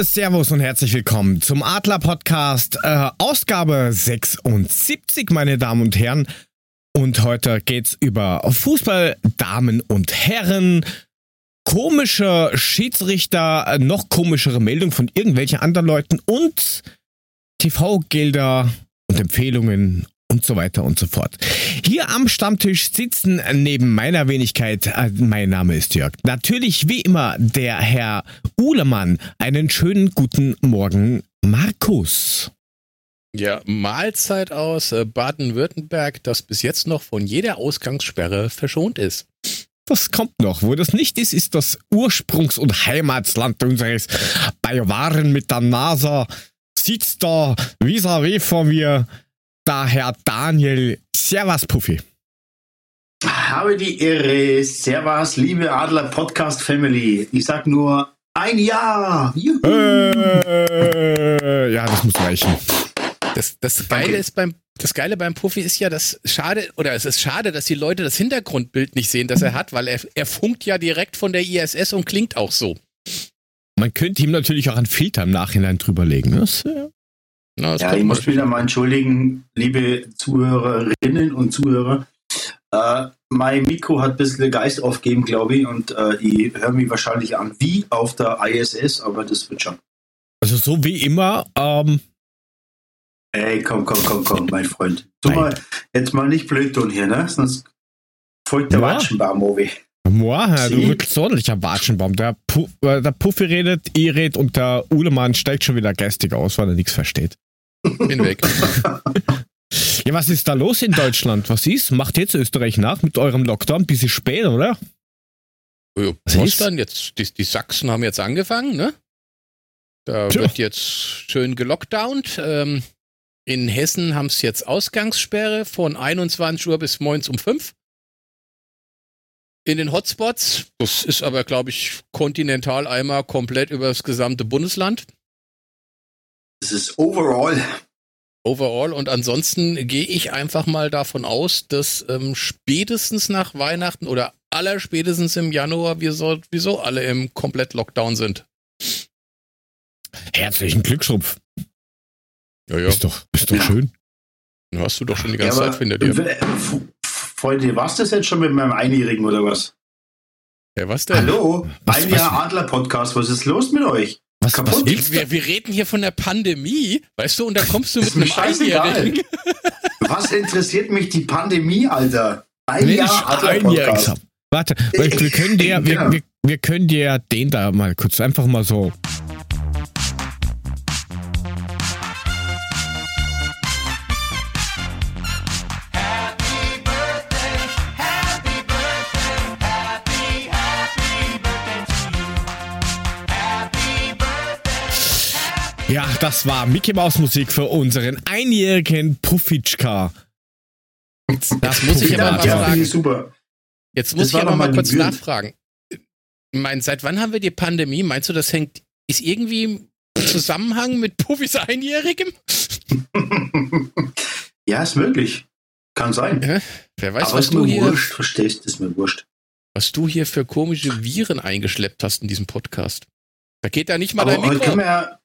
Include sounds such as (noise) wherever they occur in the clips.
Äh, servus und herzlich willkommen zum Adler Podcast, äh, Ausgabe 76, meine Damen und Herren. Und heute geht's über Fußball, Damen und Herren, komische Schiedsrichter, noch komischere Meldungen von irgendwelchen anderen Leuten und TV-Gelder und Empfehlungen und so weiter und so fort. Hier am Stammtisch sitzen neben meiner Wenigkeit, äh, mein Name ist Jörg, natürlich wie immer der Herr Uhlemann. Einen schönen guten Morgen, Markus. Ja, Mahlzeit aus äh, Baden-Württemberg, das bis jetzt noch von jeder Ausgangssperre verschont ist. Das kommt noch. Wo das nicht ist, ist das Ursprungs- und Heimatsland unseres Baywaren mit der NASA. Sitzt da vis-à-vis -vis von mir da Herr Daniel. Servus, Puffy. Habe die Ehre. Servus, liebe Adler Podcast Family. Ich sag nur ein Jahr. Äh, ja, das muss reichen. Das, das Geile ist beim das Geile beim Puffy ist ja, dass schade, oder es ist schade, dass die Leute das Hintergrundbild nicht sehen, das er hat, weil er, er funkt ja direkt von der ISS und klingt auch so. Man könnte ihm natürlich auch einen Filter im Nachhinein drüberlegen. Das, ja, na, ja ich muss wieder mal entschuldigen, liebe Zuhörerinnen und Zuhörer. Äh, mein Mikro hat ein bisschen Geist aufgegeben, glaube ich, und äh, ich höre mich wahrscheinlich an wie auf der ISS, aber das wird schon. Also so wie immer, ähm, Ey, komm, komm, komm, komm, mein Freund. Tu mal, jetzt mal nicht blöd tun hier, ne? Sonst folgt der ja. Watschenbaum, Ovi. Moa, du wirklich ordentlicher Watschenbaum. Der, Pu äh, der Puffy redet, ihr redet und der Uhlemann steigt schon wieder geistig aus, weil er nichts versteht. Bin weg. (laughs) ja, was ist da los in Deutschland? Was ist? Macht jetzt Österreich nach mit eurem Lockdown? Bisschen spät, oder? Ja, was, was dann jetzt? Die, die, Sachsen haben jetzt angefangen, ne? Da Tja. wird jetzt schön gelockdownt. Ähm, in Hessen haben es jetzt Ausgangssperre von 21 Uhr bis morgens um 5 in den Hotspots. Das ist aber, glaube ich, kontinental einmal komplett über das gesamte Bundesland. Das ist overall. Overall. Und ansonsten gehe ich einfach mal davon aus, dass ähm, spätestens nach Weihnachten oder aller spätestens im Januar wir sowieso alle im komplett Lockdown sind. Herzlichen Glückschrupf. Ja, ja. Ist doch, ist doch ja. schön. Hast du doch schon die ganze ja, Zeit hinter dir. Freunde, war's das jetzt schon mit meinem Einjährigen oder was? Ja, was denn? Hallo, was, ein Jahr Adler-Podcast, was ist los mit euch? Was, Kaputt? Was wir, wir, reden hier von der Pandemie, weißt du, und da kommst du mit einem Einjährigen. was interessiert mich die Pandemie, Alter? Ein Mensch, Jahr Adler-Podcast. Warte, wir können dir, wir, wir, wir können dir den da mal kurz einfach mal so Ja, das war Mickey Maus Musik für unseren einjährigen Puffitschka. Das muss ich aber mal fragen. Super. Jetzt muss das ich aber mal kurz Gebühren. nachfragen. Mein, seit wann haben wir die Pandemie? Meinst du, das hängt, ist irgendwie im Zusammenhang mit Puffis Einjährigem? (laughs) ja, ist möglich. Kann sein. Ja, wer weiß, aber was du hier. Wurscht, verstehst, ist mir wurscht. Was du hier für komische Viren eingeschleppt hast in diesem Podcast. Da geht da nicht mal aber dein Mikro. Können wir ja,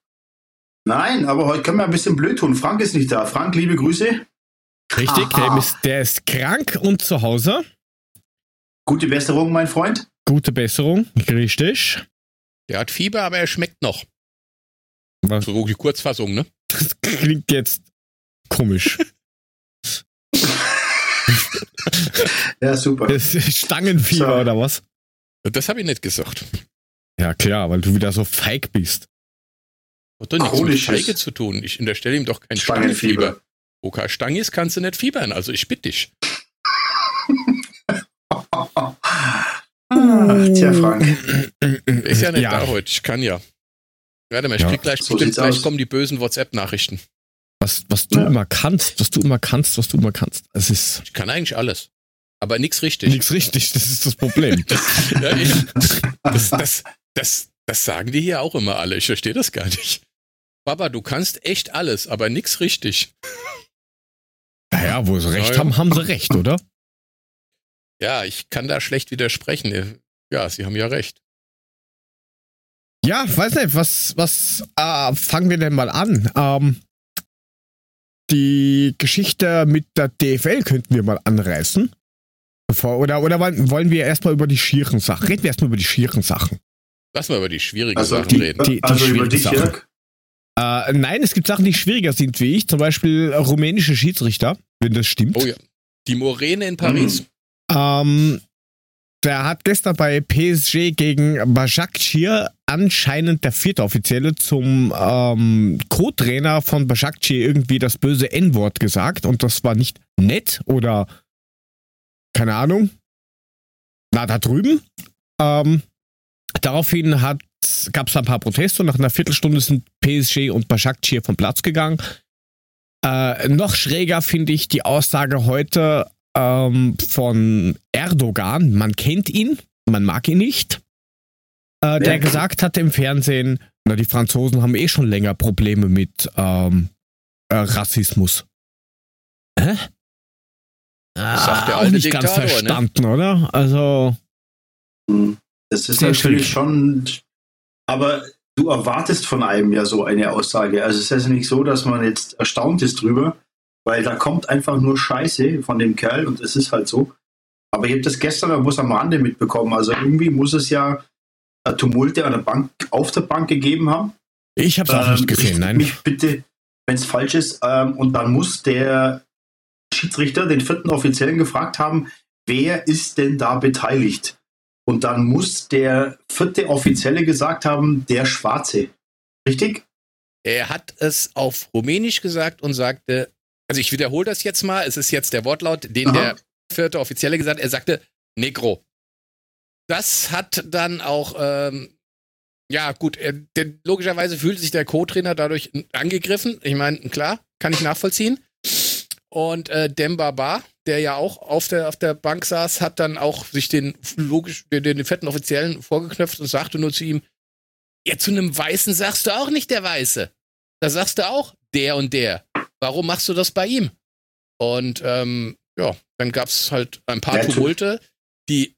Nein, aber heute können wir ein bisschen blöd tun. Frank ist nicht da. Frank, liebe Grüße. Richtig, der ist, der ist krank und zu Hause. Gute Besserung, mein Freund. Gute Besserung, richtig. Der hat Fieber, aber er schmeckt noch. Was? So die Kurzfassung, ne? Das klingt jetzt komisch. (laughs) ja, super. Das ist Stangenfieber so. oder was? Das habe ich nicht gesagt. Ja, klar, weil du wieder so feig bist. Hat doch nichts mit Feige zu tun. Ich unterstelle ihm doch kein Stangenfieber. Wo kein Stange ist, kannst du nicht fiebern. Also ich bitte dich. Ach, tja, Frank. Ist ja nicht ja. da heute. Ich kann ja. Warte mal, ich ja. krieg gleich, so gleich kommen die bösen WhatsApp-Nachrichten. Was, was du ja. immer kannst, was du immer kannst, was du immer kannst. Es ist. Ich kann eigentlich alles. Aber nichts richtig. Nichts richtig, das ist das Problem. (laughs) ja, ich, das, das, das, das sagen die hier auch immer alle. Ich verstehe das gar nicht. Papa, du kannst echt alles, aber nichts richtig. Naja, wo sie recht ja, haben, haben sie recht, oder? Ja, ich kann da schlecht widersprechen. Ja, sie haben ja recht. Ja, weiß nicht, was, was äh, fangen wir denn mal an? Ähm, die Geschichte mit der DFL könnten wir mal anreißen. Bevor, oder, oder wollen wir erstmal über die schieren Sachen? Reden wir erstmal über die schieren Sachen. Lass mal über die schwierigen also Sachen die, reden. Die, die also über dich, Jörg? Äh, nein, es gibt Sachen, die schwieriger sind wie ich. Zum Beispiel rumänische Schiedsrichter, wenn das stimmt. Oh ja. Die Moräne in Paris. Mhm. Ähm, der hat gestern bei PSG gegen Başakşehir anscheinend der vierte Offizielle zum ähm, Co-Trainer von Başakşehir irgendwie das böse N-Wort gesagt und das war nicht nett oder keine Ahnung. Na, da drüben. Ähm, daraufhin gab es ein paar Proteste und nach einer Viertelstunde sind PSG und Başakşehir vom Platz gegangen. Äh, noch schräger finde ich die Aussage heute ähm, von Erdogan. Man kennt ihn, man mag ihn nicht. Äh, der gesagt hat im Fernsehen, na, die Franzosen haben eh schon länger Probleme mit ähm, äh, Rassismus. Hä? Sagt der ah, auch nicht Diktator, ganz ne? verstanden, ne? oder? Also. Hm, das ist natürlich schon. Aber du erwartest von einem ja so eine Aussage. Also es ist ja nicht so, dass man jetzt erstaunt ist drüber, weil da kommt einfach nur Scheiße von dem Kerl und es ist halt so. Aber ich habe das gestern bloß am Rande mitbekommen. Also irgendwie muss es ja Tumulte an der Bank, auf der Bank gegeben haben. Ich habe es auch ähm, nicht gesehen, nein. Mich bitte, wenn es falsch ist. Ähm, und dann muss der Schiedsrichter den vierten Offiziellen gefragt haben, wer ist denn da beteiligt? Und dann muss der vierte Offizielle gesagt haben, der Schwarze. Richtig? Er hat es auf Rumänisch gesagt und sagte, also ich wiederhole das jetzt mal, es ist jetzt der Wortlaut, den Aha. der vierte Offizielle gesagt hat, er sagte Negro. Das hat dann auch, ähm, ja gut, er, der, logischerweise fühlt sich der Co-Trainer dadurch angegriffen. Ich meine, klar, kann ich nachvollziehen. Und äh, Dembaba, der ja auch auf der, auf der Bank saß, hat dann auch sich den logisch, den, den fetten Offiziellen vorgeknöpft und sagte nur zu ihm, ja, zu einem Weißen sagst du auch nicht der Weiße. Da sagst du auch der und der. Warum machst du das bei ihm? Und ähm, ja, dann gab es halt ein paar Tumulte, die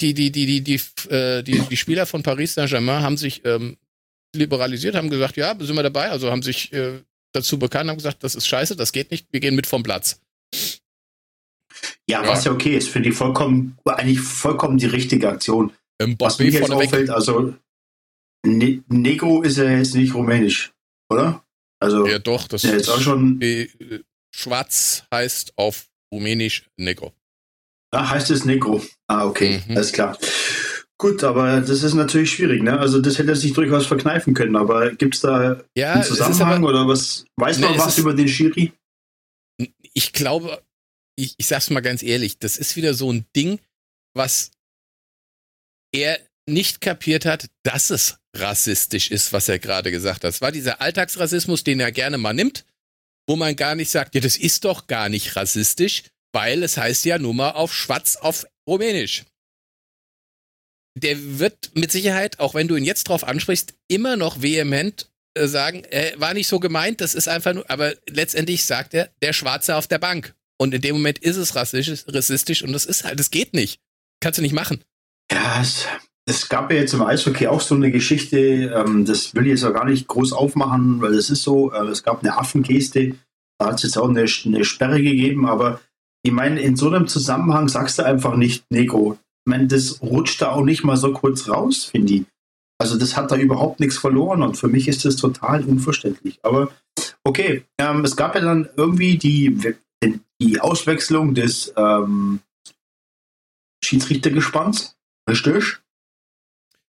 die, die, die, die, die, äh, die, die Spieler von Paris Saint-Germain haben sich ähm, liberalisiert, haben gesagt, ja, sind wir dabei, also haben sich äh, dazu bekannt, haben gesagt, das ist scheiße, das geht nicht, wir gehen mit vom Platz. Ja, ja. was ja okay ist, für die vollkommen, eigentlich vollkommen die richtige Aktion. Ähm, was mir jetzt auffällt, also ne Negro ist ja jetzt nicht rumänisch, oder? Also, ja, doch, das ist jetzt auch schon. Äh, schwarz heißt auf Rumänisch Negro. Ah, heißt es Negro. Ah, okay, mhm. alles klar. Gut, aber das ist natürlich schwierig, ne? Also das hätte er sich durchaus verkneifen können, aber gibt es da ja, einen Zusammenhang aber, oder was? Weiß man ne, was über den Schiri? Ich glaube, ich, ich sag's mal ganz ehrlich, das ist wieder so ein Ding, was er nicht kapiert hat, dass es rassistisch ist, was er gerade gesagt hat. Es war dieser Alltagsrassismus, den er gerne mal nimmt, wo man gar nicht sagt, ja, das ist doch gar nicht rassistisch, weil es heißt ja nur mal auf Schwarz auf Rumänisch. Der wird mit Sicherheit, auch wenn du ihn jetzt drauf ansprichst, immer noch vehement äh, sagen, er war nicht so gemeint, das ist einfach nur, aber letztendlich sagt er, der Schwarze auf der Bank. Und in dem Moment ist es rassistisch, rassistisch und das ist halt, das geht nicht. Kannst du nicht machen. Ja, es, es gab ja jetzt im Eishockey auch so eine Geschichte, ähm, das will ich jetzt auch gar nicht groß aufmachen, weil es ist so, äh, es gab eine Affengeste, da hat es jetzt auch eine, eine Sperre gegeben, aber ich meine, in so einem Zusammenhang sagst du einfach nicht Negro. Ich meine, das rutscht da auch nicht mal so kurz raus, finde ich. Also das hat da überhaupt nichts verloren und für mich ist das total unverständlich. Aber okay, ähm, es gab ja dann irgendwie die, die Auswechslung des ähm, Schiedsrichtergespanns. Richtig?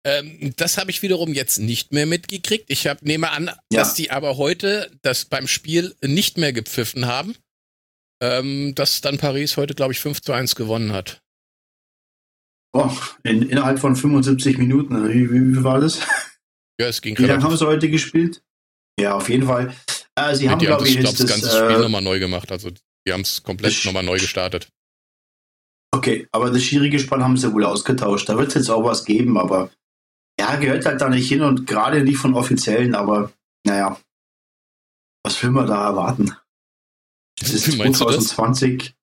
Ähm, das habe ich wiederum jetzt nicht mehr mitgekriegt. Ich hab, nehme an, ja. dass die aber heute das beim Spiel nicht mehr gepfiffen haben ähm, dass dann Paris heute, glaube ich, 5 zu 1 gewonnen hat. Oh, in, innerhalb von 75 Minuten, wie, wie, wie war das? Ja, es ging Wie lange haben sie heute gespielt? Ja, auf jeden Fall. Äh, sie haben, glaube ich, das ganze Spiel äh, nochmal neu gemacht. Also, die haben es komplett nochmal neu gestartet. Okay, aber das schwierige Spann haben sie wohl ausgetauscht. Da wird es jetzt auch was geben, aber ja, gehört halt da nicht hin und gerade nicht von Offiziellen, aber naja, was will man da erwarten? Es ist 2020.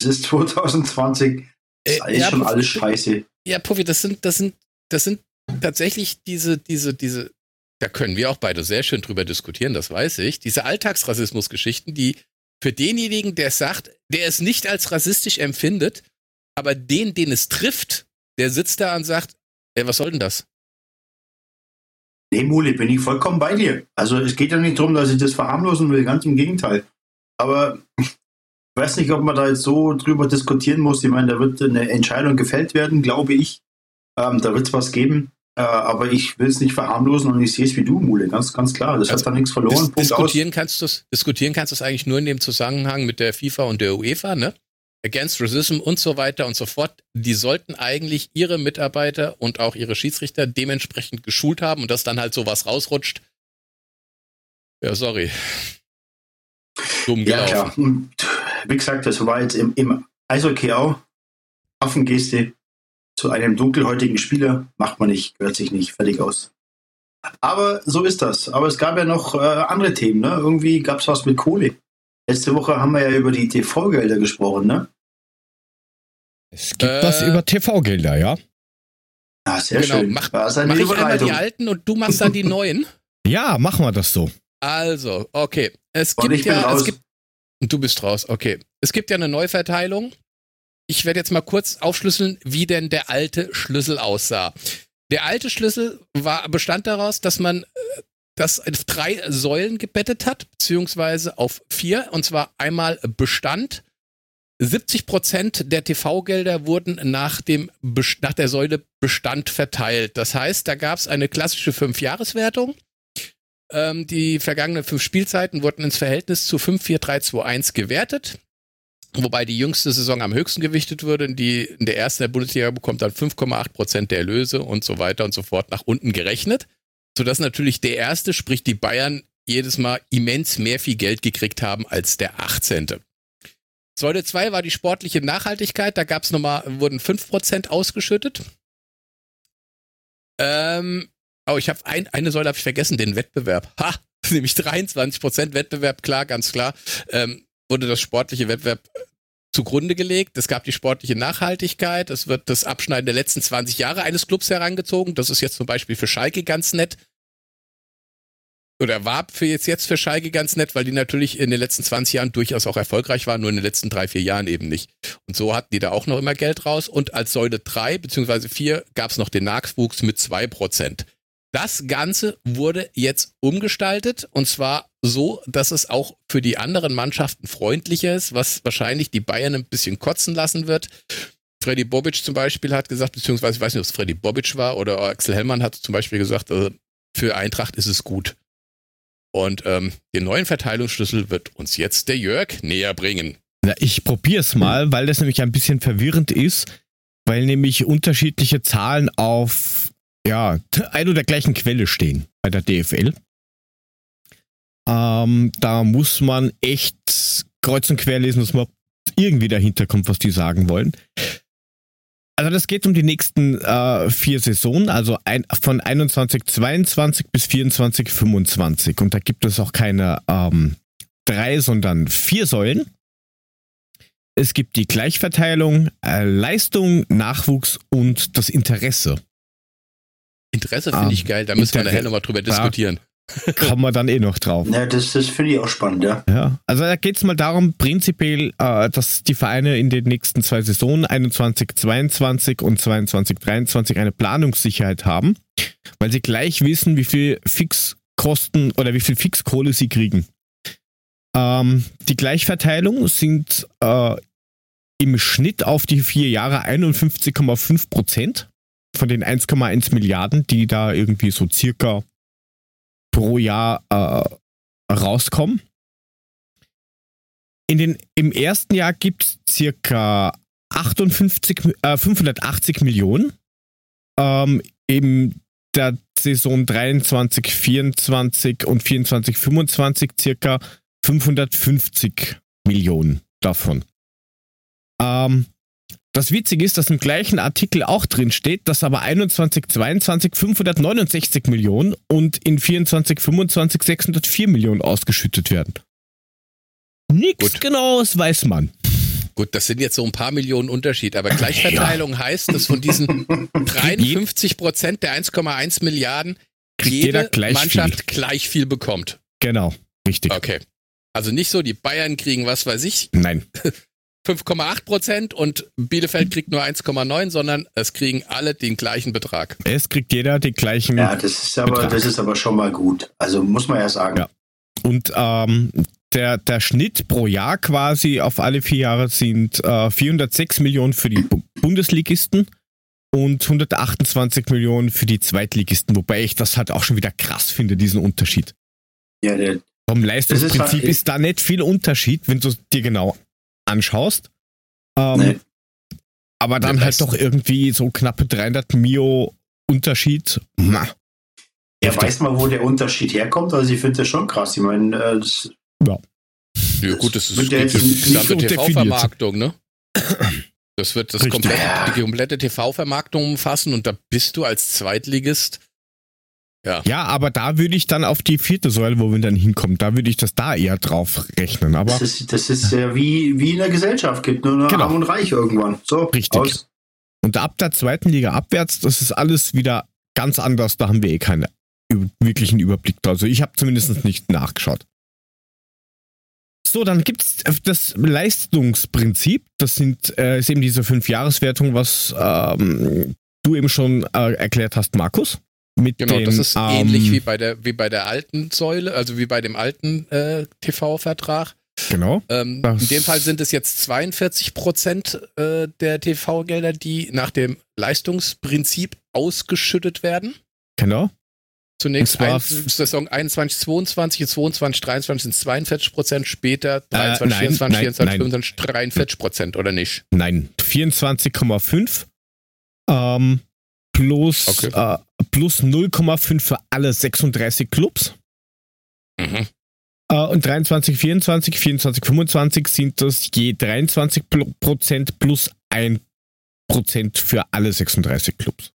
Es ist 2020. Das äh, ist ja, schon Puffy, alles scheiße. Ja, Puffy, das sind, das sind, das sind tatsächlich diese, diese, diese, da können wir auch beide sehr schön drüber diskutieren, das weiß ich, diese Alltagsrassismus-Geschichten, die für denjenigen, der sagt, der es nicht als rassistisch empfindet, aber den, den es trifft, der sitzt da und sagt, ey, was soll denn das? Nee, Muli, bin ich vollkommen bei dir. Also es geht ja nicht darum, dass ich das verharmlosen will, ganz im Gegenteil. Aber ich weiß nicht, ob man da jetzt so drüber diskutieren muss. Ich meine, da wird eine Entscheidung gefällt werden, glaube ich. Ähm, da wird es was geben. Äh, aber ich will es nicht verharmlosen und ich sehe es wie du, Mule, ganz, ganz klar. Das also hat da nichts verloren. Dis diskutieren, kannst du's, diskutieren kannst du es eigentlich nur in dem Zusammenhang mit der FIFA und der UEFA, ne? Against Racism und so weiter und so fort. Die sollten eigentlich ihre Mitarbeiter und auch ihre Schiedsrichter dementsprechend geschult haben und dass dann halt sowas rausrutscht. Ja, sorry. Dumm gelaufen. Ja, klar. Und wie gesagt, das war jetzt im, im Eishockey auch. Affengeste zu einem dunkelhäutigen Spieler macht man nicht, gehört sich nicht, fertig aus. Aber so ist das. Aber es gab ja noch äh, andere Themen, ne? Irgendwie gab es was mit Kohle. Letzte Woche haben wir ja über die TV-Gelder gesprochen, ne? Es gibt äh, was über TV-Gelder, ja. Ah, sehr genau. schön. Mach, mach ich einmal die alten und du machst dann die neuen? (laughs) ja, machen wir das so. Also, okay. Es gibt ja, es gibt, du bist raus, okay. Es gibt ja eine Neuverteilung ich werde jetzt mal kurz aufschlüsseln, wie denn der alte Schlüssel aussah. Der alte Schlüssel war, bestand daraus, dass man äh, das auf drei Säulen gebettet hat, beziehungsweise auf vier, und zwar einmal Bestand. 70 Prozent der TV-Gelder wurden nach, dem, nach der Säule Bestand verteilt. Das heißt, da gab es eine klassische Fünfjahreswertung. Ähm, die vergangenen fünf Spielzeiten wurden ins Verhältnis zu 5, 4, 3, 2, 1 gewertet. Wobei die jüngste Saison am höchsten gewichtet würde. Die, in der ersten der Bundesliga bekommt dann 5,8 Prozent der Erlöse und so weiter und so fort nach unten gerechnet. Sodass natürlich der erste, sprich die Bayern, jedes Mal immens mehr viel Geld gekriegt haben als der 18. Säule 2 war die sportliche Nachhaltigkeit. Da gab's nochmal, wurden 5 Prozent ausgeschüttet. Ähm, oh, ich habe ein, eine Säule habe ich vergessen, den Wettbewerb. Ha! (laughs) Nämlich 23 Prozent Wettbewerb, klar, ganz klar. Ähm, wurde das sportliche Wettbewerb zugrunde gelegt. Es gab die sportliche Nachhaltigkeit. Es wird das Abschneiden der letzten 20 Jahre eines Clubs herangezogen. Das ist jetzt zum Beispiel für Schalke ganz nett. Oder war für jetzt, jetzt für Schalke ganz nett, weil die natürlich in den letzten 20 Jahren durchaus auch erfolgreich waren, nur in den letzten drei, vier Jahren eben nicht. Und so hatten die da auch noch immer Geld raus. Und als Säule 3 bzw. 4 gab es noch den Nachwuchs mit 2%. Das Ganze wurde jetzt umgestaltet und zwar so, dass es auch für die anderen Mannschaften freundlicher ist, was wahrscheinlich die Bayern ein bisschen kotzen lassen wird. Freddy Bobic zum Beispiel hat gesagt, beziehungsweise ich weiß nicht, ob es Freddy Bobic war oder Axel Hellmann hat zum Beispiel gesagt, also für Eintracht ist es gut. Und ähm, den neuen Verteilungsschlüssel wird uns jetzt der Jörg näher bringen. Na, ich probiere es mal, weil das nämlich ein bisschen verwirrend ist, weil nämlich unterschiedliche Zahlen auf ja, ein oder gleichen Quelle stehen bei der DFL. Ähm, da muss man echt kreuz und quer lesen, dass man irgendwie dahinter kommt, was die sagen wollen. Also das geht um die nächsten äh, vier Saisonen, also ein, von 21, 22 bis 24, 25. Und da gibt es auch keine ähm, drei, sondern vier Säulen. Es gibt die Gleichverteilung, äh, Leistung, Nachwuchs und das Interesse. Interesse finde um, ich geil, da müssen wir nachher nochmal drüber diskutieren. Kommen wir dann eh noch drauf. Ja, das, das finde ich auch spannend, ja. ja also da geht es mal darum, prinzipiell, äh, dass die Vereine in den nächsten zwei Saisonen, 21, 22 und 22, 23, eine Planungssicherheit haben, weil sie gleich wissen, wie viel Fixkosten oder wie viel Fixkohle sie kriegen. Ähm, die Gleichverteilung sind äh, im Schnitt auf die vier Jahre 51,5 Prozent von den 1,1 Milliarden, die da irgendwie so circa pro Jahr äh, rauskommen. In den, Im ersten Jahr gibt es circa 58, äh, 580 Millionen. Ähm, in der Saison 23, 24 und 24, 25 circa 550 Millionen davon. Ähm, das Witzige ist, dass im gleichen Artikel auch drin steht, dass aber 21, 22 569 Millionen und in 24, 25 604 Millionen ausgeschüttet werden. Nichts genaues weiß man. Gut, das sind jetzt so ein paar Millionen Unterschied, aber Gleichverteilung ja. heißt, dass von diesen (laughs) 53 Prozent der 1,1 Milliarden jede gleich Mannschaft viel. gleich viel bekommt. Genau, richtig. Okay. Also nicht so, die Bayern kriegen was weiß ich. Nein. (laughs) 5,8 Prozent und Bielefeld kriegt nur 1,9, sondern es kriegen alle den gleichen Betrag. Es kriegt jeder den gleichen. Ja, das ist aber, Betrag. das ist aber schon mal gut. Also muss man ja sagen. Ja. Und ähm, der, der Schnitt pro Jahr quasi auf alle vier Jahre sind äh, 406 Millionen für die Bundesligisten und 128 Millionen für die Zweitligisten, wobei ich das halt auch schon wieder krass finde, diesen Unterschied. Ja, der, Vom Leistungsprinzip ist, halt, ist, da nicht viel Unterschied, wenn du dir genau anschaust. Ähm, nee. Aber dann halt doch irgendwie so knappe 300 Mio Unterschied. Na. Ja, weiß mal, wo der Unterschied herkommt. Also ich finde das schon krass. Ich meine, äh, das ja. Ja gut, das ist die gesamte TV-Vermarktung, ne? Das wird das komplette, die komplette TV-Vermarktung umfassen und da bist du als Zweitligist. Ja. ja, aber da würde ich dann auf die vierte Säule, wo wir dann hinkommen, da würde ich das da eher drauf rechnen. Aber das ist, das ist ja wie, wie in der Gesellschaft, gibt nur noch genau. Arm und Reich irgendwann. So, Richtig. Aus. Und ab der zweiten Liga abwärts, das ist alles wieder ganz anders, da haben wir eh keinen wirklichen Überblick. Also ich habe zumindest nicht nachgeschaut. So, dann gibt es das Leistungsprinzip. Das sind, äh, ist eben diese Fünf-Jahreswertung, was ähm, du eben schon äh, erklärt hast, Markus. Mit genau, den, das ist ähm, ähnlich wie bei der wie bei der alten Säule, also wie bei dem alten äh, TV-Vertrag. Genau. Ähm, in dem Fall sind es jetzt 42 Prozent äh, der TV-Gelder, die nach dem Leistungsprinzip ausgeschüttet werden. Genau. Zunächst ein, Saison 21, 22, 22, 23 sind 42 Prozent, später 23, äh, nein, 24, nein, 24, nein. 25, 43 Prozent, oder nicht? Nein, 24,5 ähm, plus, okay. äh, plus 0,5 für alle 36 Clubs. Mhm. Äh, und 23, 24, 24, 25 sind das je 23 Prozent plus 1 Prozent für alle 36 Clubs.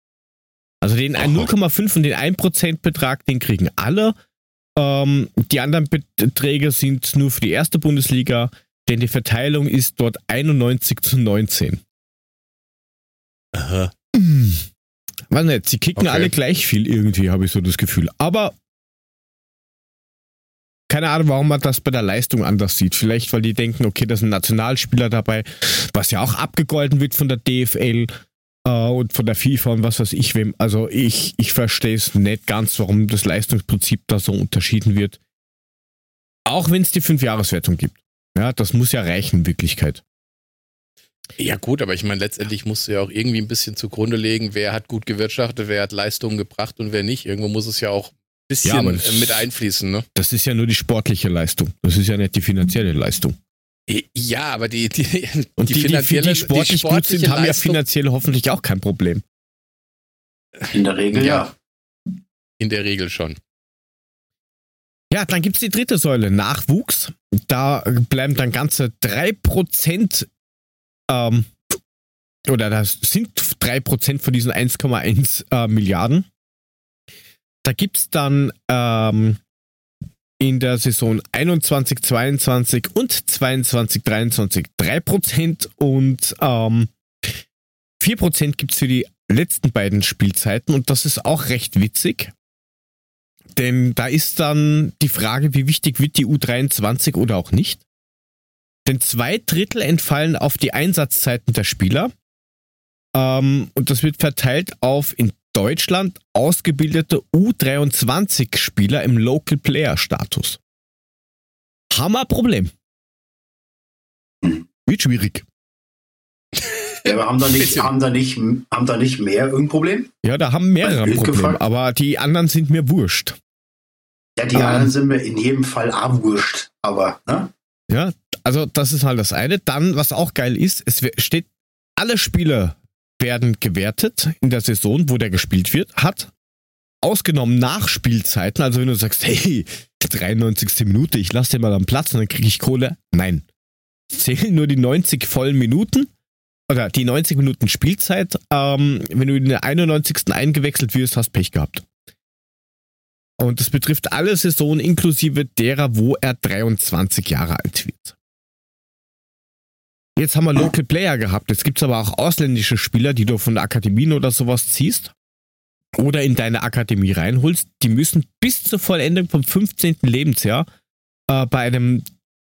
Also den 0,5 und den 1% Betrag, den kriegen alle. Ähm, die anderen Beträge sind nur für die erste Bundesliga, denn die Verteilung ist dort 91 zu 19. Aha. Was nicht, sie kicken okay. alle gleich viel irgendwie, habe ich so das Gefühl. Aber keine Ahnung, warum man das bei der Leistung anders sieht. Vielleicht, weil die denken, okay, da sind Nationalspieler dabei, was ja auch abgegolten wird von der DFL äh, und von der FIFA und was weiß ich wem. Also ich, ich verstehe es nicht ganz, warum das Leistungsprinzip da so unterschieden wird. Auch wenn es die Fünfjahreswertung gibt. Ja, das muss ja reichen in Wirklichkeit. Ja gut, aber ich meine, letztendlich musst du ja auch irgendwie ein bisschen zugrunde legen, wer hat gut gewirtschaftet, wer hat Leistungen gebracht und wer nicht. Irgendwo muss es ja auch ein bisschen ja, das, mit einfließen. Ne? Das ist ja nur die sportliche Leistung. Das ist ja nicht die finanzielle Leistung. Ja, aber die, die, und die, die finanzielle, die, die sportlich, die gut sind, haben ja finanziell hoffentlich auch kein Problem. In der Regel ja. In der Regel schon. Ja, dann gibt es die dritte Säule, Nachwuchs. Da bleiben dann ganze 3% ähm, oder das sind 3% von diesen 1,1 äh, Milliarden. Da gibt es dann ähm, in der Saison 21, 22 und 22, 23 3% und ähm, 4% gibt es für die letzten beiden Spielzeiten und das ist auch recht witzig. Denn da ist dann die Frage, wie wichtig wird die U23 oder auch nicht. Denn zwei Drittel entfallen auf die Einsatzzeiten der Spieler. Ähm, und das wird verteilt auf in Deutschland ausgebildete U23-Spieler im Local Player Status. Hammerproblem. Wird schwierig. Ja, aber haben da nicht, haben da nicht, haben da nicht mehr irgendein Problem? Ja, da haben mehrere ein Problem, aber die anderen sind mir wurscht. Ja, die ähm, anderen sind mir in jedem Fall auch wurscht, aber, ne? Ja, also das ist halt das eine. Dann, was auch geil ist, es steht, alle Spieler werden gewertet in der Saison, wo der gespielt wird, hat. Ausgenommen Nachspielzeiten, also wenn du sagst, hey, 93. Minute, ich lasse den mal am Platz und dann kriege ich Kohle. Nein. Zählen nur die 90 vollen Minuten oder die 90 Minuten Spielzeit. Ähm, wenn du in der 91. eingewechselt wirst, hast Pech gehabt. Und das betrifft alle Saisonen inklusive derer, wo er 23 Jahre alt wird. Jetzt haben wir Local Player gehabt. Jetzt gibt es aber auch ausländische Spieler, die du von der Akademie oder sowas ziehst oder in deine Akademie reinholst. Die müssen bis zur Vollendung vom 15. Lebensjahr äh, bei einem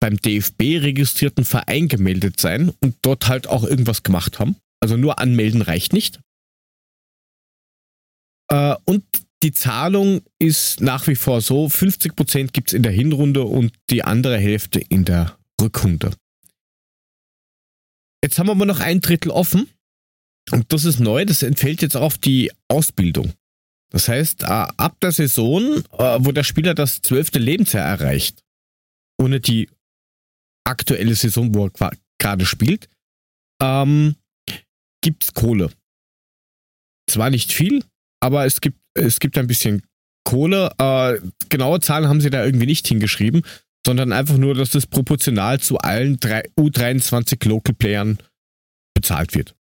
beim DFB registrierten Verein gemeldet sein und dort halt auch irgendwas gemacht haben. Also nur anmelden reicht nicht. Äh, und die Zahlung ist nach wie vor so, 50% gibt es in der Hinrunde und die andere Hälfte in der Rückrunde. Jetzt haben wir aber noch ein Drittel offen. Und das ist neu, das entfällt jetzt auf die Ausbildung. Das heißt, äh, ab der Saison, äh, wo der Spieler das zwölfte Lebensjahr erreicht, ohne die aktuelle Saison, wo er gerade spielt, ähm, es Kohle. Zwar nicht viel, aber es gibt, es gibt ein bisschen Kohle. Äh, genaue Zahlen haben sie da irgendwie nicht hingeschrieben, sondern einfach nur, dass das proportional zu allen U23 Local Playern bezahlt wird.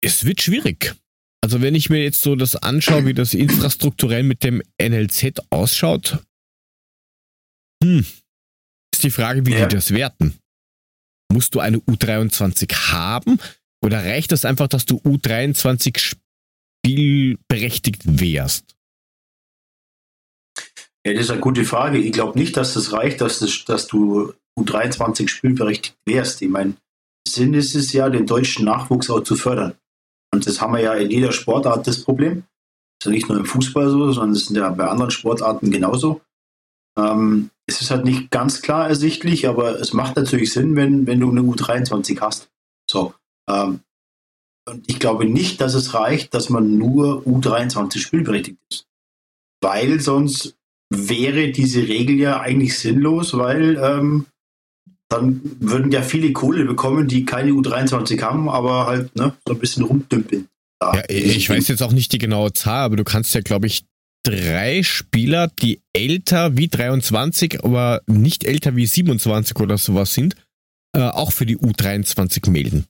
Es wird schwierig. Also wenn ich mir jetzt so das anschaue, wie das infrastrukturell mit dem NLZ ausschaut, hm, ist die Frage, wie ja. die das werten. Musst du eine U23 haben oder reicht das einfach, dass du U23 spielberechtigt wärst? Ja, das ist eine gute Frage. Ich glaube nicht, dass das reicht, dass, das, dass du U23 spielberechtigt wärst. Ich meine, Sinn ist es ja, den deutschen Nachwuchs auch zu fördern. Und das haben wir ja in jeder Sportart das Problem. Das ist ja nicht nur im Fußball so, sondern es ist ja bei anderen Sportarten genauso. Ähm, es ist halt nicht ganz klar ersichtlich, aber es macht natürlich Sinn, wenn, wenn du eine U23 hast. So. Ähm, und ich glaube nicht, dass es reicht, dass man nur U23 spielberechtigt ist. Weil sonst wäre diese Regel ja eigentlich sinnlos, weil ähm, dann würden ja viele Kohle bekommen, die keine U23 haben, aber halt ne, so ein bisschen rumdümpeln. Ja, ich weiß jetzt auch nicht die genaue Zahl, aber du kannst ja, glaube ich, drei Spieler, die älter wie 23, aber nicht älter wie 27 oder sowas sind, äh, auch für die U23 melden.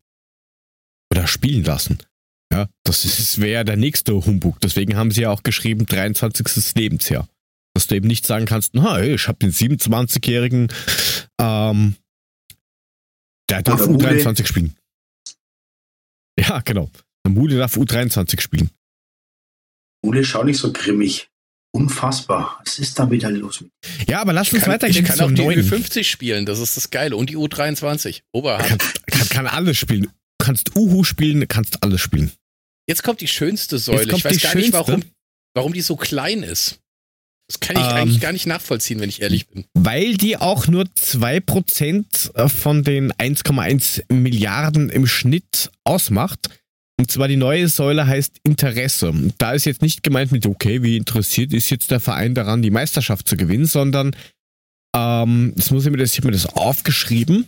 Oder spielen lassen. Ja, das wäre ja der nächste Humbug. Deswegen haben sie ja auch geschrieben, 23. Lebensjahr. Dass du eben nicht sagen kannst, na, ich habe den 27-Jährigen ähm, der darf Oder U23 Mude. spielen. Ja, genau. Mude darf U23 spielen. Mude, schau nicht so grimmig. Unfassbar. Was ist da wieder los? Ja, aber lass uns kann, weitergehen. Ich kann auch die U50 spielen, das ist das Geile. Und die U23. Oberhand. Kann, kann, kann alles spielen. Du kannst Uhu spielen, kannst alles spielen. Jetzt kommt die schönste Säule. Ich weiß gar schönste. nicht, warum, warum die so klein ist. Das kann ich ähm, eigentlich gar nicht nachvollziehen, wenn ich ehrlich bin. Weil die auch nur 2% äh, von den 1,1 Milliarden im Schnitt ausmacht. Und zwar die neue Säule heißt Interesse. Da ist jetzt nicht gemeint mit, okay, wie interessiert ist jetzt der Verein daran, die Meisterschaft zu gewinnen, sondern ähm, das muss ich mir das, ich habe mir das aufgeschrieben.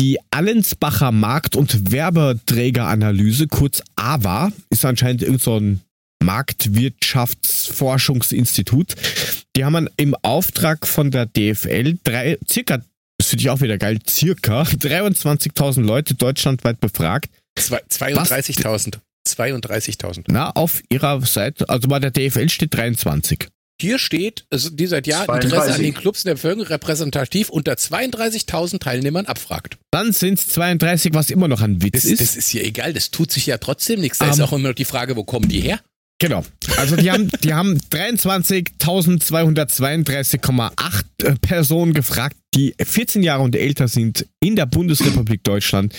Die Allensbacher Markt- und Werbeträgeranalyse, kurz AWA, ist anscheinend irgend so ein Marktwirtschaftsforschungsinstitut. Die haben im Auftrag von der DFL drei, circa, das finde ich auch wieder geil, circa 23.000 Leute deutschlandweit befragt. 32.000. 32.000. Na, auf ihrer Seite, also bei der DFL steht 23. Hier steht, also die seit Jahren 32. Interesse an den Clubs in der Bevölkerung repräsentativ unter 32.000 Teilnehmern abfragt. Dann sind es 32, was immer noch ein Witz das, ist. Das ist ja egal, das tut sich ja trotzdem nichts. Da um, ist ähm, auch immer noch die Frage, wo kommen die her? Genau. Also die haben, die haben 23.232,8 äh, Personen gefragt, die 14 Jahre und älter sind in der Bundesrepublik Deutschland.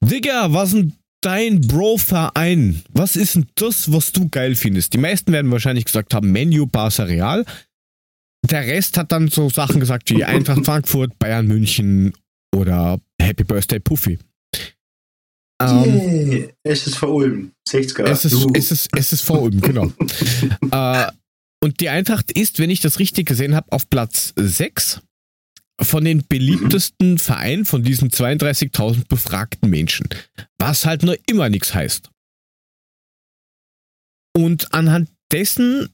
Digga, was denn dein Bro-Verein? Was ist denn das, was du geil findest? Die meisten werden wahrscheinlich gesagt haben, Menu, Barca Real. Der Rest hat dann so Sachen gesagt wie Eintracht Frankfurt, Bayern München oder Happy Birthday Puffy. Ähm, yeah. SSV Ulm, 60er. Es ist, es ist, es ist vor Ulm, genau. (laughs) äh, und die Eintracht ist, wenn ich das richtig gesehen habe, auf Platz 6 von den beliebtesten. Vereinen von diesen 32.000 befragten Menschen. Was halt nur immer nichts heißt. Und anhand dessen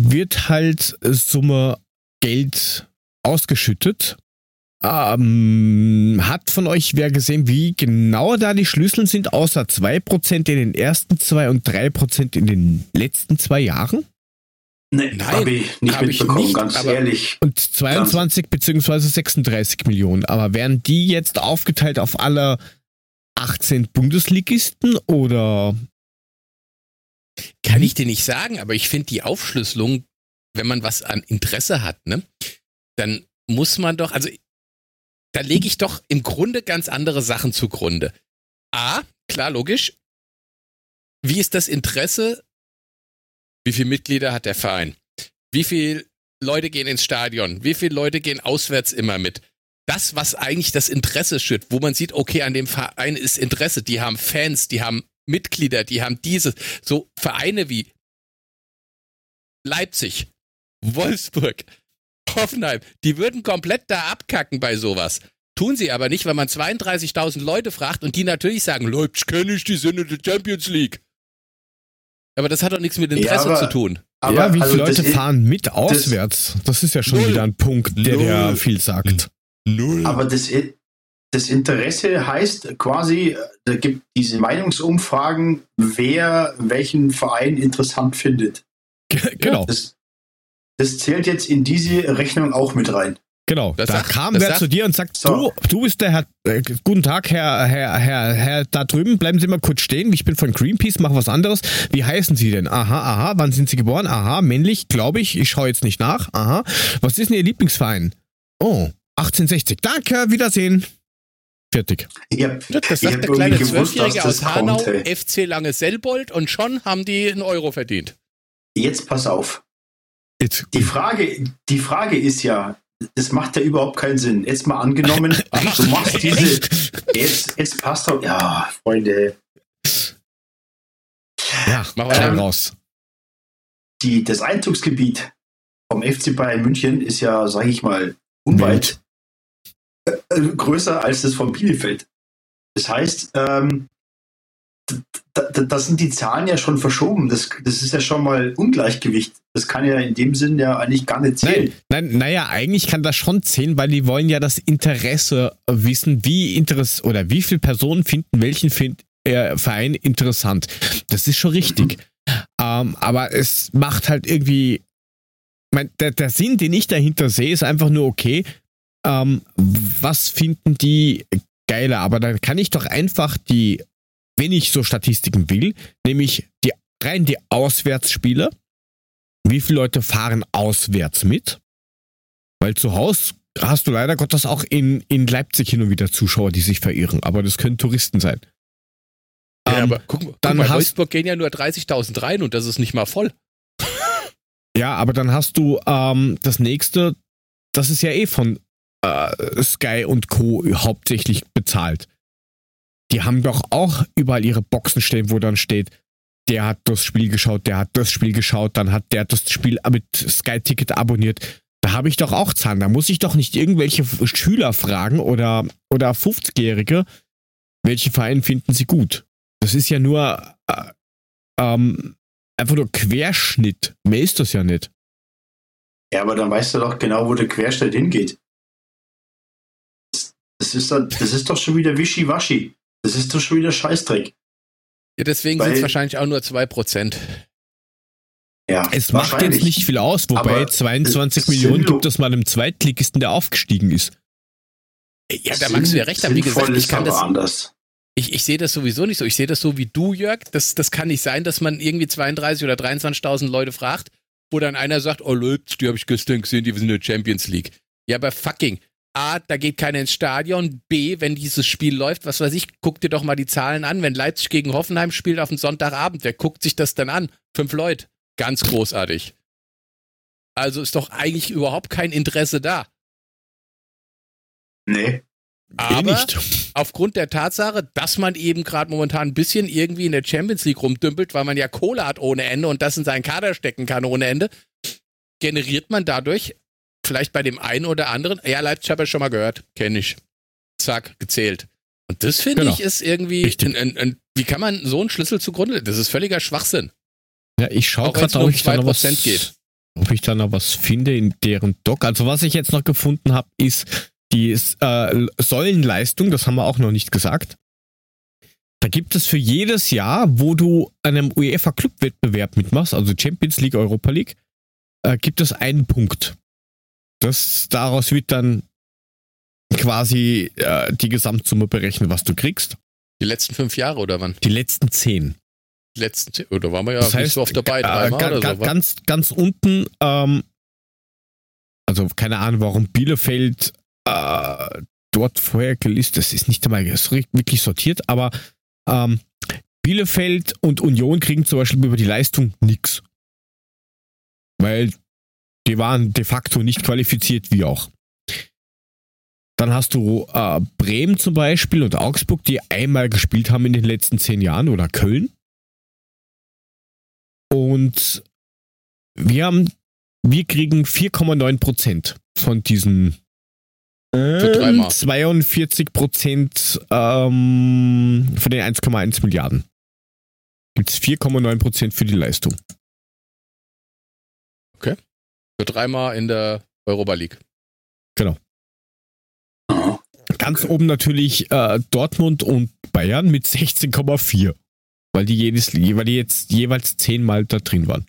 wird halt Summe Geld ausgeschüttet ähm, hat von euch wer gesehen, wie genau da die Schlüssel sind, außer 2% in den ersten zwei und 3% in den letzten zwei Jahren? Nee, habe ich nicht hab mitbekommen, ich nicht, ganz ehrlich. Und 22 bzw. 36 Millionen. Aber werden die jetzt aufgeteilt auf alle 18 Bundesligisten oder? Kann ich dir nicht sagen, aber ich finde die Aufschlüsselung, wenn man was an Interesse hat, ne, dann muss man doch, also da lege ich doch im Grunde ganz andere Sachen zugrunde. A, klar, logisch. Wie ist das Interesse? Wie viele Mitglieder hat der Verein? Wie viele Leute gehen ins Stadion? Wie viele Leute gehen auswärts immer mit? Das, was eigentlich das Interesse schürt, wo man sieht, okay, an dem Verein ist Interesse, die haben Fans, die haben Mitglieder, die haben dieses, so Vereine wie Leipzig, Wolfsburg, Hoffenheim, die würden komplett da abkacken bei sowas. Tun sie aber nicht, weil man 32.000 Leute fragt und die natürlich sagen, Leipzig kenne ich, die sind in der Champions League. Aber das hat doch nichts mit Interesse ja, aber, zu tun. Aber, ja, wie also viele Leute fahren mit auswärts? Das, das ist ja schon null. wieder ein Punkt, der, der viel sagt. Null. Aber das, das Interesse heißt quasi, da gibt diese Meinungsumfragen, wer welchen Verein interessant findet. Genau. Das, das zählt jetzt in diese Rechnung auch mit rein. Genau, das da sagt, kam wer sagt, zu dir und sagt, so. du, du bist der Herr, äh, guten Tag, Herr, Herr, Herr, Herr, da drüben, bleiben Sie mal kurz stehen, ich bin von Greenpeace, mache was anderes. Wie heißen Sie denn? Aha, aha, wann sind Sie geboren? Aha, männlich, glaube ich, ich schaue jetzt nicht nach. Aha, was ist denn Ihr Lieblingsverein? Oh, 1860. Danke, Wiedersehen. Fertig. Ja, das sagt der kleine Zwölfjährige aus Hanau, kommt, FC Lange Selbold und schon haben die einen Euro verdient. Jetzt pass auf. Jetzt. Die, Frage, die Frage ist ja, das macht ja überhaupt keinen Sinn. Jetzt mal angenommen, (laughs) du machst diese. Jetzt, jetzt passt doch. Ja, Freunde. Ja, machen wir ähm, raus. Die, das Einzugsgebiet vom FC Bayern München ist ja, sag ich mal, unweit äh, äh, größer als das von Bielefeld. Das heißt, ähm, da, da, sind die Zahlen ja schon verschoben. Das, das ist ja schon mal Ungleichgewicht. Das kann ja in dem Sinn ja eigentlich gar nicht zählen. Nein, nein, naja, eigentlich kann das schon zählen, weil die wollen ja das Interesse wissen, wie Interesse oder wie viele Personen finden welchen find, äh, Verein interessant. Das ist schon richtig. Mhm. Ähm, aber es macht halt irgendwie. Mein, der, der Sinn, den ich dahinter sehe, ist einfach nur okay. Ähm, was finden die geiler? Aber dann kann ich doch einfach die wenn ich so Statistiken will, nämlich die, rein die Auswärtsspiele. Wie viele Leute fahren auswärts mit? Weil zu Hause hast du leider Gottes auch in, in Leipzig hin und wieder Zuschauer, die sich verirren, aber das können Touristen sein. Ja, ähm, aber guck, dann guck mal, Wolfsburg gehen ja nur 30.000 rein und das ist nicht mal voll. ja, aber dann hast du ähm, das nächste, das ist ja eh von äh, Sky und Co. hauptsächlich bezahlt die haben doch auch überall ihre Boxen stehen, wo dann steht, der hat das Spiel geschaut, der hat das Spiel geschaut, dann hat der das Spiel mit Sky Ticket abonniert. Da habe ich doch auch Zahlen. Da muss ich doch nicht irgendwelche Schüler fragen oder, oder 50-Jährige, welchen Verein finden sie gut. Das ist ja nur äh, ähm, einfach nur Querschnitt. Mehr ist das ja nicht. Ja, aber dann weißt du doch genau, wo der Querschnitt hingeht. Das ist, doch, das ist doch schon wieder Wischiwaschi. Das ist doch schon wieder Scheißdreck. Ja, deswegen sind es wahrscheinlich auch nur 2%. Ja, es macht jetzt nicht viel aus, wobei 22 Millionen gibt es mal einem Zweitligisten, der aufgestiegen ist. Ja, da magst du ja recht haben. Wie gesagt, ich kann das anders. Ich, ich sehe das sowieso nicht so. Ich sehe das so wie du, Jörg. Das, das kann nicht sein, dass man irgendwie 32 oder 23.000 Leute fragt, wo dann einer sagt, oh Leute, die habe ich gestern gesehen, die sind in der Champions League. Ja, aber fucking, A, da geht keiner ins Stadion. B, wenn dieses Spiel läuft, was weiß ich, guck dir doch mal die Zahlen an. Wenn Leipzig gegen Hoffenheim spielt auf einen Sonntagabend, wer guckt sich das dann an? Fünf Leute. Ganz großartig. Also ist doch eigentlich überhaupt kein Interesse da. Nee. Aber nicht. aufgrund der Tatsache, dass man eben gerade momentan ein bisschen irgendwie in der Champions League rumdümpelt, weil man ja Kohle hat ohne Ende und das in seinen Kader stecken kann ohne Ende, generiert man dadurch vielleicht bei dem einen oder anderen, ja, Leipzig habe ich schon mal gehört, kenne ich. Zack, gezählt. Und das finde genau. ich ist irgendwie, ein, ein, ein, wie kann man so einen Schlüssel zugrunde? Das ist völliger Schwachsinn. Ja, ich schaue gerade, ob, ich da noch was, geht. ob ich da noch was finde in deren Doc. Also was ich jetzt noch gefunden habe, ist die äh, Säulenleistung, das haben wir auch noch nicht gesagt. Da gibt es für jedes Jahr, wo du einem UEFA Club Wettbewerb mitmachst, also Champions League, Europa League, äh, gibt es einen Punkt. Das, daraus wird dann quasi äh, die Gesamtsumme berechnet, was du kriegst. Die letzten fünf Jahre oder wann? Die letzten zehn. Die letzten, oder waren wir ja das heißt, nicht so oft dabei, äh, oder so, ganz, ganz unten, ähm, also keine Ahnung, warum Bielefeld äh, dort vorher gelistet, das ist nicht einmal wirklich sortiert, aber ähm, Bielefeld und Union kriegen zum Beispiel über die Leistung nichts. Weil die waren de facto nicht qualifiziert, wie auch. Dann hast du äh, Bremen zum Beispiel und Augsburg, die einmal gespielt haben in den letzten zehn Jahren oder Köln. Und wir haben, wir kriegen 4,9 Prozent von diesen äh, 42 Prozent ähm, von den 1,1 Milliarden. Gibt es 4,9 Prozent für die Leistung. Okay. Für dreimal in der Europa League. Genau. Ganz okay. oben natürlich äh, Dortmund und Bayern mit 16,4. Weil die jedes, weil die jetzt jeweils zehnmal da drin waren.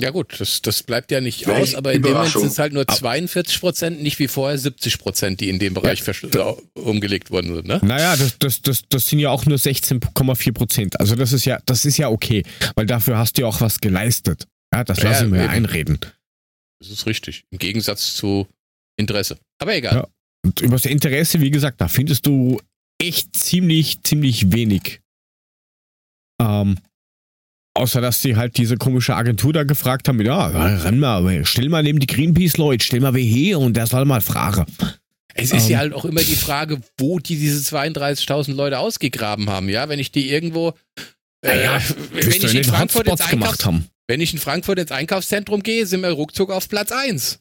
Ja gut, das, das bleibt ja nicht Welch aus, aber in dem Moment sind es halt nur 42 Prozent, nicht wie vorher 70 Prozent, die in dem Bereich ja. umgelegt worden sind. Ne? Naja, das, das, das, das sind ja auch nur 16,4 Prozent. Also das ist ja, das ist ja okay, weil dafür hast du ja auch was geleistet. Ja, das ja, lassen wir ja einreden. Das ist richtig. Im Gegensatz zu Interesse. Aber egal. Ja. Und über das Interesse, wie gesagt, da findest du echt ziemlich, ziemlich wenig. Ähm, außer dass sie halt diese komische Agentur da gefragt haben, ja, renn mal, stell mal neben die Greenpeace-Leute, stell mal wer her und der soll mal fragen. Es ist ähm, ja halt auch immer die Frage, wo die diese 32.000 Leute ausgegraben haben, ja, wenn ich die irgendwo, äh, ja, wenn ich in Frankfurt jetzt gemacht haben. Wenn ich in Frankfurt ins Einkaufszentrum gehe, sind wir ruckzuck auf Platz 1.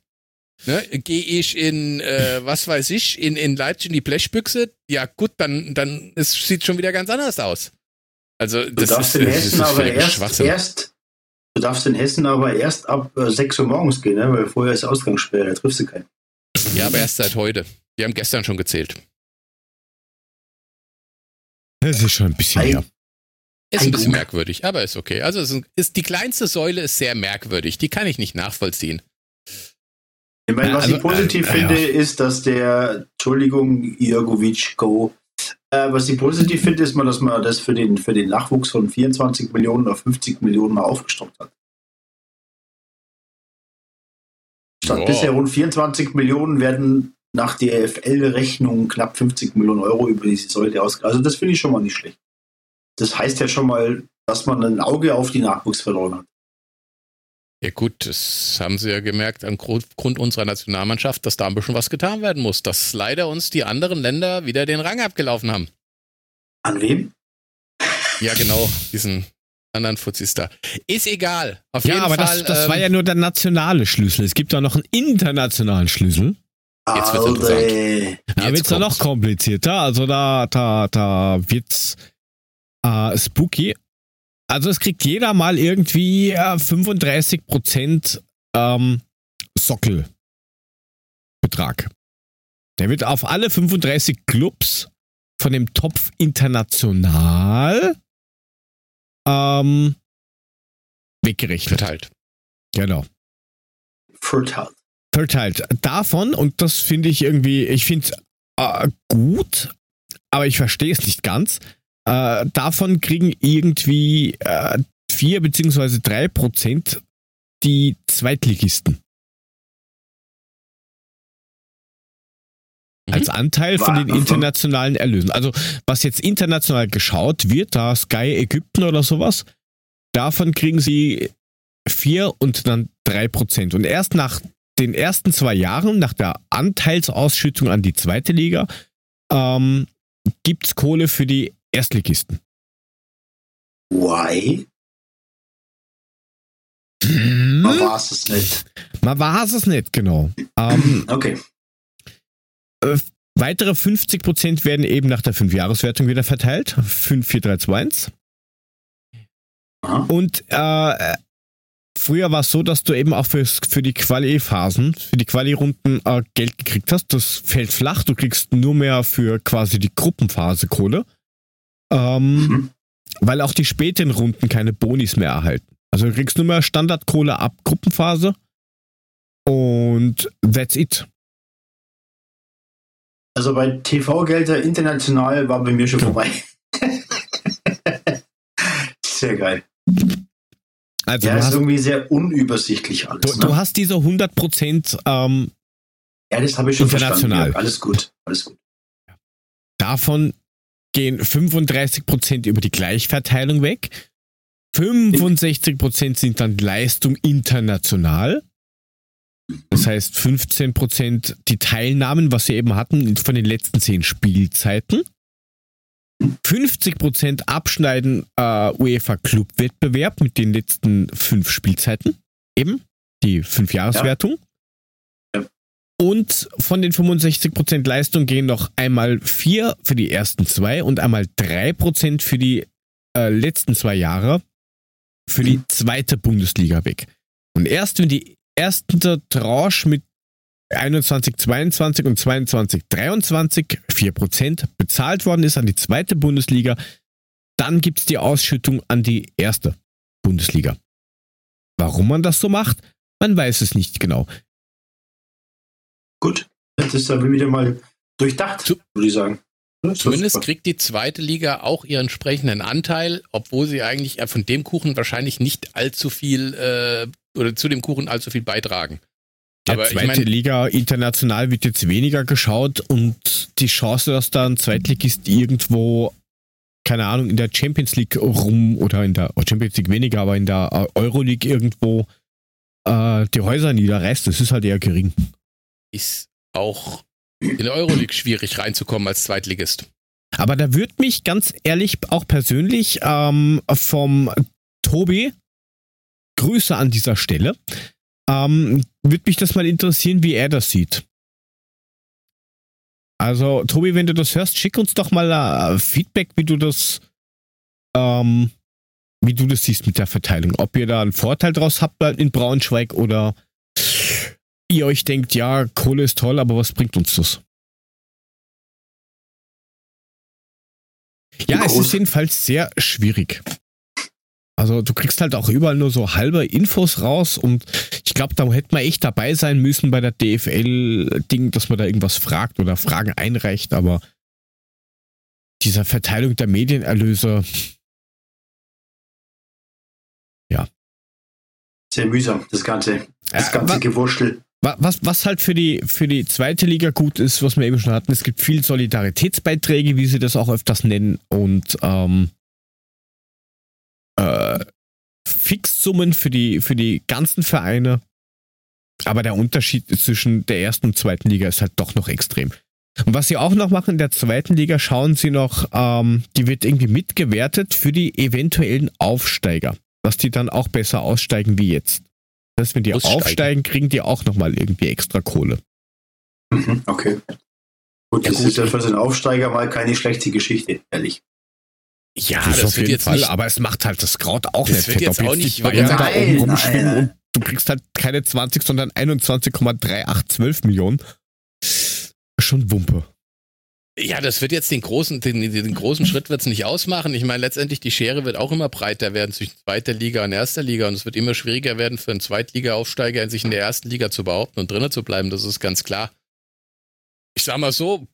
Ne, Gehe ich in, äh, was weiß ich, in, in Leipzig in die Blechbüchse, ja gut, dann, dann es sieht schon wieder ganz anders aus. Also das du darfst ist, in Hessen aber erst, erst, du darfst in Hessen aber erst ab äh, 6 Uhr morgens gehen, ne? weil vorher ist Ausgangssperre, da triffst du keinen. Ja, aber erst seit heute. Die haben gestern schon gezählt. Das ist schon ein bisschen her. Ist ein bisschen merkwürdig, aber ist okay. Also ist, ist, die kleinste Säule ist sehr merkwürdig. Die kann ich nicht nachvollziehen. Ich meine, was also, ich positiv äh, finde, ja. ist, dass der, Entschuldigung, Jörgovic Go, äh, was ich positiv finde, ist mal, dass man das für den, für den Nachwuchs von 24 Millionen auf 50 Millionen mal aufgestockt hat. Statt wow. bisher rund 24 Millionen werden nach der FL-Rechnung knapp 50 Millionen Euro über diese Säule ausgegeben. Also das finde ich schon mal nicht schlecht. Das heißt ja schon mal, dass man ein Auge auf die Nachwuchsförderung hat. Ja gut, das haben sie ja gemerkt aufgrund unserer Nationalmannschaft, dass da ein bisschen was getan werden muss, dass leider uns die anderen Länder wieder den Rang abgelaufen haben. An wem? Ja genau, diesen anderen Fuzis da. Ist egal. Auf ja, jeden aber Fall, das, das ähm, war ja nur der nationale Schlüssel. Es gibt da noch einen internationalen Schlüssel. Jetzt wird's interessant. Da wird's ja noch komplizierter. Also da, da, da wird's äh, spooky. Also es kriegt jeder mal irgendwie äh, 35% ähm, Sockelbetrag. Der wird auf alle 35 Clubs von dem Topf international ähm, weggerechnet. Verteilt. Genau. Verteilt. Verteilt. Davon, und das finde ich irgendwie, ich finde es äh, gut, aber ich verstehe es nicht ganz, äh, davon kriegen irgendwie äh, 4 bzw. 3 Prozent die Zweitligisten. Mhm. Als Anteil von den internationalen Erlösen. Also, was jetzt international geschaut wird, da Sky Ägypten oder sowas, davon kriegen sie 4 und dann 3 Prozent. Und erst nach den ersten zwei Jahren, nach der Anteilsausschüttung an die zweite Liga, ähm, gibt es Kohle für die Erstligisten. Why? Hm? Man war es nicht. Man war es nicht, genau. Ähm, okay. Äh, weitere 50% werden eben nach der 5-Jahres-Wertung wieder verteilt. 5, 4, 3, 2, 1. Aha. Und äh, früher war es so, dass du eben auch für, für die Quali-Phasen, für die Quali-Runden äh, Geld gekriegt hast. Das fällt flach. Du kriegst nur mehr für quasi die Gruppenphase Kohle. Ähm, mhm. Weil auch die späten Runden keine Bonis mehr erhalten. Also du kriegst nur mehr Standardkohle ab Gruppenphase und that's it. Also bei TV-Gelder international war bei mir schon vorbei. (laughs) sehr geil. Also ja, ist irgendwie sehr unübersichtlich alles. Du, ne? du hast diese 100 Prozent ähm, ja, das habe ich schon international. Ja, alles gut, alles gut. Davon gehen 35 Prozent über die Gleichverteilung weg. 65 Prozent sind dann Leistung international. Das heißt 15 Prozent die Teilnahmen, was sie eben hatten von den letzten zehn Spielzeiten. 50 Prozent abschneiden äh, UEFA Club Wettbewerb mit den letzten fünf Spielzeiten. Eben die Fünfjahreswertung. Ja. Ja. Und von den 65 Prozent Leistung gehen noch einmal vier für die ersten zwei und einmal drei Prozent für die äh, letzten zwei Jahre für die zweite Bundesliga weg. Und erst wenn die erste Tranche mit 21, 22 und 22, 23 4% bezahlt worden ist an die zweite Bundesliga, dann gibt es die Ausschüttung an die erste Bundesliga. Warum man das so macht, man weiß es nicht genau. Gut, das ist aber wieder mal durchdacht, Zu würde ich sagen. Zumindest kriegt die zweite Liga auch ihren entsprechenden Anteil, obwohl sie eigentlich von dem Kuchen wahrscheinlich nicht allzu viel äh, oder zu dem Kuchen allzu viel beitragen. Der Aber zweite ich mein, Liga international wird jetzt weniger geschaut und die Chance, dass da ein Zweitligist irgendwo, keine Ahnung, in der Champions League rum oder in der Champions League weniger, aber in der Euroleague irgendwo äh, die Häuser niederreißt, das ist halt eher gering. Ist auch in der Euroleague schwierig reinzukommen als Zweitligist. Aber da würde mich ganz ehrlich auch persönlich ähm, vom Tobi Grüße an dieser Stelle ähm, Würde mich das mal interessieren, wie er das sieht. Also, Tobi, wenn du das hörst, schick uns doch mal uh, Feedback, wie du das, ähm, wie du das siehst mit der Verteilung. Ob ihr da einen Vorteil draus habt in Braunschweig oder ihr euch denkt, ja, Kohle ist toll, aber was bringt uns das? Ja, es ist jedenfalls sehr schwierig. Also du kriegst halt auch überall nur so halbe Infos raus und ich glaube, da hätte man echt dabei sein müssen bei der DFL-Ding, dass man da irgendwas fragt oder Fragen einreicht, aber dieser Verteilung der Medienerlöse, ja. Sehr mühsam, das Ganze. Das ganze äh, Gewurschtel. Was, was halt für die, für die zweite Liga gut ist, was wir eben schon hatten, es gibt viel Solidaritätsbeiträge, wie sie das auch öfters nennen, und ähm, äh, Fixsummen für die, für die ganzen Vereine. Aber der Unterschied zwischen der ersten und zweiten Liga ist halt doch noch extrem. Und was sie auch noch machen in der zweiten Liga, schauen sie noch, ähm, die wird irgendwie mitgewertet für die eventuellen Aufsteiger, dass die dann auch besser aussteigen wie jetzt. Das heißt, wenn die Aussteigen. aufsteigen, kriegen die auch nochmal irgendwie extra Kohle. Mhm, okay. Gut, ja, das gut. ist ja für so einen Aufsteiger mal keine schlechte Geschichte, ehrlich. Ja, das, das auf jeden Fall, nicht, aber es macht halt das Kraut auch nicht fett. Jetzt auch nicht, Bayern da oben rumschwimmen und du kriegst halt keine 20, sondern 21,3812 Millionen. Schon Wumpe. Ja, das wird jetzt den großen, den, den großen Schritt wird es nicht ausmachen. Ich meine, letztendlich die Schere wird auch immer breiter werden zwischen zweiter Liga und erster Liga und es wird immer schwieriger werden für einen Zweitliga-Aufsteiger, sich in der ersten Liga zu behaupten und drinnen zu bleiben. Das ist ganz klar. Ich sag mal so,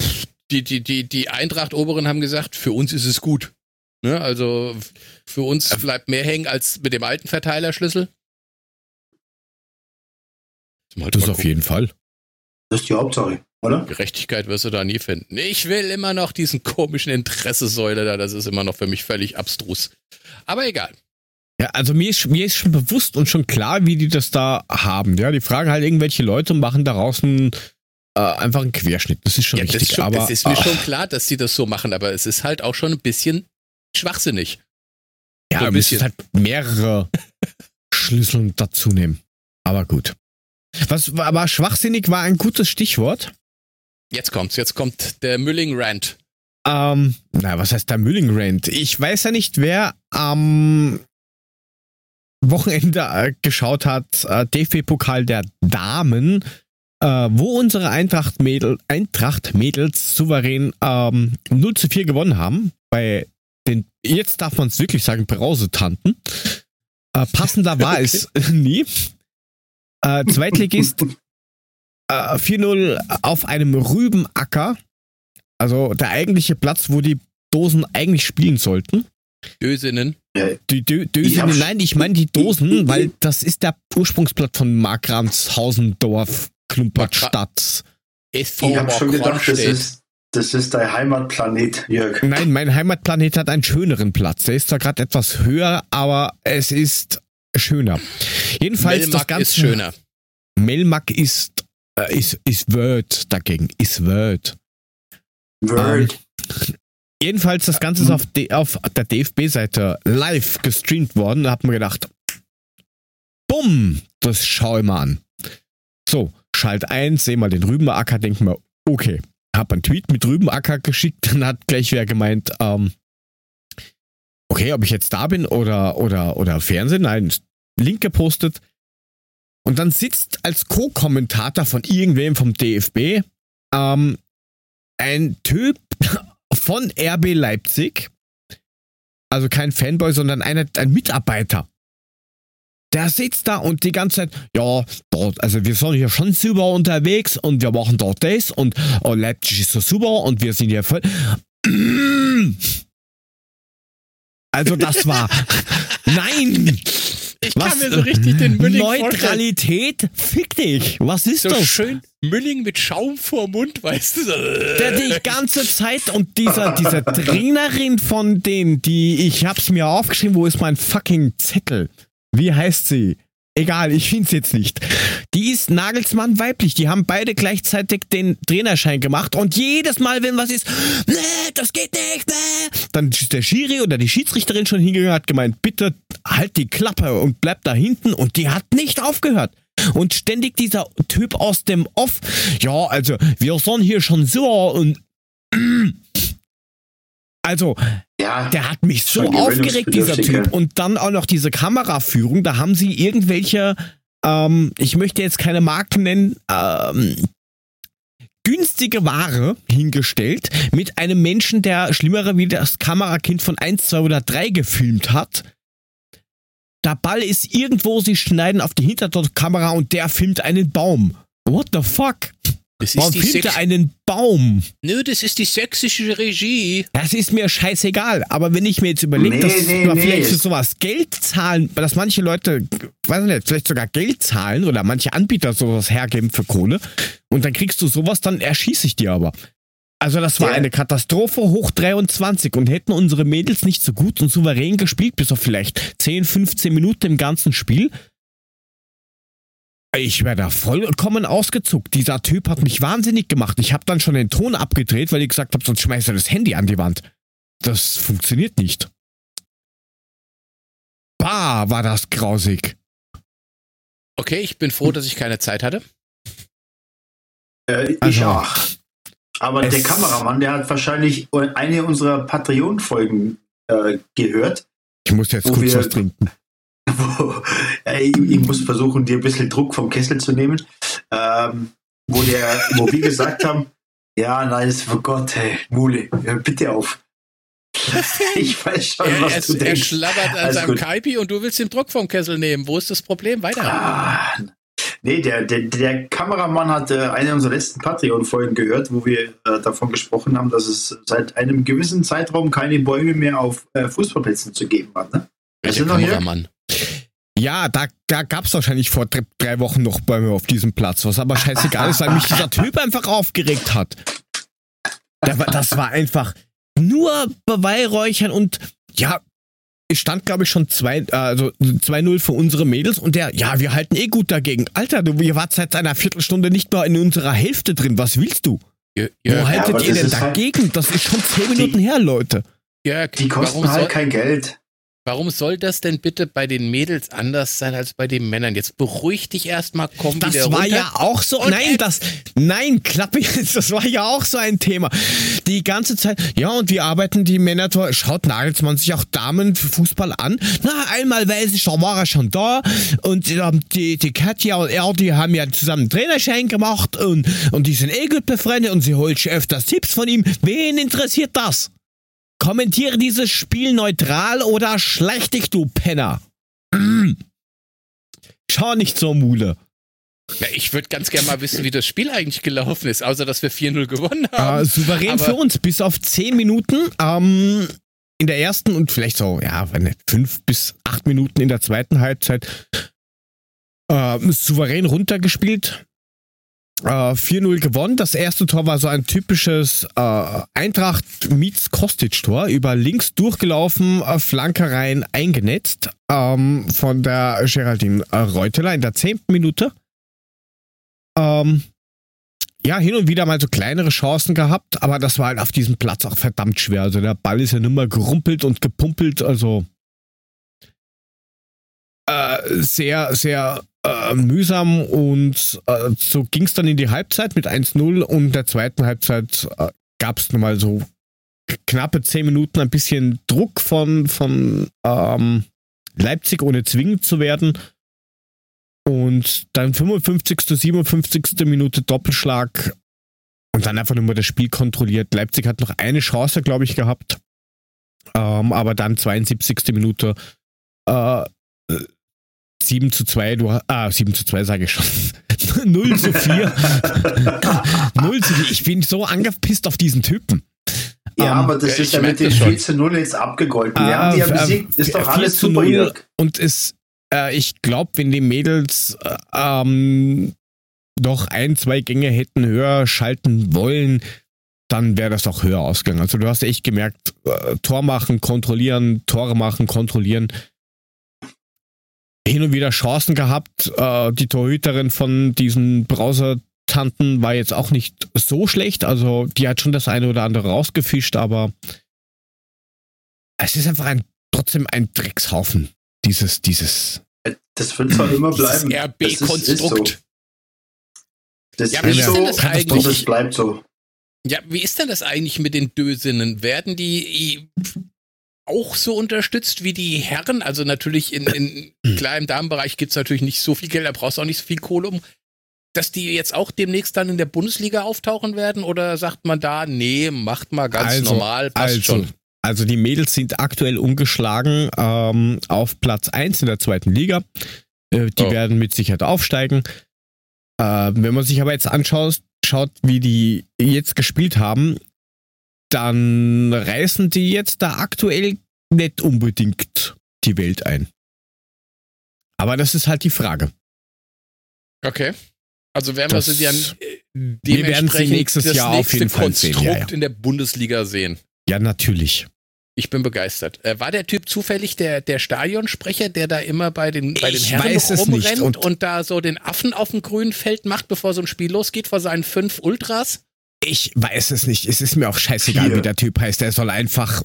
die, die, die, die Eintracht-Oberen haben gesagt, für uns ist es gut. Ne? Also für uns bleibt mehr hängen als mit dem alten Verteilerschlüssel. Das ist auf jeden Fall. Das ist die Hauptsache, oder? Gerechtigkeit wirst du da nie finden. Ich will immer noch diesen komischen Interessesäule da. Das ist immer noch für mich völlig abstrus. Aber egal. Ja, also mir ist, mir ist schon bewusst und schon klar, wie die das da haben. Ja, die fragen halt irgendwelche Leute und machen daraus einen, äh, einfach einen Querschnitt. Das ist schon ja, richtig. Das ist, schon, aber, es ist mir ach. schon klar, dass sie das so machen, aber es ist halt auch schon ein bisschen schwachsinnig. Ja, so ein bisschen. halt mehrere (laughs) Schlüssel dazu nehmen. Aber gut. Was aber schwachsinnig war ein gutes Stichwort. Jetzt kommt's, jetzt kommt der Mülling-Rant. Ähm, na, was heißt der Mülling-Rant? Ich weiß ja nicht, wer am Wochenende äh, geschaut hat, äh, DFB-Pokal der Damen, äh, wo unsere Eintracht-Mädels Eintracht souverän ähm, 0 zu 4 gewonnen haben bei den, jetzt darf man es wirklich sagen, Brausetanten. Äh, passender war okay. (laughs) es (laughs) nie. Äh, Zweitligist (laughs) äh, 4-0 auf einem Rübenacker. Also der eigentliche Platz, wo die Dosen eigentlich spielen sollten. Dösinnen. Die Dö Dösinnen, ich nein, ich meine die Dosen, weil das ist der Ursprungsplatz von Markranz, Dorf, Klumpertstadt. Ich habe schon gedacht, das ist, das ist dein Heimatplanet, Jörg. Nein, mein Heimatplanet hat einen schöneren Platz. Der ist zwar gerade etwas höher, aber es ist schöner. Jedenfalls Melmac das Ganze. ist schöner. Melmac ist, äh, ist, ist Word dagegen. Ist Word. Word. Ähm, jedenfalls, das Ganze ist auf, auf der DFB-Seite live gestreamt worden. Da hat man gedacht, bumm, das schau ich mal an. So, schalt ein, seh mal den Rübenacker, denk mal, okay. Hab einen Tweet mit Rübenacker geschickt, dann hat gleich wer gemeint, ähm, okay, ob ich jetzt da bin oder, oder, oder Fernsehen, nein, Link gepostet. Und dann sitzt als Co-Kommentator von irgendwem vom DFB ähm, ein Typ (laughs) von RB Leipzig, also kein Fanboy, sondern einer, ein Mitarbeiter. Der sitzt da und die ganze Zeit, ja, dort, also wir sind hier schon super unterwegs und wir machen dort das und oh, Leipzig ist so super und wir sind hier voll. (clears throat) Also das war. (laughs) Nein! Ich Was? kann mir so richtig den Mülling Neutralität? Fick dich! Was ist so das? schön Mülling mit Schaum vor Mund, weißt du? Der die ganze Zeit und dieser, dieser Trainerin von denen, die, ich hab's mir aufgeschrieben, wo ist mein fucking Zettel? Wie heißt sie? Egal, ich find's jetzt nicht. Die ist Nagelsmann weiblich. Die haben beide gleichzeitig den Trainerschein gemacht und jedes Mal, wenn was ist, nee, das geht nicht, nee, dann ist der Schiri oder die Schiedsrichterin schon hingegangen hat gemeint, bitte halt die Klappe und bleib da hinten und die hat nicht aufgehört. Und ständig dieser Typ aus dem Off, ja, also wir sind hier schon so und (clears throat) also ja, der hat mich so aufgeregt, dieser Typ. Und dann auch noch diese Kameraführung, da haben sie irgendwelche, ähm, ich möchte jetzt keine Marken nennen, ähm, günstige Ware hingestellt mit einem Menschen, der schlimmere wie das Kamerakind von 1, 2 oder 3 gefilmt hat. Der Ball ist irgendwo, sie schneiden auf die Hintertorkamera und der filmt einen Baum. What the fuck? Das Warum filmt er einen Baum? Nö, das ist die sächsische Regie. Das ist mir scheißegal. Aber wenn ich mir jetzt überlege, nee, dass nee, man nee. vielleicht für sowas Geld zahlen, dass manche Leute, weiß nicht, vielleicht sogar Geld zahlen oder manche Anbieter sowas hergeben für Kohle und dann kriegst du sowas, dann erschieße ich dir aber. Also das war ja. eine Katastrophe hoch 23 und hätten unsere Mädels nicht so gut und souverän gespielt, bis auf vielleicht 10, 15 Minuten im ganzen Spiel, ich wäre da vollkommen ausgezuckt. Dieser Typ hat mich wahnsinnig gemacht. Ich habe dann schon den Ton abgedreht, weil ich gesagt habe, sonst schmeißt er das Handy an die Wand. Das funktioniert nicht. Bah, war das grausig. Okay, ich bin froh, dass ich keine Zeit hatte. Äh, ich also, auch. Aber der Kameramann, der hat wahrscheinlich eine unserer Patreon-Folgen äh, gehört. Ich muss jetzt kurz wir, was trinken ich, (laughs) ich, muss versuchen, dir ein bisschen Druck vom Kessel zu nehmen, ähm, wo, der, wo wir gesagt haben, ja, nein, ist für Gott, hey, Mule, hör bitte auf. (laughs) Ich weiß schon, er, was er, du denkst. Er schlabbert an seinem Kaipi und du willst den Druck vom Kessel nehmen. Wo ist das Problem? Weiter. Ah, nee, der, der, der Kameramann hat äh, eine unserer letzten Patreon-Folgen gehört, wo wir äh, davon gesprochen haben, dass es seit einem gewissen Zeitraum keine Bäume mehr auf äh, Fußballplätzen zu geben hat. Ne? Welcher Kameramann? Ja, da, da gab es wahrscheinlich vor drei, drei Wochen noch Bäume auf diesem Platz, was aber scheißegal ist, weil mich dieser Typ einfach aufgeregt hat. Das war einfach nur Beweihräuchern und ja, es stand, glaube ich, schon 2, also 2-0 für unsere Mädels und der, ja, wir halten eh gut dagegen. Alter, du, ihr wart seit einer Viertelstunde nicht mal in unserer Hälfte drin. Was willst du? Ja, ja, Wo haltet ihr denn halt dagegen? Halt das ist schon 10 Minuten her, Leute. Ja, die kosten halt kein Geld. Warum soll das denn bitte bei den Mädels anders sein als bei den Männern? Jetzt beruhig dich erstmal, komm das wieder runter. Das war ja auch so, Und nein, das, nein, klappe jetzt, das war ja auch so ein Thema. Die ganze Zeit, ja, und wie arbeiten die Männer, schaut Nagelsmann sich auch Damenfußball an? Na, einmal weiß ich, da war er schon da und die, die Katja und er, die haben ja zusammen einen Trainerschein gemacht und, und die sind eh gut befreundet und sie holt öfters Tipps von ihm. Wen interessiert das? Kommentiere dieses Spiel neutral oder schlecht dich, du Penner. (clears throat) Schau nicht so Mule. Ja, ich würde ganz gerne mal wissen, wie das Spiel eigentlich gelaufen ist, außer dass wir 4-0 gewonnen haben. Äh, souverän Aber für uns, bis auf 10 Minuten. Ähm, in der ersten und vielleicht so, ja, fünf bis acht Minuten in der zweiten Halbzeit äh, souverän runtergespielt. Äh, 4-0 gewonnen. Das erste Tor war so ein typisches äh, Eintracht meets Kostic-Tor. Über links durchgelaufen, äh, Flanke rein eingenetzt ähm, von der Geraldine Reuteler in der zehnten Minute. Ähm, ja, hin und wieder mal so kleinere Chancen gehabt, aber das war halt auf diesem Platz auch verdammt schwer. Also der Ball ist ja nur mal gerumpelt und gepumpelt, also äh, sehr, sehr äh, mühsam und äh, so ging es dann in die Halbzeit mit 1-0 und der zweiten Halbzeit äh, gab es nochmal so knappe 10 Minuten ein bisschen Druck von, von ähm, Leipzig, ohne zwingend zu werden. Und dann 55., 57. Minute Doppelschlag und dann einfach nur das Spiel kontrolliert. Leipzig hat noch eine Chance, glaube ich, gehabt. Ähm, aber dann 72. Minute äh, 7 zu 2, du ah, 7 zu 2 sage ich schon. (laughs) 0 zu 4. 0 (laughs) zu 4. Ich bin so angepisst auf diesen Typen. Ja, um, aber das ist ja mit den 4 zu 0 jetzt abgegolten. Wir haben die ja besiegt. Ist doch alles super, Jörg. Und es äh, ich glaube, wenn die Mädels äh, ähm, noch ein, zwei Gänge hätten höher schalten wollen, dann wäre das auch höher ausgegangen. Also du hast echt gemerkt, äh, Tor machen, kontrollieren, Tore machen, kontrollieren. Hin und wieder Chancen gehabt. Äh, die Torhüterin von diesen Browser-Tanten war jetzt auch nicht so schlecht. Also die hat schon das eine oder andere rausgefischt, aber es ist einfach ein, trotzdem ein Dreckshaufen dieses, dieses. Das wird zwar immer bleiben. RB-Konstrukt. Das, ja, ist so, das, eigentlich, das bleibt so. Ja, wie ist denn das eigentlich mit den Dösinnen? Werden die auch so unterstützt wie die Herren? Also natürlich in, in klar im Damenbereich gibt es natürlich nicht so viel Geld, da brauchst du auch nicht so viel Kohle um. Dass die jetzt auch demnächst dann in der Bundesliga auftauchen werden? Oder sagt man da, nee, macht mal ganz also, normal, passt also, schon? Also die Mädels sind aktuell ungeschlagen ähm, auf Platz 1 in der zweiten Liga. Äh, die oh. werden mit Sicherheit aufsteigen. Äh, wenn man sich aber jetzt anschaut, schaut, wie die jetzt gespielt haben, dann reißen die jetzt da aktuell nicht unbedingt die Welt ein. Aber das ist halt die Frage. Okay. Also werden das, wir sie dann dementsprechend wir werden sie nächstes das Jahr nächste auf jeden Fall Konstrukt sehen, ja, ja. in der Bundesliga sehen. Ja, natürlich. Ich bin begeistert. Äh, war der Typ zufällig der, der Stadionsprecher, der da immer bei den, bei den Herren rumrennt und, und, da so den Affen auf dem grünen Feld macht, bevor so ein Spiel losgeht vor seinen fünf Ultras? Ich weiß es nicht. Es ist mir auch scheißegal, Hier. wie der Typ heißt. Der soll einfach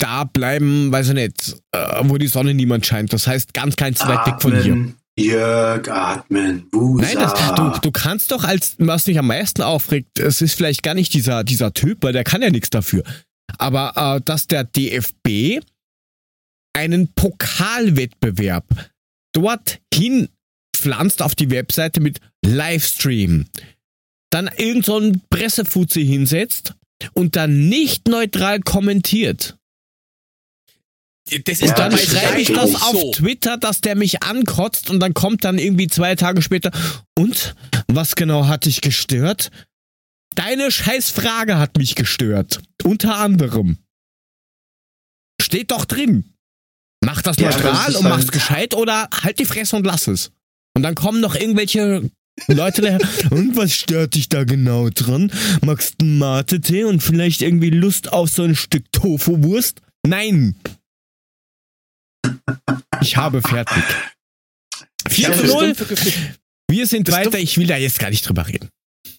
da bleiben, weiß ich nicht, äh, wo die Sonne niemand scheint. Das heißt, ganz, ganz weit weg von hier. Jörg, atmen, Busa. Nein, das, du, du kannst doch als, was mich am meisten aufregt, es ist vielleicht gar nicht dieser, dieser Typ, weil der kann ja nichts dafür aber äh, dass der DFB einen Pokalwettbewerb dorthin pflanzt auf die Webseite mit Livestream, dann irgend so ein Pressefuzzi hinsetzt und dann nicht neutral kommentiert. Das ist ja, dann schreibe ich das auf so. Twitter, dass der mich ankotzt und dann kommt dann irgendwie zwei Tage später. Und was genau hat dich gestört? Deine Scheißfrage hat mich gestört. Unter anderem. Steht doch drin. Mach das ja, neutral das und mach's halt gescheit oder halt die Fresse und lass es. Und dann kommen noch irgendwelche Leute. Und was stört dich da genau dran? Magst du Mate-Tee und vielleicht irgendwie Lust auf so ein Stück Tofu-Wurst? Nein! Ich habe fertig. 4 zu 0. Wir sind weiter. Ich will da jetzt gar nicht drüber reden.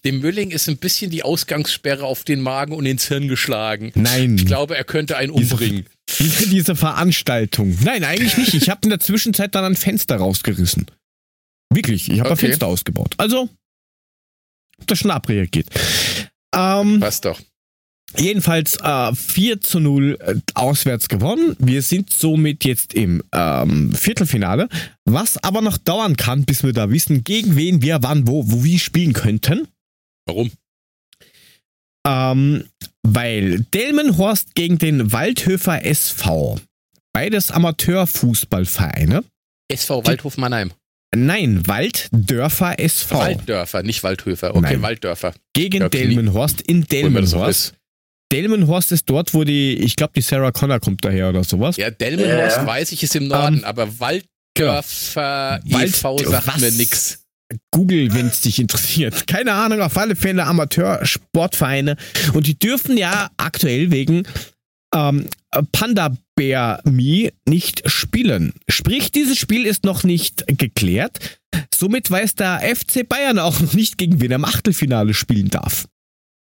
Dem Mülling ist ein bisschen die Ausgangssperre auf den Magen und ins Hirn geschlagen. Nein. Ich glaube, er könnte einen umbringen. Diese, diese Veranstaltung. Nein, eigentlich nicht. Ich habe in der Zwischenzeit dann ein Fenster rausgerissen. Wirklich, ich habe okay. ein Fenster ausgebaut. Also, das schon abreagiert. Ähm, Passt doch. Jedenfalls äh, 4 zu 0 äh, auswärts gewonnen. Wir sind somit jetzt im ähm, Viertelfinale, was aber noch dauern kann, bis wir da wissen, gegen wen wir wann, wo, wo wie spielen könnten. Warum? Ähm, weil Delmenhorst gegen den Waldhöfer SV, beides Amateurfußballvereine. SV Waldhof Mannheim. Nein, Walddörfer SV. Walddörfer, nicht Waldhöfer. Okay, Nein. Walddörfer. Gegen ja, Delmenhorst in Delmenhorst. Delmenhorst ist dort, wo die, ich glaube, die Sarah Connor kommt daher oder sowas. Ja, Delmenhorst ja. weiß ich, ist im Norden, um, ähm, aber Walddörfer genau. e.V. sagt was? mir nix. Google, wenn es dich interessiert. Keine Ahnung, auf alle Fälle Amateursportvereine. Und die dürfen ja aktuell wegen ähm, Panda Bear Me nicht spielen. Sprich, dieses Spiel ist noch nicht geklärt. Somit weiß der FC Bayern auch noch nicht, gegen wen er im Achtelfinale spielen darf.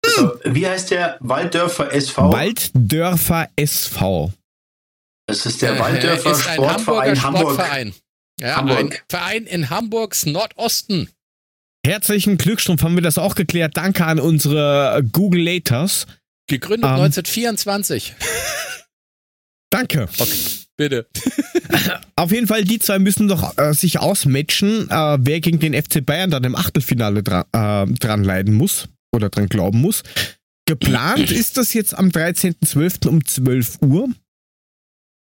Also, wie heißt der Walddörfer SV? Walddörfer SV. Das ist der Walddörfer ist Sportverein Hamburg. Sportverein. Ja, Hamburg. ein Verein in Hamburgs Nordosten. Herzlichen Glückstrumpf haben wir das auch geklärt. Danke an unsere Google Laters. Gegründet um, 1924. (laughs) Danke. Okay, bitte. (laughs) Auf jeden Fall, die zwei müssen doch äh, sich ausmatchen, äh, wer gegen den FC Bayern dann im Achtelfinale dran, äh, dran leiden muss oder dran glauben muss. Geplant (laughs) ist das jetzt am 13.12. um 12 Uhr.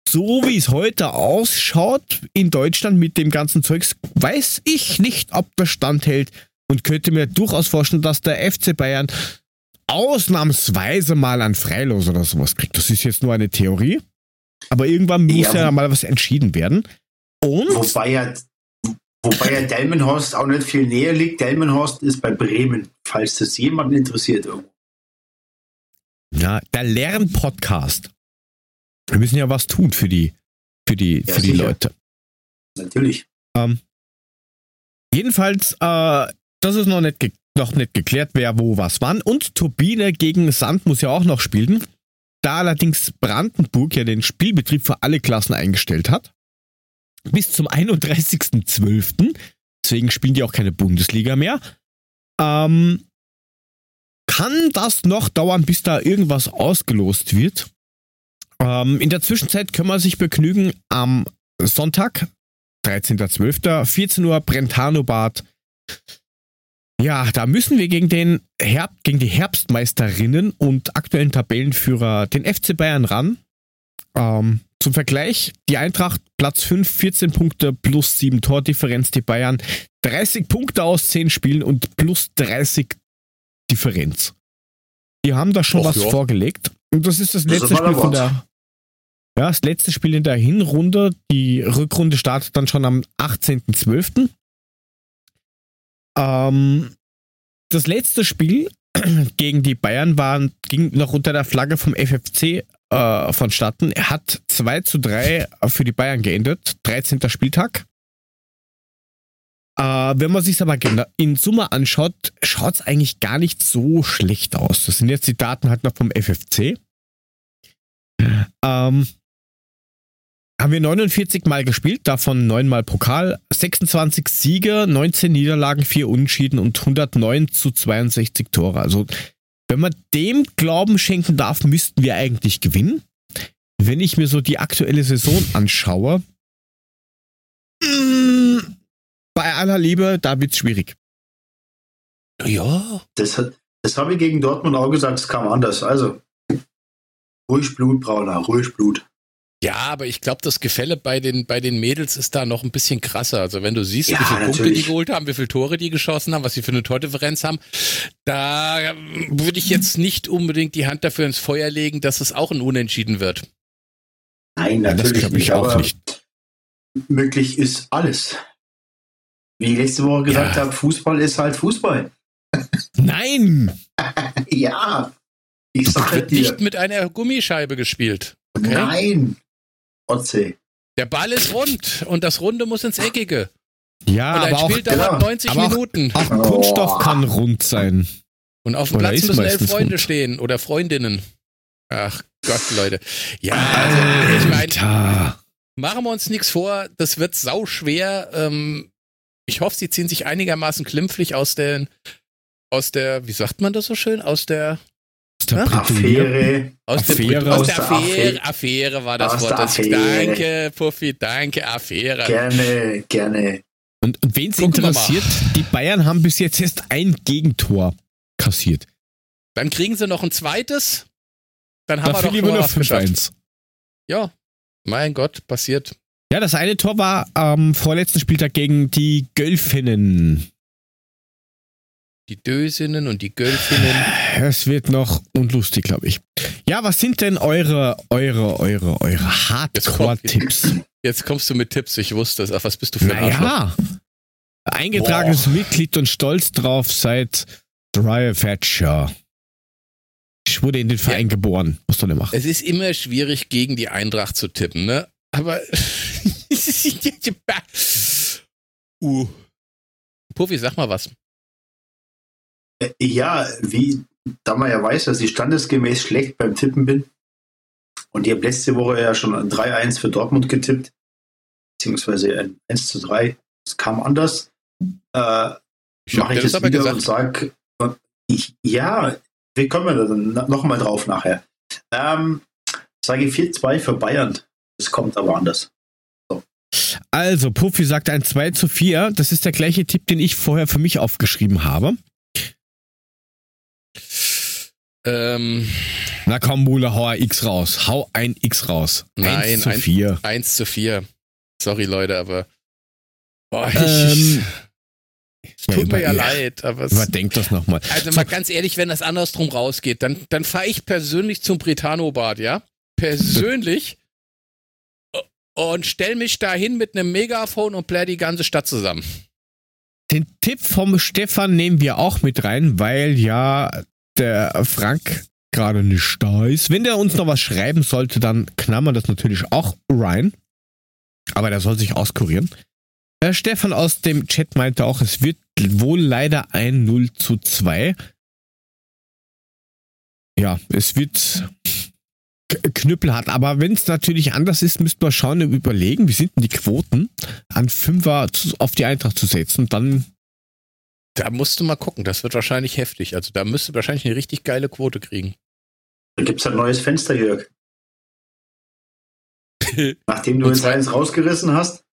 So wie es heute ausschaut in Deutschland mit dem ganzen Zeugs, weiß ich nicht, ob das standhält und könnte mir durchaus vorstellen, dass der FC Bayern ausnahmsweise mal ein Freilos oder sowas kriegt. Das ist jetzt nur eine Theorie. Aber irgendwann muss ja, ja mal was entschieden werden. Und wobei ja, wobei ja Delmenhorst auch nicht viel näher liegt. Delmenhorst ist bei Bremen, falls das jemanden interessiert irgendwo. Ja, der Lernpodcast. Wir müssen ja was tun für die, für die, ja, für die Leute. Natürlich. Ähm, jedenfalls, äh, das ist noch nicht, noch nicht geklärt, wer wo was wann. Und Turbine gegen Sand muss ja auch noch spielen. Da allerdings Brandenburg ja den Spielbetrieb für alle Klassen eingestellt hat, bis zum 31.12., deswegen spielen die auch keine Bundesliga mehr, ähm, kann das noch dauern, bis da irgendwas ausgelost wird. Ähm, in der Zwischenzeit können wir sich begnügen am Sonntag, 13.12., 14 Uhr, Brentano-Bad. Ja, da müssen wir gegen den Herb gegen die Herbstmeisterinnen und aktuellen Tabellenführer, den FC Bayern, ran. Ähm, zum Vergleich, die Eintracht Platz 5, 14 Punkte plus 7 Tordifferenz, die Bayern 30 Punkte aus 10 Spielen und plus 30 Differenz. Die haben da schon Och, was ja. vorgelegt. Und das ist das letzte das Spiel von der. Ja, das letzte Spiel in der Hinrunde. Die Rückrunde startet dann schon am 18.12. Ähm, das letzte Spiel (clears throat) gegen die Bayern war, ging noch unter der Flagge vom FFC äh, vonstatten. Er hat 2 zu 3 für die Bayern geendet, 13. Spieltag. Äh, wenn man sich aber in Summe anschaut, schaut es eigentlich gar nicht so schlecht aus. Das sind jetzt die Daten halt noch vom FFC. Ähm, haben wir 49 Mal gespielt, davon 9 Mal Pokal, 26 Siege, 19 Niederlagen, 4 Unschieden und 109 zu 62 Tore. Also, wenn man dem Glauben schenken darf, müssten wir eigentlich gewinnen. Wenn ich mir so die aktuelle Saison anschaue, mm, bei aller Liebe, da wird es schwierig. Ja. Das, das habe ich gegen Dortmund auch gesagt, es kam anders. Also, ruhig Blut, Brauner, ruhig Blut. Ja, aber ich glaube, das Gefälle bei den, bei den Mädels ist da noch ein bisschen krasser. Also wenn du siehst, ja, wie viele natürlich. Punkte die geholt haben, wie viele Tore die geschossen haben, was sie für eine Tordifferenz haben, da ähm, würde ich jetzt nicht unbedingt die Hand dafür ins Feuer legen, dass es auch ein Unentschieden wird. Nein, natürlich das ich auch nicht. Möglich ist alles. Wie ich letzte Woche gesagt ja. habe, Fußball ist halt Fußball. (laughs) Nein! ja. Ich sage wird dir. nicht mit einer Gummischeibe gespielt. Okay? Nein. Ostsee. Der Ball ist rund und das Runde muss ins Eckige. Ja, und ein aber Spiel auch, dauert genau. 90 aber Minuten. Auch, auch Kunststoff kann rund sein. Und auf dem oder Platz müssen elf Freunde rund. stehen oder Freundinnen. Ach Gott, Leute. Ja, also ich meine, machen wir uns nichts vor, das wird sau schwer. Ähm, ich hoffe, sie ziehen sich einigermaßen klimpflich aus der, aus der, wie sagt man das so schön, aus der der Affäre. Aus, Affäre. Der, aus, der, Affäre. Affäre war das aus Wort. Das danke, Puffy, danke, Affäre. Gerne, gerne. Und, und wen es interessiert, die Bayern haben bis jetzt erst ein Gegentor kassiert. Dann kriegen sie noch ein zweites. Dann haben Dafür wir doch was geschafft. Ja, mein Gott, passiert. Ja, das eine Tor war am vorletzten Spieltag gegen die Gölfinnen. Die Dösinnen und die Gölfinnen. Es wird noch unlustig, glaube ich. Ja, was sind denn eure, eure, eure, eure Hardcore-Tipps? Jetzt, jetzt, kommst du mit Tipps, ich wusste es. Ach, was bist du für ein naja, Eingetragenes Boah. Mitglied und stolz drauf seit Dryer Thatcher. Ich wurde in den Verein ja. geboren. Was soll er machen? Es ist immer schwierig, gegen die Eintracht zu tippen, ne? Aber. (laughs) (laughs) uh. Puffy, sag mal was. Äh, ja, wie, da man ja weiß, dass ich standesgemäß schlecht beim Tippen bin. Und ihr habt letzte Woche ja schon ein 3-1 für Dortmund getippt. Beziehungsweise ein 1 zu 3. Es kam anders. Äh, mache ich das wieder gesagt. und sage, ich, ja, wie kommen wir da dann nochmal drauf nachher? Ähm, sage 4-2 für Bayern. Es kommt aber anders. So. Also, Puffy sagt ein 2 zu 4. Das ist der gleiche Tipp, den ich vorher für mich aufgeschrieben habe. Ähm. Na komm, Mule, hau ein X raus. Hau ein X raus. Nein, 1 zu 4. 1 zu 4. Sorry, Leute, aber. Boah, ich, ähm, es tut ja, mir ja leid, aber es, überdenkt das nochmal. Also mal ganz ehrlich, wenn das andersrum rausgeht, dann, dann fahre ich persönlich zum Britano-Bad, ja? Persönlich und stell mich dahin mit einem Megafon und plär die ganze Stadt zusammen. Den Tipp vom Stefan nehmen wir auch mit rein, weil ja der Frank gerade nicht da ist. Wenn der uns noch was schreiben sollte, dann knabbern das natürlich auch rein. Aber der soll sich auskurieren. Äh, Stefan aus dem Chat meinte auch, es wird wohl leider ein 0 zu 2. Ja, es wird knüppelhart. Aber wenn es natürlich anders ist, müssten wir schauen und überlegen, wie sind denn die Quoten, an Fünfer auf die Eintracht zu setzen. Dann. Da musst du mal gucken, das wird wahrscheinlich heftig. Also da müsst du wahrscheinlich eine richtig geile Quote kriegen. Da gibt es ein neues Fenster, Jörg. (laughs) Nachdem du jetzt eins rausgerissen hast.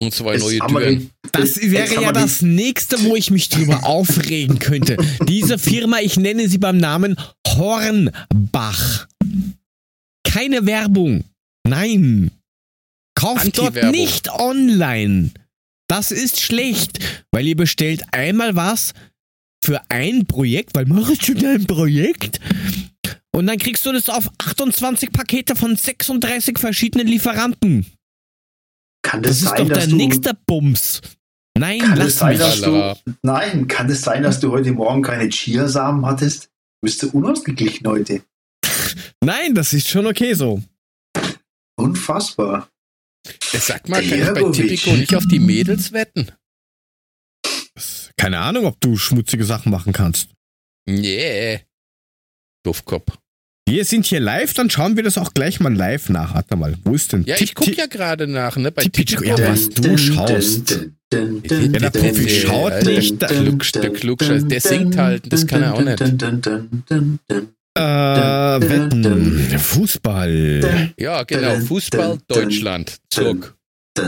Und zwei neue Türen. Das wäre ja das nächste, wo ich mich drüber (laughs) aufregen könnte. Diese Firma, ich nenne sie beim Namen Hornbach. Keine Werbung. Nein. Kauft dort nicht online. Das ist schlecht, weil ihr bestellt einmal was für ein Projekt, weil mach ich schon ein Projekt. Und dann kriegst du das auf 28 Pakete von 36 verschiedenen Lieferanten. Kann das, das sein, ist doch der du, nächste Bums. Nein, kann lass sein, mich. Du, nein, kann es sein, dass du heute Morgen keine Chiasamen hattest? Bist du unausgeglichen heute? Nein, das ist schon okay so. Unfassbar. Sag mal, kann ich bei Tipico nicht auf die Mädels wetten? Keine Ahnung, ob du schmutzige Sachen machen kannst. Nee. Duffkopf. Wir sind hier live, dann schauen wir das auch gleich mal live nach. Warte mal, wo ist denn? Ja, ich gucke ja gerade nach, ne? Bei Tipico. Ja, was du schaust. Wenn der Profi schaut, Klug, der Klugscheiß, der singt halt, das kann er auch nicht. Äh, Wetten, Fußball. Ja, genau, Fußball, Deutschland, Zurück.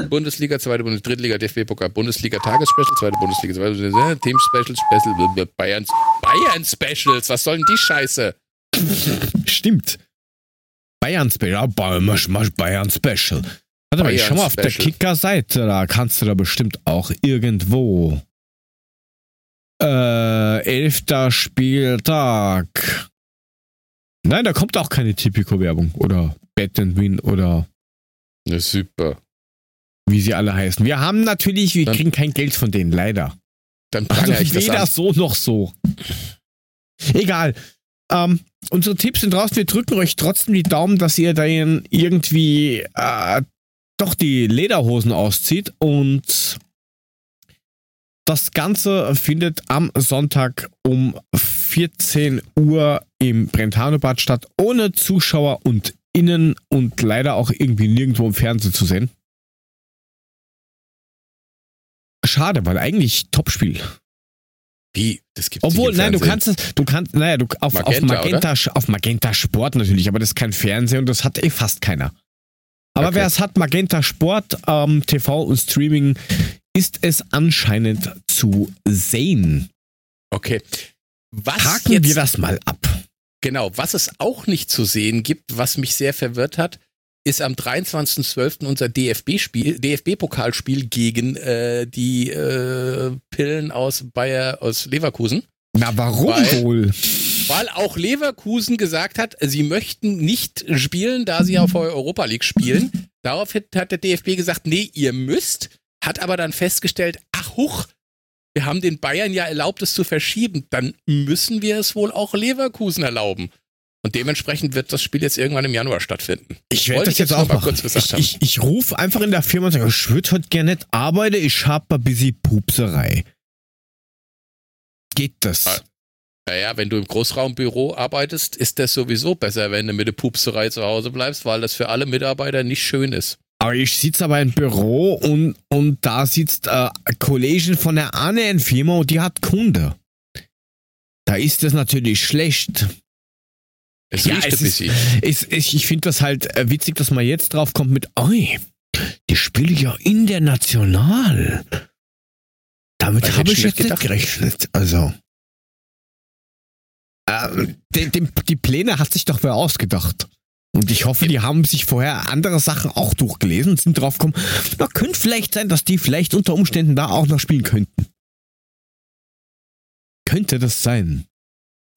Bundesliga, zweite Bundesliga, Drittliga, DFB-Pokal, Bundesliga, Tagesspecial, zweite Bundesliga, zweite Bundesliga, Team-Special, Special, Bayern, Bayern-Specials, was soll denn die Scheiße? Stimmt. Bayern Special. Bayern Special. Warte mal, ich schau mal auf der Kicker-Seite. Da kannst du da bestimmt auch irgendwo. Äh, elfter Spieltag. Nein, da kommt auch keine Tipico-Werbung. Oder Bet and Win oder. Ja, super. Wie sie alle heißen. Wir haben natürlich, wir dann, kriegen kein Geld von denen, leider. Dann also ich weder so noch so. Egal. Ähm, unsere Tipps sind raus. Wir drücken euch trotzdem die Daumen, dass ihr da irgendwie äh, doch die Lederhosen auszieht. Und das Ganze findet am Sonntag um 14 Uhr im Brentano-Bad statt, ohne Zuschauer und innen und leider auch irgendwie nirgendwo im Fernsehen zu sehen. Schade, weil eigentlich Topspiel. Wie? Das gibt's Obwohl, nein, du kannst es, du kannst, naja, du, auf Magenta, auf, Magenta, auf Magenta Sport natürlich, aber das ist kein Fernsehen und das hat eh fast keiner. Aber okay. wer es hat, Magenta Sport, ähm, TV und Streaming, ist es anscheinend zu sehen. Okay. Was Haken jetzt, wir das mal ab. Genau, was es auch nicht zu sehen gibt, was mich sehr verwirrt hat, ist am 23.12. unser DFB-Spiel, DFB-Pokalspiel gegen äh, die äh, Pillen aus Bayer aus Leverkusen. Na, warum weil, wohl? Weil auch Leverkusen gesagt hat, sie möchten nicht spielen, da sie auf Europa League spielen. (laughs) Darauf hat der DFB gesagt, nee, ihr müsst, hat aber dann festgestellt, ach huch, wir haben den Bayern ja erlaubt, es zu verschieben, dann müssen wir es wohl auch Leverkusen erlauben. Und dementsprechend wird das Spiel jetzt irgendwann im Januar stattfinden. Ich werde das jetzt, jetzt auch mal kurz gesagt ich, ich, ich rufe einfach in der Firma und sage, ich würde heute gerne nicht arbeiten, ich habe ein bisschen Pupserei. Geht das? Naja, wenn du im Großraumbüro arbeitest, ist das sowieso besser, wenn du mit der Pupserei zu Hause bleibst, weil das für alle Mitarbeiter nicht schön ist. Aber ich sitze aber im Büro und, und da sitzt äh, eine Kollegin von der anderen Firma und die hat Kunde. Da ist das natürlich schlecht. Es ja, es ist, ist, ist, ich finde das halt äh, witzig, dass man jetzt drauf kommt mit, oi, die spielen ja international. Damit habe ich jetzt nicht gerechnet. Also. Äh, die, die, die, Pläne hat sich doch wer ausgedacht. Und ich hoffe, die haben sich vorher andere Sachen auch durchgelesen und sind drauf gekommen, na, könnte vielleicht sein, dass die vielleicht unter Umständen da auch noch spielen könnten. Könnte das sein?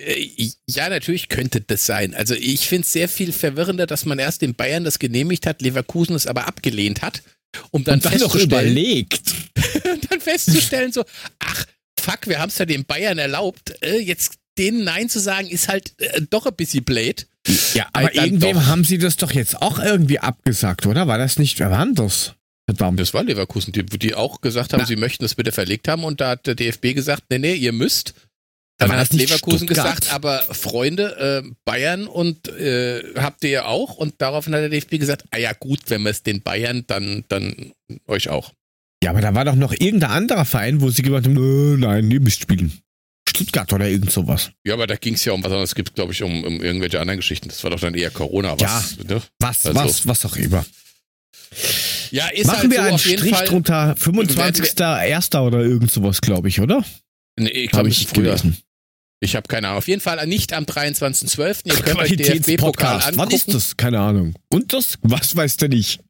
Äh, ja, natürlich könnte das sein. Also ich finde es sehr viel verwirrender, dass man erst in Bayern das genehmigt hat, Leverkusen es aber abgelehnt hat, um dann, Und dann noch überlegt. (laughs) dann festzustellen so, ach, fuck, wir haben es ja den Bayern erlaubt, äh, jetzt denen Nein zu sagen, ist halt äh, doch ein bisschen blöd. Ja, aber irgendwem doch. haben sie das doch jetzt auch irgendwie abgesagt, oder? War das nicht, wer war das? Verdammt. Das war Leverkusen, die, die auch gesagt haben, Na. sie möchten das bitte verlegt haben und da hat der DFB gesagt, nee, nee, ihr müsst. Dann hat Leverkusen Stuttgart. gesagt, aber Freunde, äh, Bayern und äh, habt ihr ja auch. Und daraufhin hat der DFB gesagt, ah ja gut, wenn wir es den Bayern, dann, dann euch auch. Ja, aber da war doch noch irgendein anderer Verein, wo sie gesagt haben, nein, ihr müsst spielen. Stuttgart oder irgend sowas. Ja, aber da ging es ja um was anderes. Es gibt, glaube ich, um, um, irgendwelche anderen Geschichten. Das war doch dann eher Corona. Was, ja, ne? was, also. was, was auch immer. Ja, ist Machen halt wir so einen Strich Fall, drunter, 25.01. oder irgend sowas, glaube ich, oder? Nee, ich glaube, ich früher. Gelesen. Ich habe keine Ahnung. Auf jeden Fall nicht am 23.12. Ihr könnt euch DFB-Pokal angucken. Was ist das? Keine Ahnung. Und das? Was weißt du nicht?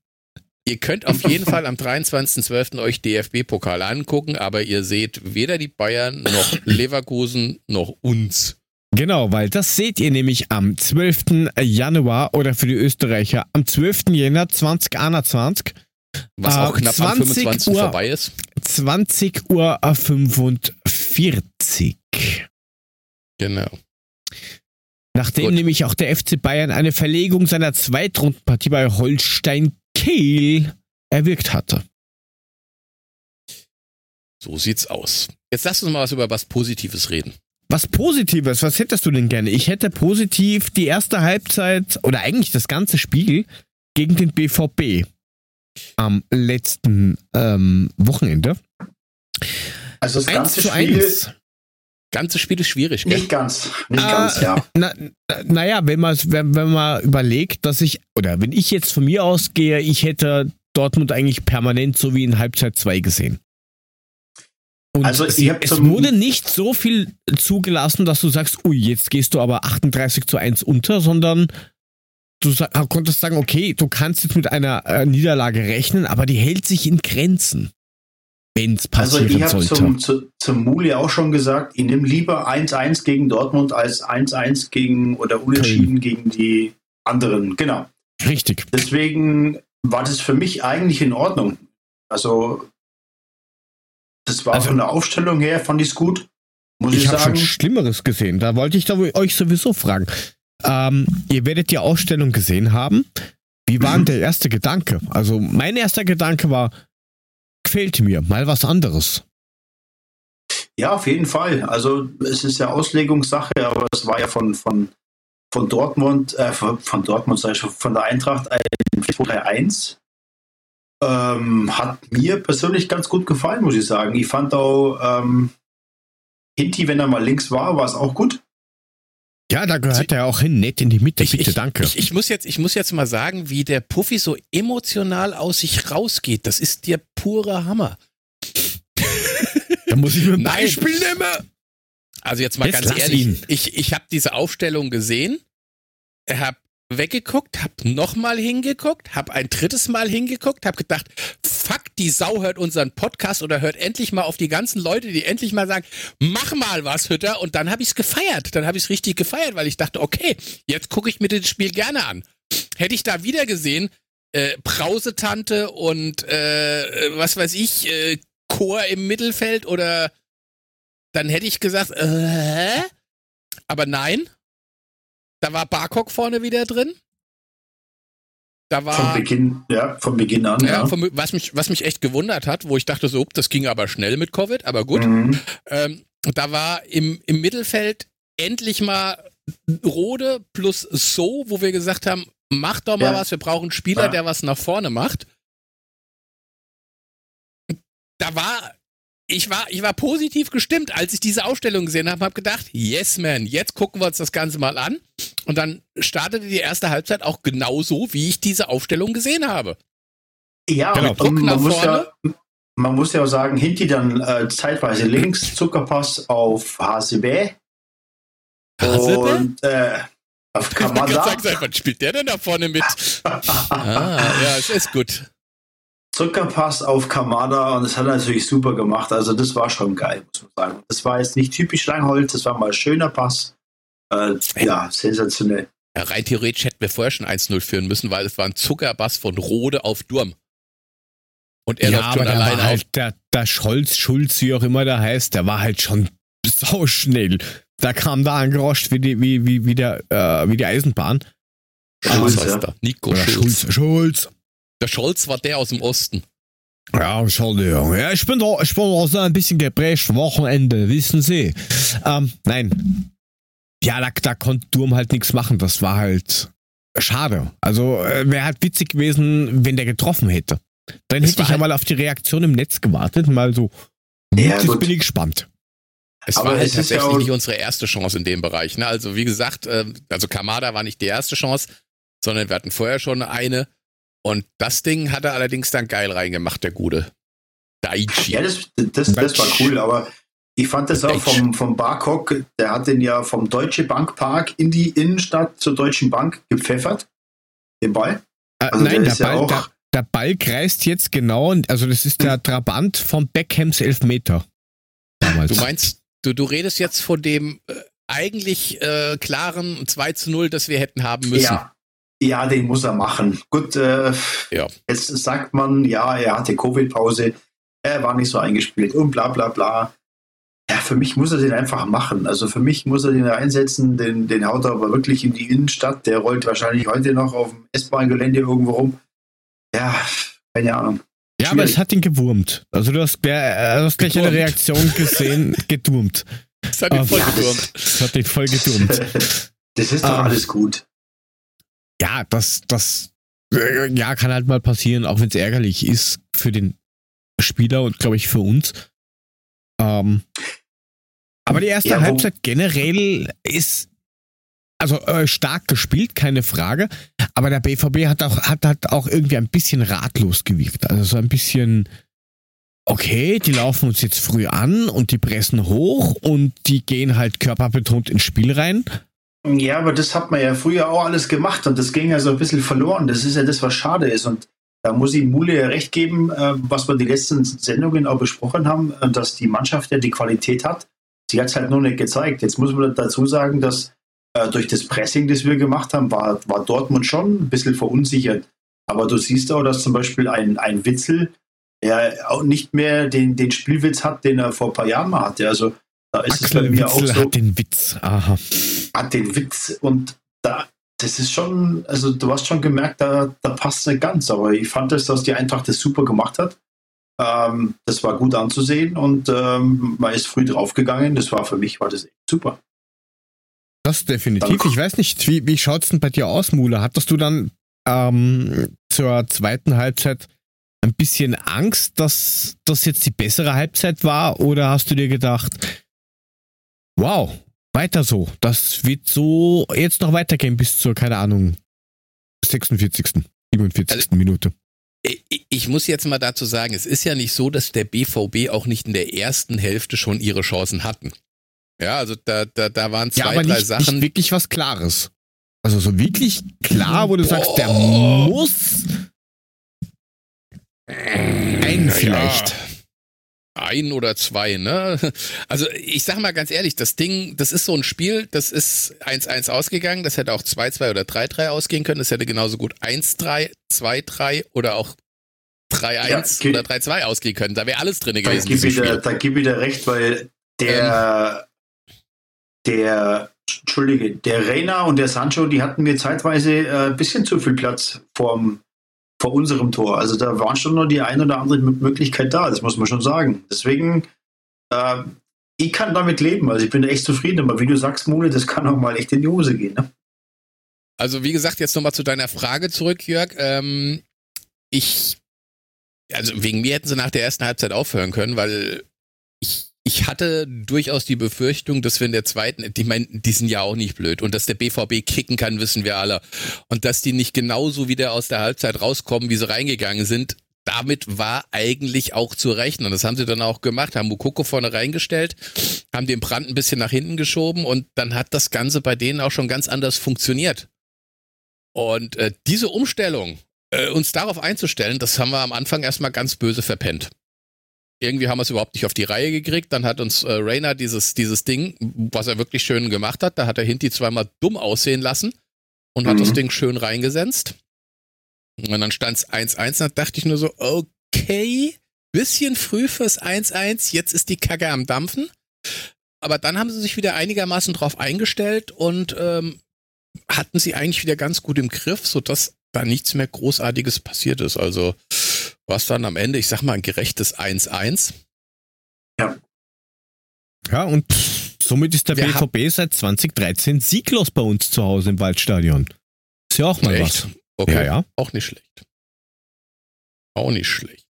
Ihr könnt auf jeden Fall am 23.12. euch DFB-Pokal angucken, aber ihr seht weder die Bayern noch Leverkusen noch uns. Genau, weil das seht ihr nämlich am 12. Januar oder für die Österreicher am 12. Jänner 2021. Was auch knapp am 25. Uhr, vorbei ist. 20 Uhr 45. Genau. Nachdem Gut. nämlich auch der FC Bayern eine Verlegung seiner Zweitrundenpartie bei Holstein Kiel erwirkt hatte. So sieht's aus. Jetzt lass uns mal was über was Positives reden. Was Positives? Was hättest du denn gerne? Ich hätte positiv die erste Halbzeit oder eigentlich das ganze Spiel gegen den BVB am letzten ähm, Wochenende. Also das ganze Spiel, 1 ganze Spiel ist schwierig. Gell? Nicht ganz, nicht äh, ganz, ja. Na, naja, wenn man, wenn, wenn man überlegt, dass ich, oder wenn ich jetzt von mir ausgehe, ich hätte Dortmund eigentlich permanent so wie in Halbzeit 2 gesehen. Und also es, es wurde nicht so viel zugelassen, dass du sagst, ui, jetzt gehst du aber 38 zu 1 unter, sondern du konntest sagen, okay, du kannst jetzt mit einer äh, Niederlage rechnen, aber die hält sich in Grenzen wenn es passieren Also ich habe zum, zu, zum Muli auch schon gesagt, ich nehme lieber 1-1 gegen Dortmund als 1-1 gegen oder unentschieden okay. gegen die anderen. Genau. Richtig. Deswegen war das für mich eigentlich in Ordnung. Also das war also, von der Aufstellung her, fand ich es gut. Muss ich ich habe schon Schlimmeres gesehen. Da wollte ich euch sowieso fragen. Ähm, ihr werdet die Ausstellung gesehen haben. Wie war denn (clears throat) der erste Gedanke? Also mein erster Gedanke war, gefällt mir, mal was anderes. Ja, auf jeden Fall. Also es ist ja Auslegungssache, aber es war ja von, von, von Dortmund, äh, von, Dortmund, sag ich schon, von der Eintracht ein 4-3-1. Ähm, hat mir persönlich ganz gut gefallen, muss ich sagen. Ich fand auch ähm, Hinti, wenn er mal links war, war es auch gut. Ja, da gehört er auch hin, nett in die Mitte, ich, bitte, ich, danke. Ich, ich, muss jetzt, ich muss jetzt mal sagen, wie der Puffy so emotional aus sich rausgeht. Das ist der pure Hammer. da muss ich mir ein (laughs) Beispiel nehmen. Also jetzt mal jetzt ganz ehrlich, ihn. ich, ich habe diese Aufstellung gesehen, habe weggeguckt, hab nochmal hingeguckt, hab ein drittes Mal hingeguckt, hab gedacht, fuck, die Sau hört unseren Podcast oder hört endlich mal auf die ganzen Leute, die endlich mal sagen, mach mal was, Hütter. Und dann habe ich es gefeiert. Dann habe ich es richtig gefeiert, weil ich dachte, okay, jetzt gucke ich mir das Spiel gerne an. Hätte ich da wieder gesehen, äh, Brausetante und äh, was weiß ich, äh, Chor im Mittelfeld oder dann hätte ich gesagt, äh, aber nein, da war Barkok vorne wieder drin. Da war, von Beginn, ja, von Beginn an. Ja, ja. Von, was, mich, was mich echt gewundert hat, wo ich dachte so, das ging aber schnell mit Covid, aber gut. Mhm. Ähm, da war im, im Mittelfeld endlich mal Rode plus So, wo wir gesagt haben, mach doch mal ja. was, wir brauchen einen Spieler, ja. der was nach vorne macht. Da war ich war, ich war positiv gestimmt, als ich diese Ausstellung gesehen habe, habe gedacht, yes man, jetzt gucken wir uns das Ganze mal an. Und dann startete die erste Halbzeit auch genauso, wie ich diese Aufstellung gesehen habe. Ja, genau. und man, muss ja, man muss ja auch sagen, Hinti dann äh, zeitweise links, Zuckerpass auf HCB. Hasebe? Und äh, auf (laughs) Kamada. Was spielt der denn da vorne mit? (laughs) ah, ja, es ist gut. Zuckerpass auf Kamada und das hat er natürlich super gemacht. Also das war schon geil, muss man sagen. Das war jetzt nicht typisch Langholz, das war mal ein schöner Pass. Äh, ja, sensationell. Ja, rein theoretisch hätten wir vorher schon 1-0 führen müssen, weil es war ein Zuckerpass von Rode auf Durm. Und er ja, läuft schon alleine halt auf. Der, der Scholz, Schulz, wie auch immer der heißt, der war halt schon sau schnell. Da kam da angeroscht wie die, wie, wie, wie, der, äh, wie die Eisenbahn. Schulz, ah, heißt ja. Nico Schulz. Schulz. Schulz. Der Scholz war der aus dem Osten. Ja, Entschuldigung. Ja, ich bin da, ich bin da so ein bisschen geprägt, Wochenende, wissen Sie. Ähm, nein. Ja, da, da konnte Durm halt nichts machen. Das war halt schade. Also, äh, wäre halt witzig gewesen, wenn der getroffen hätte. Dann es hätte ich ja halt mal auf die Reaktion im Netz gewartet, mal so. Ja, jetzt bin ich gespannt. Es Aber war halt es tatsächlich ja nicht unsere erste Chance in dem Bereich. Ne? Also, wie gesagt, äh, also Kamada war nicht die erste Chance, sondern wir hatten vorher schon eine. Und das Ding hat er allerdings dann geil reingemacht, der Gute. Daichi. Ja, das, das, das war cool, aber ich fand das auch vom, vom Barkok, der hat den ja vom Deutsche Bank Park in die Innenstadt zur Deutschen Bank gepfeffert, den Ball. Äh, also nein, der, der Ball, ja der, der, Ball kreist jetzt genau, also das ist der Trabant von Beckhams Elfmeter. Damals. Du meinst, du, du redest jetzt von dem äh, eigentlich äh, klaren 2 zu 0, das wir hätten haben müssen. Ja, ja, den muss er machen. Gut, äh, ja. jetzt sagt man, ja, er hatte Covid-Pause, er war nicht so eingespielt und bla bla bla. Ja, für mich muss er den einfach machen. Also für mich muss er den einsetzen, den, den haut er aber wirklich in die Innenstadt. Der rollt wahrscheinlich heute noch auf dem S-Bahn-Gelände irgendwo rum. Ja, keine Ahnung. Ja, aber es hat ihn gewurmt. Also du hast, äh, du hast gleich eine Reaktion gesehen, (laughs) gedurmt. Es hat ihn voll ja, gedurmt. Das, hat ihn voll gedurmt. (laughs) das ist doch um, alles gut ja, das, das, äh, ja, kann halt mal passieren, auch wenn es ärgerlich ist für den Spieler und glaube ich für uns. Ähm, aber die erste ja, Halbzeit generell ist also äh, stark gespielt, keine Frage. Aber der BVB hat auch, hat, hat auch irgendwie ein bisschen ratlos gewirkt. Also so ein bisschen, okay, die laufen uns jetzt früh an und die pressen hoch und die gehen halt körperbetont ins Spiel rein. Ja, aber das hat man ja früher auch alles gemacht und das ging ja so ein bisschen verloren. Das ist ja das, was schade ist. Und da muss ich Mule ja recht geben, äh, was wir die letzten Sendungen auch besprochen haben, äh, dass die Mannschaft ja die Qualität hat. Sie hat es halt nur nicht gezeigt. Jetzt muss man dazu sagen, dass äh, durch das Pressing, das wir gemacht haben, war, war Dortmund schon ein bisschen verunsichert. Aber du siehst auch, dass zum Beispiel ein, ein Witzel ja auch nicht mehr den, den Spielwitz hat, den er vor ein paar Jahren mal hatte. Also da ist Axel es bei mir Witzel auch so. hat den Witz. Aha. Hat den Witz und da, das ist schon, also du hast schon gemerkt, da, da passt es nicht ganz. Aber ich fand es, dass die Eintracht das super gemacht hat. Ähm, das war gut anzusehen und ähm, man ist früh draufgegangen. Das war für mich war das echt super. Das definitiv. Dann, ich weiß nicht, wie, wie schaut es denn bei dir aus, Mule? Hattest du dann ähm, zur zweiten Halbzeit ein bisschen Angst, dass das jetzt die bessere Halbzeit war? Oder hast du dir gedacht, Wow, weiter so. Das wird so jetzt noch weitergehen bis zur, keine Ahnung, 46., 47. Also, Minute. Ich muss jetzt mal dazu sagen, es ist ja nicht so, dass der BVB auch nicht in der ersten Hälfte schon ihre Chancen hatten. Ja, also da, da, da waren zwei, ja, aber drei nicht, Sachen. Nicht wirklich was Klares. Also so wirklich klar, wo du sagst, der muss ein vielleicht. Ja ein oder zwei, ne? Also ich sag mal ganz ehrlich, das Ding, das ist so ein Spiel, das ist 1-1 ausgegangen, das hätte auch 2-2 oder 3-3 ausgehen können, das hätte genauso gut 1-3, 2-3 oder auch 3-1 ja, oder 3-2 ausgehen können. Da wäre alles drin gewesen. Da gib, wieder, da gib wieder recht, weil der, ähm, der, Entschuldige, der Reina und der Sancho, die hatten mir zeitweise ein äh, bisschen zu viel Platz vorm vor unserem Tor. Also da waren schon noch die ein oder andere Möglichkeit da, das muss man schon sagen. Deswegen, äh, ich kann damit leben. Also ich bin echt zufrieden, aber wie du sagst, Mune, das kann auch mal echt in die Hose gehen. Ne? Also wie gesagt, jetzt nochmal zu deiner Frage zurück, Jörg. Ähm, ich, also wegen mir hätten sie nach der ersten Halbzeit aufhören können, weil ich ich hatte durchaus die Befürchtung, dass wir in der zweiten, ich meine, die sind ja auch nicht blöd und dass der BVB kicken kann, wissen wir alle. Und dass die nicht genauso wieder aus der Halbzeit rauskommen, wie sie reingegangen sind, damit war eigentlich auch zu rechnen. Das haben sie dann auch gemacht, haben Mukoko vorne reingestellt, haben den Brand ein bisschen nach hinten geschoben und dann hat das Ganze bei denen auch schon ganz anders funktioniert. Und äh, diese Umstellung, äh, uns darauf einzustellen, das haben wir am Anfang erstmal ganz böse verpennt irgendwie haben wir es überhaupt nicht auf die Reihe gekriegt. Dann hat uns äh, Rainer dieses, dieses Ding, was er wirklich schön gemacht hat, da hat er Hinti zweimal dumm aussehen lassen und mhm. hat das mhm. Ding schön reingesetzt. Und dann stand es 1-1, da dachte ich nur so, okay, bisschen früh fürs 1-1, jetzt ist die Kacke am Dampfen. Aber dann haben sie sich wieder einigermaßen drauf eingestellt und ähm, hatten sie eigentlich wieder ganz gut im Griff, sodass da nichts mehr Großartiges passiert ist. Also was dann am Ende, ich sag mal, ein gerechtes 1-1. Ja. Ja, und somit ist der Wir BVB seit 2013 sieglos bei uns zu Hause im Waldstadion. Ist ja auch mal Echt? was. Okay. Ja, ja. Auch nicht schlecht. Auch nicht schlecht.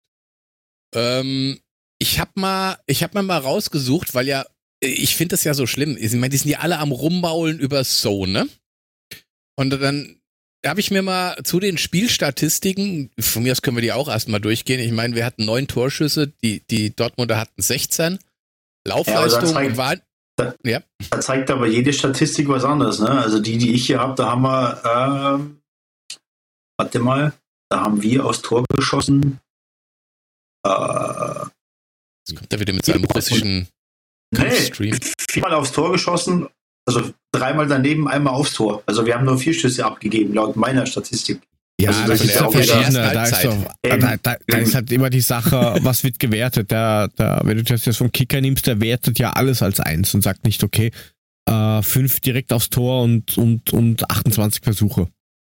Ähm, ich hab mal, ich hab mir mal rausgesucht, weil ja, ich finde das ja so schlimm. Ich meine, die sind ja alle am Rumbaulen über So, ne? Und dann habe ich mir mal zu den Spielstatistiken, von mir aus können wir die auch erstmal durchgehen. Ich meine, wir hatten neun Torschüsse, die, die Dortmunder hatten 16. Laufleistung ja, zeigt, war. Da, ja. da zeigt aber jede Statistik was anderes. Ne? Also die, die ich hier habe, da haben wir, ähm, warte mal, da haben wir aus Tor geschossen. Äh, Jetzt kommt er wieder mit seinem russischen nee, Stream. Viermal aufs Tor geschossen also dreimal daneben, einmal aufs Tor. Also wir haben nur vier Schüsse abgegeben, laut meiner Statistik. Ja, also das, das ist ja verschiedene. Da ist, doch, da, da, da, ist halt immer die Sache, (laughs) was wird gewertet. Der, der, wenn du das jetzt vom Kicker nimmst, der wertet ja alles als eins und sagt nicht, okay, äh, fünf direkt aufs Tor und, und, und 28 Versuche.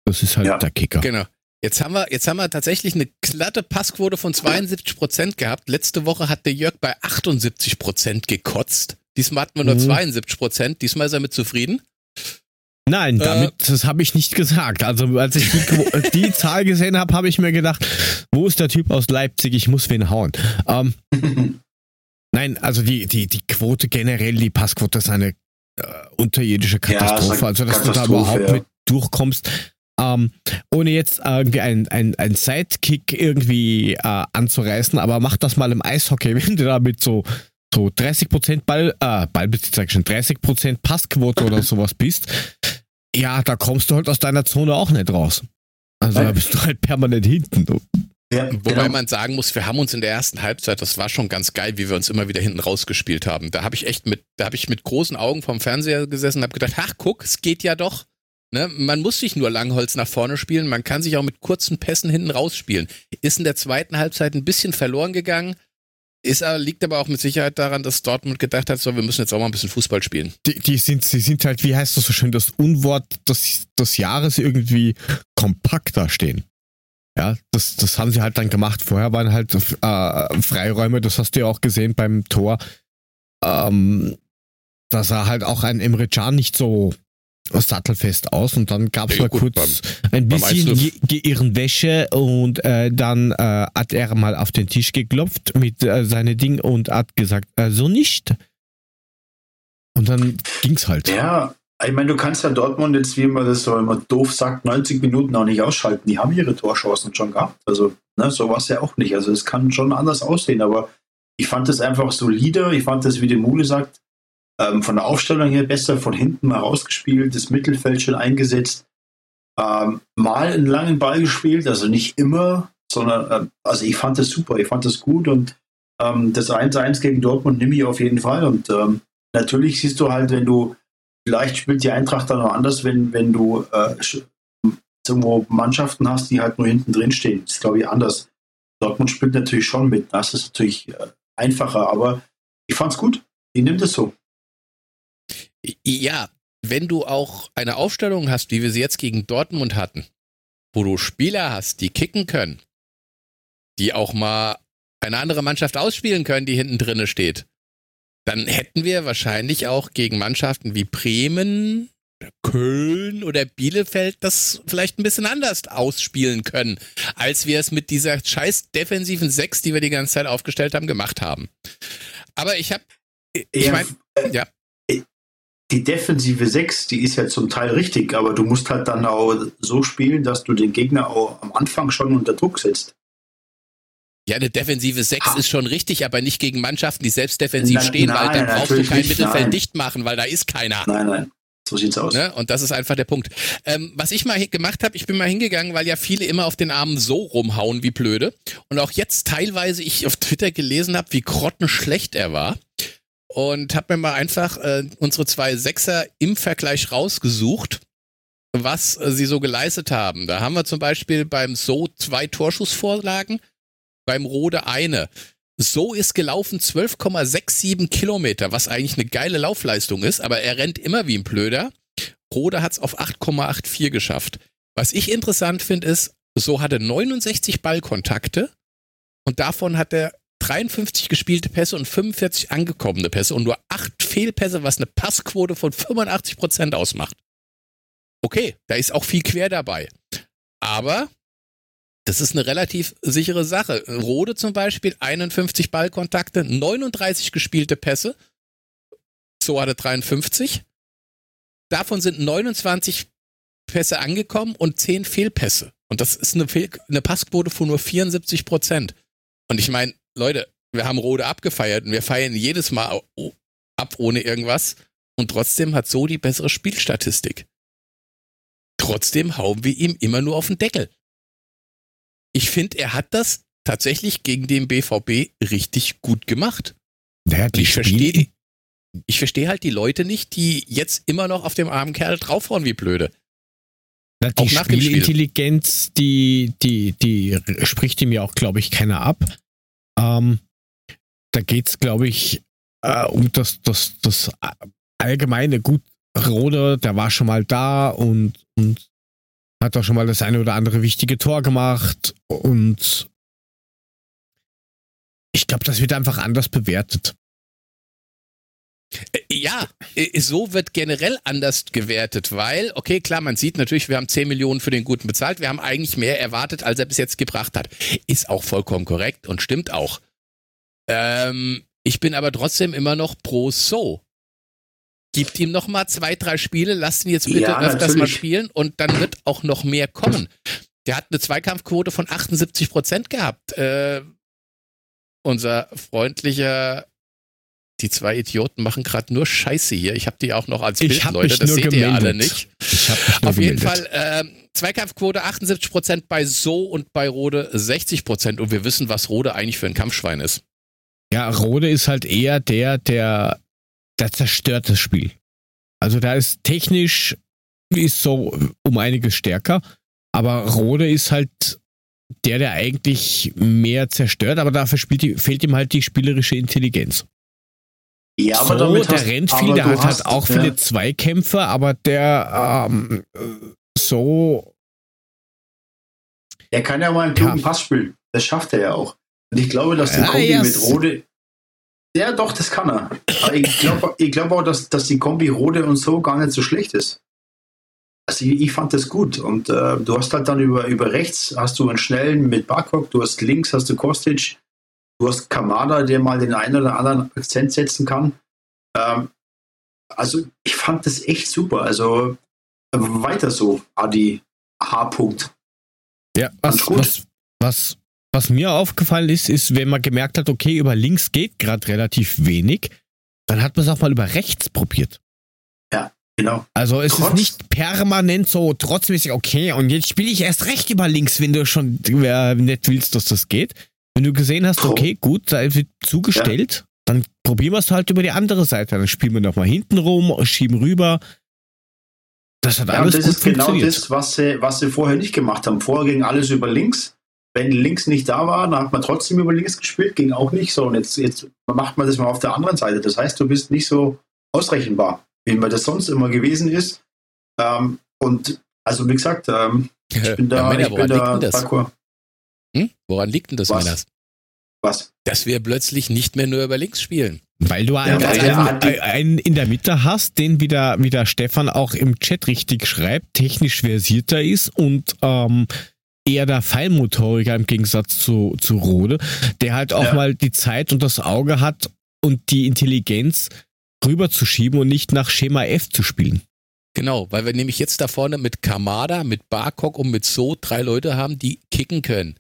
Das ist halt ja. der Kicker. Genau. Jetzt haben wir, jetzt haben wir tatsächlich eine glatte Passquote von 72 Prozent gehabt. Letzte Woche hat der Jörg bei 78 Prozent gekotzt. Diesmal hatten wir nur mhm. 72 Prozent. Diesmal ist er mit zufrieden. Nein, äh, damit, äh, das habe ich nicht gesagt. Also als ich die, (laughs) die Zahl gesehen habe, habe ich mir gedacht, wo ist der Typ aus Leipzig? Ich muss wen hauen. Ähm, (laughs) nein, also die, die, die Quote generell, die Passquote ist eine äh, unterirdische Katastrophe. Ja, also dass Katastrophe, du da überhaupt ja. mit durchkommst. Ähm, ohne jetzt irgendwie ein, ein, ein Sidekick irgendwie äh, anzureißen, aber mach das mal im Eishockey, (laughs) wenn du da mit so so 30% Ball, äh, Ballbesitz, sag ich schon, 30% Passquote oder sowas bist, ja, da kommst du halt aus deiner Zone auch nicht raus. Also da bist du halt permanent hinten. Du. Ja, Wobei genau. man sagen muss, wir haben uns in der ersten Halbzeit, das war schon ganz geil, wie wir uns immer wieder hinten rausgespielt haben. Da habe ich echt mit, da habe ich mit großen Augen vom Fernseher gesessen und habe gedacht, ach guck, es geht ja doch. Ne? Man muss sich nur Langholz nach vorne spielen, man kann sich auch mit kurzen Pässen hinten rausspielen. Ist in der zweiten Halbzeit ein bisschen verloren gegangen. Ist, liegt aber auch mit Sicherheit daran, dass Dortmund gedacht hat, so, wir müssen jetzt auch mal ein bisschen Fußball spielen. Die, die sind, die sind halt, wie heißt das so schön, das Unwort des, des Jahres irgendwie kompakter stehen. Ja, das, das haben sie halt dann gemacht. Vorher waren halt äh, Freiräume, das hast du ja auch gesehen beim Tor. Ähm, da sah halt auch ein Emre Can nicht so sattelfest aus und dann gab es ja, mal gut, kurz beim, ein bisschen geirren Wäsche und äh, dann äh, hat er mal auf den Tisch geklopft mit äh, seine Ding und hat gesagt, äh, so nicht. Und dann ging's halt. Ja, ich meine, du kannst ja Dortmund jetzt, wie man das so immer doof sagt, 90 Minuten auch nicht ausschalten. Die haben ihre Torchancen schon gehabt. Also, ne, so war es ja auch nicht. Also, es kann schon anders aussehen, aber ich fand es einfach solider. Ich fand es, wie der Mule sagt, ähm, von der Aufstellung her besser von hinten mal rausgespielt, das Mittelfeld schon eingesetzt. ähm, mal einen langen Ball gespielt, also nicht immer, sondern äh, also ich fand das super, ich fand das gut und ähm, das 1-1 gegen Dortmund nehme ich auf jeden Fall und ähm, natürlich siehst du halt, wenn du vielleicht spielt die Eintracht dann noch anders, wenn, wenn du äh, irgendwo Mannschaften hast, die halt nur hinten drin stehen. Das ist, glaube ich, anders. Dortmund spielt natürlich schon mit. Das ist natürlich äh, einfacher, aber ich fand es gut. Ich nehme das so. Ja, wenn du auch eine Aufstellung hast, wie wir sie jetzt gegen Dortmund hatten, wo du Spieler hast, die kicken können, die auch mal eine andere Mannschaft ausspielen können, die hinten drinne steht, dann hätten wir wahrscheinlich auch gegen Mannschaften wie Bremen, Köln oder Bielefeld das vielleicht ein bisschen anders ausspielen können, als wir es mit dieser scheiß defensiven Sechs, die wir die ganze Zeit aufgestellt haben, gemacht haben. Aber ich habe, ich meine, ja. Die defensive Sechs, die ist ja zum Teil richtig, aber du musst halt dann auch so spielen, dass du den Gegner auch am Anfang schon unter Druck setzt. Ja, eine defensive 6 ha. ist schon richtig, aber nicht gegen Mannschaften, die selbst defensiv Na, stehen, nein, weil dann brauchst du kein Mittelfeld nein. dicht machen, weil da ist keiner. Nein, nein. So sieht's aus. Ne? Und das ist einfach der Punkt. Ähm, was ich mal gemacht habe, ich bin mal hingegangen, weil ja viele immer auf den Armen so rumhauen wie blöde. Und auch jetzt teilweise ich auf Twitter gelesen habe, wie grottenschlecht er war. Und habe mir mal einfach äh, unsere zwei Sechser im Vergleich rausgesucht, was äh, sie so geleistet haben. Da haben wir zum Beispiel beim So zwei Torschussvorlagen, beim Rode eine. So ist gelaufen 12,67 Kilometer, was eigentlich eine geile Laufleistung ist, aber er rennt immer wie ein Blöder. Rode hat es auf 8,84 geschafft. Was ich interessant finde, ist, so hatte 69 Ballkontakte und davon hat er 53 gespielte Pässe und 45 angekommene Pässe und nur 8 Fehlpässe, was eine Passquote von 85 Prozent ausmacht. Okay, da ist auch viel quer dabei. Aber das ist eine relativ sichere Sache. Rode zum Beispiel, 51 Ballkontakte, 39 gespielte Pässe. So hatte 53. Davon sind 29 Pässe angekommen und 10 Fehlpässe. Und das ist eine, Fehl eine Passquote von nur 74 Prozent. Und ich meine, Leute, wir haben Rode abgefeiert und wir feiern jedes Mal ab ohne irgendwas. Und trotzdem hat so die bessere Spielstatistik. Trotzdem hauen wir ihm immer nur auf den Deckel ich finde, er hat das tatsächlich gegen den BVB richtig gut gemacht. Ja, ich verstehe ich verstehe halt die Leute nicht, die jetzt immer noch auf dem armen Kerl draufhauen wie blöde. Na, die Spielintelligenz, die, die, die spricht ihm ja auch, glaube ich, keiner ab. Ähm, da geht es, glaube ich, äh, um das, das, das allgemeine Gut. Rode, der war schon mal da und, und hat auch schon mal das eine oder andere wichtige Tor gemacht und ich glaube, das wird einfach anders bewertet. Äh, ja, äh, so wird generell anders gewertet, weil, okay, klar, man sieht natürlich, wir haben 10 Millionen für den Guten bezahlt, wir haben eigentlich mehr erwartet, als er bis jetzt gebracht hat. Ist auch vollkommen korrekt und stimmt auch. Ähm, ich bin aber trotzdem immer noch pro So. Gibt ihm noch mal zwei, drei Spiele, lasst ihn jetzt bitte ja, öfters mal spielen und dann wird auch noch mehr kommen. Der hat eine Zweikampfquote von 78 Prozent gehabt. Äh, unser freundlicher, die zwei Idioten machen gerade nur Scheiße hier. Ich habe die auch noch als Bild, Leute, das seht gemeldet. ihr alle nicht. Auf jeden gemeldet. Fall äh, Zweikampfquote 78 Prozent bei So und bei Rode 60 Prozent und wir wissen, was Rode eigentlich für ein Kampfschwein ist. Ja, Rode ist halt eher der, der der zerstört das Spiel. Also da ist technisch ist so um einiges stärker, aber Rode ist halt der, der eigentlich mehr zerstört, aber dafür die, fehlt ihm halt die spielerische Intelligenz. Ja, aber so, der hast, rennt viel, der hat halt auch viele Zweikämpfe, aber der ähm, so. Er kann ja mal einen klugen ja. Pass spielen. Das schafft er ja auch. Und ich glaube, dass die Kombi ja, mit Rode ja, doch, das kann er. Aber ich glaube (laughs) ich glaub auch, dass, dass die Kombi Rode und so gar nicht so schlecht ist. Also ich, ich fand das gut. Und äh, du hast halt dann über, über rechts hast du einen schnellen mit Barkok, du hast links hast du Kostic, du hast Kamada, der mal den einen oder anderen Akzent setzen kann. Ähm, also ich fand das echt super. Also weiter so, Adi H. -Punkt. Ja, was, was, was was mir aufgefallen ist, ist, wenn man gemerkt hat, okay, über links geht gerade relativ wenig, dann hat man es auch mal über rechts probiert. Ja, Genau. Also es Trotz. ist nicht permanent so trotzmäßig, okay, und jetzt spiele ich erst recht über links, wenn du schon äh, nicht willst, dass das geht. Wenn du gesehen hast, okay, gut, da wird zugestellt, ja. dann probieren wir es halt über die andere Seite. Dann spielen wir nochmal hinten rum, schieben rüber. Das hat ja, alles das gut ist genau das, was sie, was sie vorher nicht gemacht haben. Vorher ging alles über links. Wenn links nicht da war, dann hat man trotzdem über links gespielt, ging auch nicht so. Und jetzt, jetzt macht man das mal auf der anderen Seite. Das heißt, du bist nicht so ausrechenbar wie man das sonst immer gewesen ist. Ähm, und also wie gesagt, ähm, ich (laughs) bin da, ja, ich bin da d'accord. Hm? Woran liegt denn das, Was? Männers? Was? Dass wir plötzlich nicht mehr nur über links spielen. Weil du einen, ja, einen, einen, in der Mitte hast, den wieder, wie der Stefan auch im Chat richtig schreibt, technisch versierter ist und ähm, eher der Fallmotoriker im Gegensatz zu, zu Rode, der halt auch ja. mal die Zeit und das Auge hat und die Intelligenz, rüberzuschieben und nicht nach Schema F zu spielen. Genau, weil wir nämlich jetzt da vorne mit Kamada, mit Barkok und mit So drei Leute haben, die kicken können.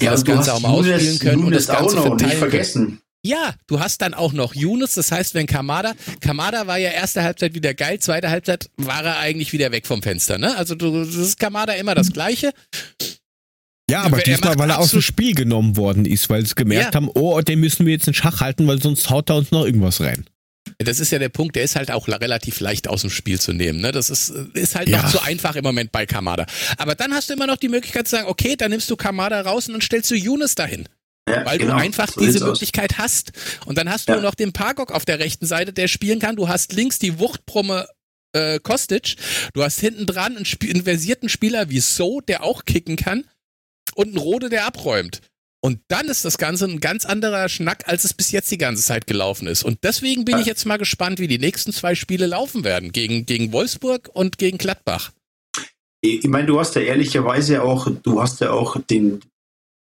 Die ja, das Ganze auch mal Younes, ausspielen können Younes und das Ganze auch noch, nicht vergessen. Ja, du hast dann auch noch Younes, das heißt, wenn Kamada, Kamada war ja erste Halbzeit wieder geil, zweite Halbzeit war er eigentlich wieder weg vom Fenster, ne? Also du, das ist Kamada immer das Gleiche. Ja, aber diesmal, weil er aus dem Spiel genommen worden ist, weil sie gemerkt ja. haben, oh, den müssen wir jetzt in Schach halten, weil sonst haut er uns noch irgendwas rein. Das ist ja der Punkt, der ist halt auch relativ leicht aus dem Spiel zu nehmen. Ne? Das ist, ist halt ja. noch zu einfach im Moment bei Kamada. Aber dann hast du immer noch die Möglichkeit zu sagen, okay, dann nimmst du Kamada raus und dann stellst du Yunus dahin. Ja, weil genau. du einfach so diese Möglichkeit aus. hast. Und dann hast du ja. noch den Parkok auf der rechten Seite, der spielen kann. Du hast links die Wuchtbrumme äh, Kostic. Du hast hinten dran einen, einen versierten Spieler wie So, der auch kicken kann. Und einen Rode, der abräumt. Und dann ist das Ganze ein ganz anderer Schnack, als es bis jetzt die ganze Zeit gelaufen ist. Und deswegen bin ich jetzt mal gespannt, wie die nächsten zwei Spiele laufen werden. Gegen, gegen Wolfsburg und gegen Gladbach. Ich meine, du hast ja ehrlicherweise auch, du hast ja auch den,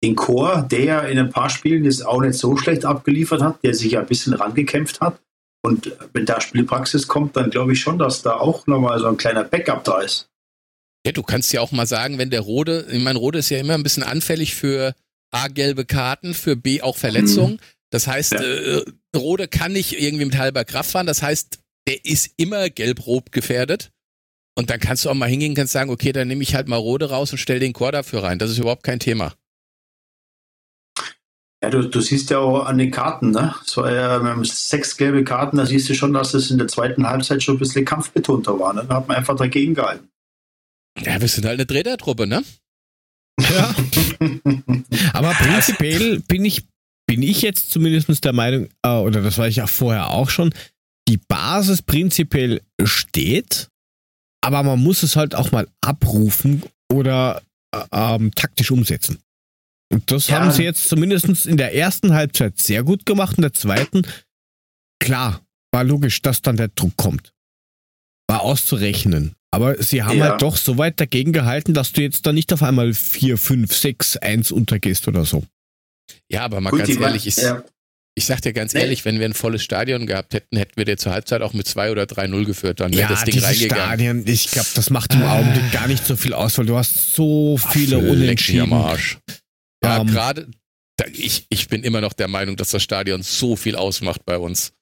den Chor, der ja in ein paar Spielen jetzt auch nicht so schlecht abgeliefert hat, der sich ja ein bisschen rangekämpft hat. Und wenn da Spielpraxis kommt, dann glaube ich schon, dass da auch nochmal so ein kleiner Backup da ist. Ja, du kannst ja auch mal sagen, wenn der Rode, ich meine, Rode ist ja immer ein bisschen anfällig für A, gelbe Karten, für B auch Verletzungen. Mhm. Das heißt, ja. äh, Rode kann nicht irgendwie mit halber Kraft fahren. Das heißt, der ist immer gelb-rot gefährdet. Und dann kannst du auch mal hingehen und sagen, okay, dann nehme ich halt mal Rode raus und stell den Chor dafür rein. Das ist überhaupt kein Thema. Ja, du, du siehst ja auch an den Karten, ne? So, äh, wir haben sechs gelbe Karten, da siehst du schon, dass es in der zweiten Halbzeit schon ein bisschen kampfbetonter war. Ne? Da hat man einfach dagegen gehalten. Ja, wir sind halt eine Drehtertruppe, ne? Ja. Aber prinzipiell bin ich, bin ich jetzt zumindest der Meinung, äh, oder das war ich ja vorher auch schon, die Basis prinzipiell steht, aber man muss es halt auch mal abrufen oder äh, ähm, taktisch umsetzen. Und das ja. haben sie jetzt zumindest in der ersten Halbzeit sehr gut gemacht, in der zweiten, klar, war logisch, dass dann der Druck kommt. War auszurechnen. Aber sie haben ja. halt doch so weit dagegen gehalten, dass du jetzt da nicht auf einmal 4, 5, 6, 1 untergehst oder so. Ja, aber mal Gut, ganz ehrlich, ich, ja. ich sag dir ganz nee. ehrlich, wenn wir ein volles Stadion gehabt hätten, hätten wir dir zur Halbzeit auch mit 2 oder 3-0 geführt. Dann wäre ja, das Ding reingegangen. Stadien, ich glaube, das macht im Augenblick gar nicht so viel aus, weil du hast so viele Ach, Unentschieden. Am Arsch. Ja, um, ähm, gerade, ich, ich bin immer noch der Meinung, dass das Stadion so viel ausmacht bei uns.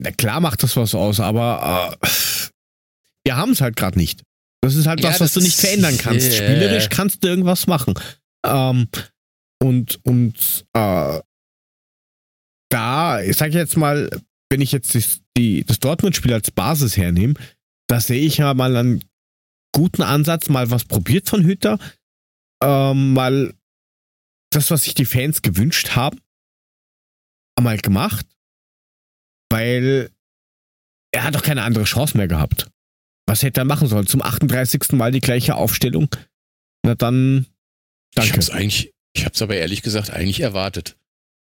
Na klar macht das was aus, aber äh, wir haben es halt gerade nicht. Das ist halt ja, was, was du nicht verändern kannst. Yeah. Spielerisch kannst du irgendwas machen. Ähm, und und äh, da, ich sage jetzt mal, wenn ich jetzt das, die, das Dortmund-Spiel als Basis hernehme, da sehe ich ja mal einen guten Ansatz, mal was probiert von Hütter, ähm, mal das, was sich die Fans gewünscht haben, einmal gemacht, weil er hat doch keine andere Chance mehr gehabt. Was hätte er machen sollen? Zum 38. Mal die gleiche Aufstellung? Na dann, danke. Ich hab's eigentlich, ich hab's aber ehrlich gesagt eigentlich erwartet.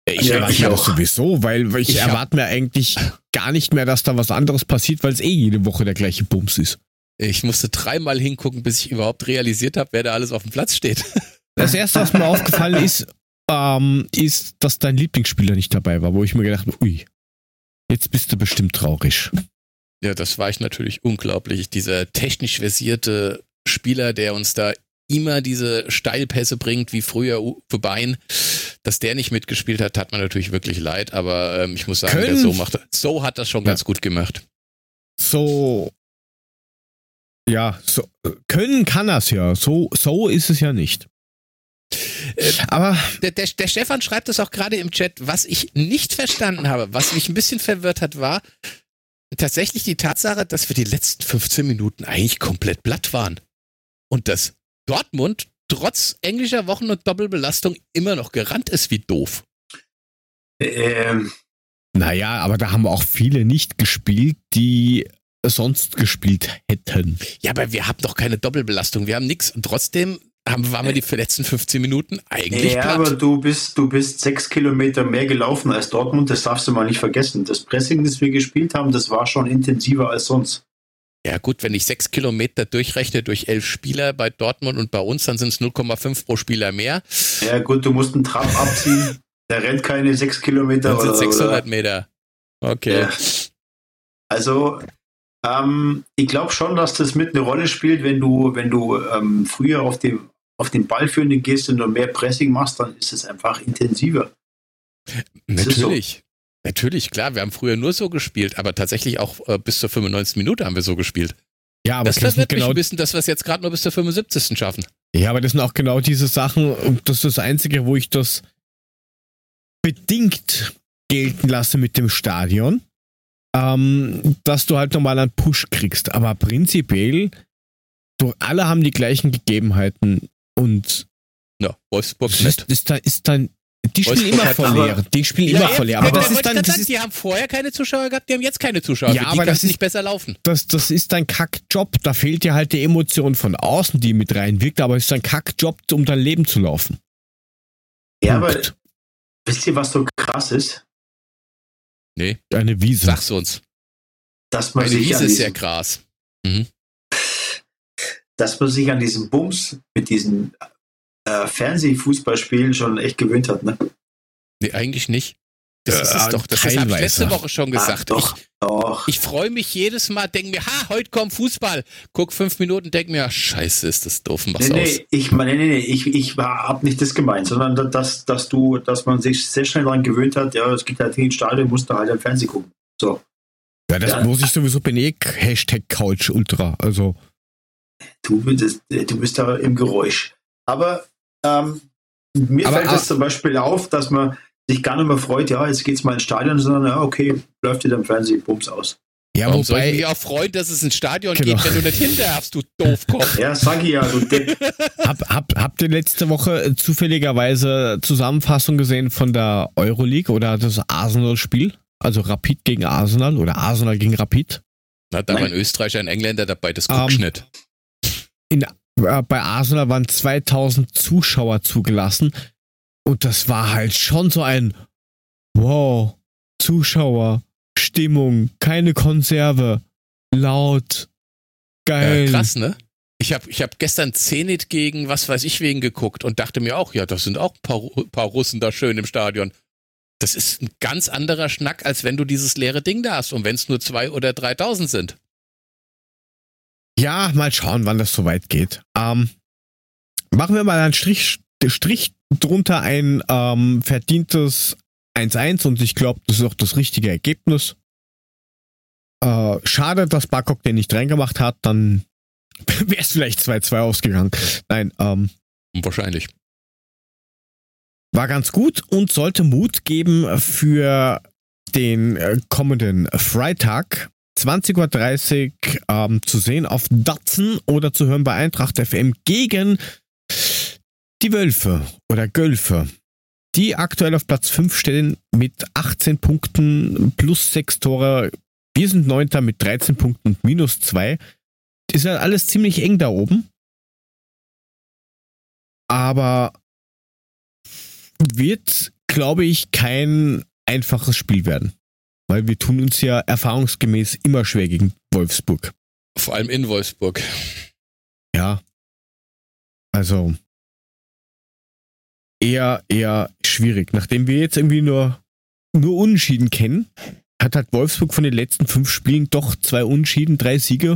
Ich ja, erwarte das sowieso, weil, weil ich, ich erwarte mir eigentlich gar nicht mehr, dass da was anderes passiert, weil es eh jede Woche der gleiche Bums ist. Ich musste dreimal hingucken, bis ich überhaupt realisiert habe, wer da alles auf dem Platz steht. (laughs) Das erste, was mir aufgefallen ist, ähm, ist, dass dein Lieblingsspieler nicht dabei war, wo ich mir gedacht habe, ui, jetzt bist du bestimmt traurig. Ja, das war ich natürlich unglaublich. Dieser technisch versierte Spieler, der uns da immer diese Steilpässe bringt, wie früher Uwe Bein, dass der nicht mitgespielt hat, hat man natürlich wirklich leid, aber ähm, ich muss sagen, Köln. der so macht, so hat das schon ja. ganz gut gemacht. so, ja, so, können kann das ja. So, so ist es ja nicht. Äh, Aber der, der, der Stefan schreibt es auch gerade im Chat, was ich nicht verstanden habe, was mich ein bisschen verwirrt hat, war tatsächlich die Tatsache, dass wir die letzten 15 Minuten eigentlich komplett platt waren. Und dass Dortmund trotz englischer Wochen- und Doppelbelastung immer noch gerannt ist wie doof. Ähm. Naja, aber da haben auch viele nicht gespielt, die sonst gespielt hätten. Ja, aber wir haben doch keine Doppelbelastung. Wir haben nichts. Und trotzdem haben, waren wir die letzten 15 Minuten eigentlich. Ja, platt. aber du bist, du bist sechs Kilometer mehr gelaufen als Dortmund. Das darfst du mal nicht vergessen. Das Pressing, das wir gespielt haben, das war schon intensiver als sonst. Ja, gut, wenn ich sechs Kilometer durchrechne durch elf Spieler bei Dortmund und bei uns, dann sind es 0,5 pro Spieler mehr. Ja, gut, du musst einen Trab abziehen. (laughs) Der rennt keine sechs Kilometer. Das sind 600 oder? Meter. Okay. Ja. Also, ähm, ich glaube schon, dass das mit eine Rolle spielt, wenn du, wenn du ähm, früher auf, dem, auf den Ballführenden gehst und du mehr Pressing machst, dann ist es einfach intensiver. Natürlich. Natürlich, klar, wir haben früher nur so gespielt, aber tatsächlich auch äh, bis zur 95 Minute haben wir so gespielt. Ja, aber das, das verwirrt genau mich ein bisschen, dass wir es jetzt gerade nur bis zur 75. schaffen. Ja, aber das sind auch genau diese Sachen, und das ist das Einzige, wo ich das bedingt gelten lasse mit dem Stadion, ähm, dass du halt nochmal einen Push kriegst. Aber prinzipiell, du, alle haben die gleichen Gegebenheiten und ja, Wolfsburg ist, ist, da, ist dann die spielen immer vor leer. Die spielen ja, immer vor leer. Aber das ist dann, das ist, die haben vorher keine Zuschauer gehabt, die haben jetzt keine Zuschauer. Ja, aber das ist nicht besser laufen. Das, das ist dein Kackjob. Da fehlt dir halt die Emotion von außen, die mit reinwirkt, aber es ist ein Kackjob, um dein Leben zu laufen. Ja, Punkt. aber wisst ihr, was so krass ist? Nee. Eine Wiese. Sag's uns. Dass man Eine Wiese ist sehr krass. Mhm. Dass man sich an diesem Bums mit diesen äh, Fernsehfußballspielen schon echt gewöhnt hat, ne? Nee, eigentlich nicht. Das ist es doch. Das habe ich letzte Woche schon gesagt. Ah, doch, ich doch. ich freue mich jedes Mal, denke mir, ha, heute kommt Fußball. Guck fünf Minuten, denke mir, scheiße, ist das doof, mach's nee, aus. Nee, ich meine, nee, nee, ich, ich habe nicht das gemeint, sondern dass, dass du, dass man sich sehr schnell daran gewöhnt hat, ja, es geht halt in den Stadion, musst du halt im Fernsehen gucken. So. Ja, das ja. muss ich sowieso bin eh Hashtag Couch Ultra. Also. Du, bist, du bist da im Geräusch. Aber ähm, mir aber, fällt es zum Beispiel auf, dass man sich gar nicht mehr freut, ja, jetzt geht's mal ins Stadion, sondern ja, okay, läuft wieder im Fernsehen, Bums aus. Ja, Warum wobei, soll ich mich auch freuen, dass es ins Stadion genau. geht, wenn du nicht hin darfst, du Doofkopf. ja, sag ich ja, du (laughs) Depp. Hab, hab, habt ihr letzte Woche zufälligerweise Zusammenfassung gesehen von der Euroleague oder das Arsenal-Spiel? Also Rapid gegen Arsenal oder Arsenal gegen Rapid? Na, da Nein. war ein Österreicher, ein Engländer dabei, das guckst um, nicht. In äh, bei Arsenal waren 2000 Zuschauer zugelassen. Und das war halt schon so ein Wow, Zuschauer, Stimmung, keine Konserve, laut, geil. Ja, krass, ne? Ich habe ich hab gestern Zenit gegen was weiß ich wen geguckt und dachte mir auch, ja, das sind auch ein paar, paar Russen da schön im Stadion. Das ist ein ganz anderer Schnack, als wenn du dieses leere Ding da hast und wenn es nur zwei oder 3000 sind. Ja, mal schauen, wann das soweit geht. Ähm, machen wir mal einen Strich, Strich drunter ein ähm, verdientes 1-1 und ich glaube, das ist auch das richtige Ergebnis. Äh, schade, dass Barkok den nicht reingemacht hat, dann (laughs) wäre es vielleicht 2-2 ausgegangen. Nein, ähm, Wahrscheinlich. War ganz gut und sollte Mut geben für den äh, kommenden Freitag. 20.30 Uhr ähm, zu sehen auf Datsen oder zu hören bei Eintracht FM gegen die Wölfe oder Gölfe, die aktuell auf Platz 5 stehen mit 18 Punkten plus 6 Tore. Wir sind Neunter mit 13 Punkten und minus 2. Ist ja alles ziemlich eng da oben. Aber wird, glaube ich, kein einfaches Spiel werden. Weil wir tun uns ja erfahrungsgemäß immer schwer gegen Wolfsburg. Vor allem in Wolfsburg. Ja. Also eher, eher schwierig. Nachdem wir jetzt irgendwie nur, nur Unentschieden kennen, hat halt Wolfsburg von den letzten fünf Spielen doch zwei Unentschieden, drei Siege.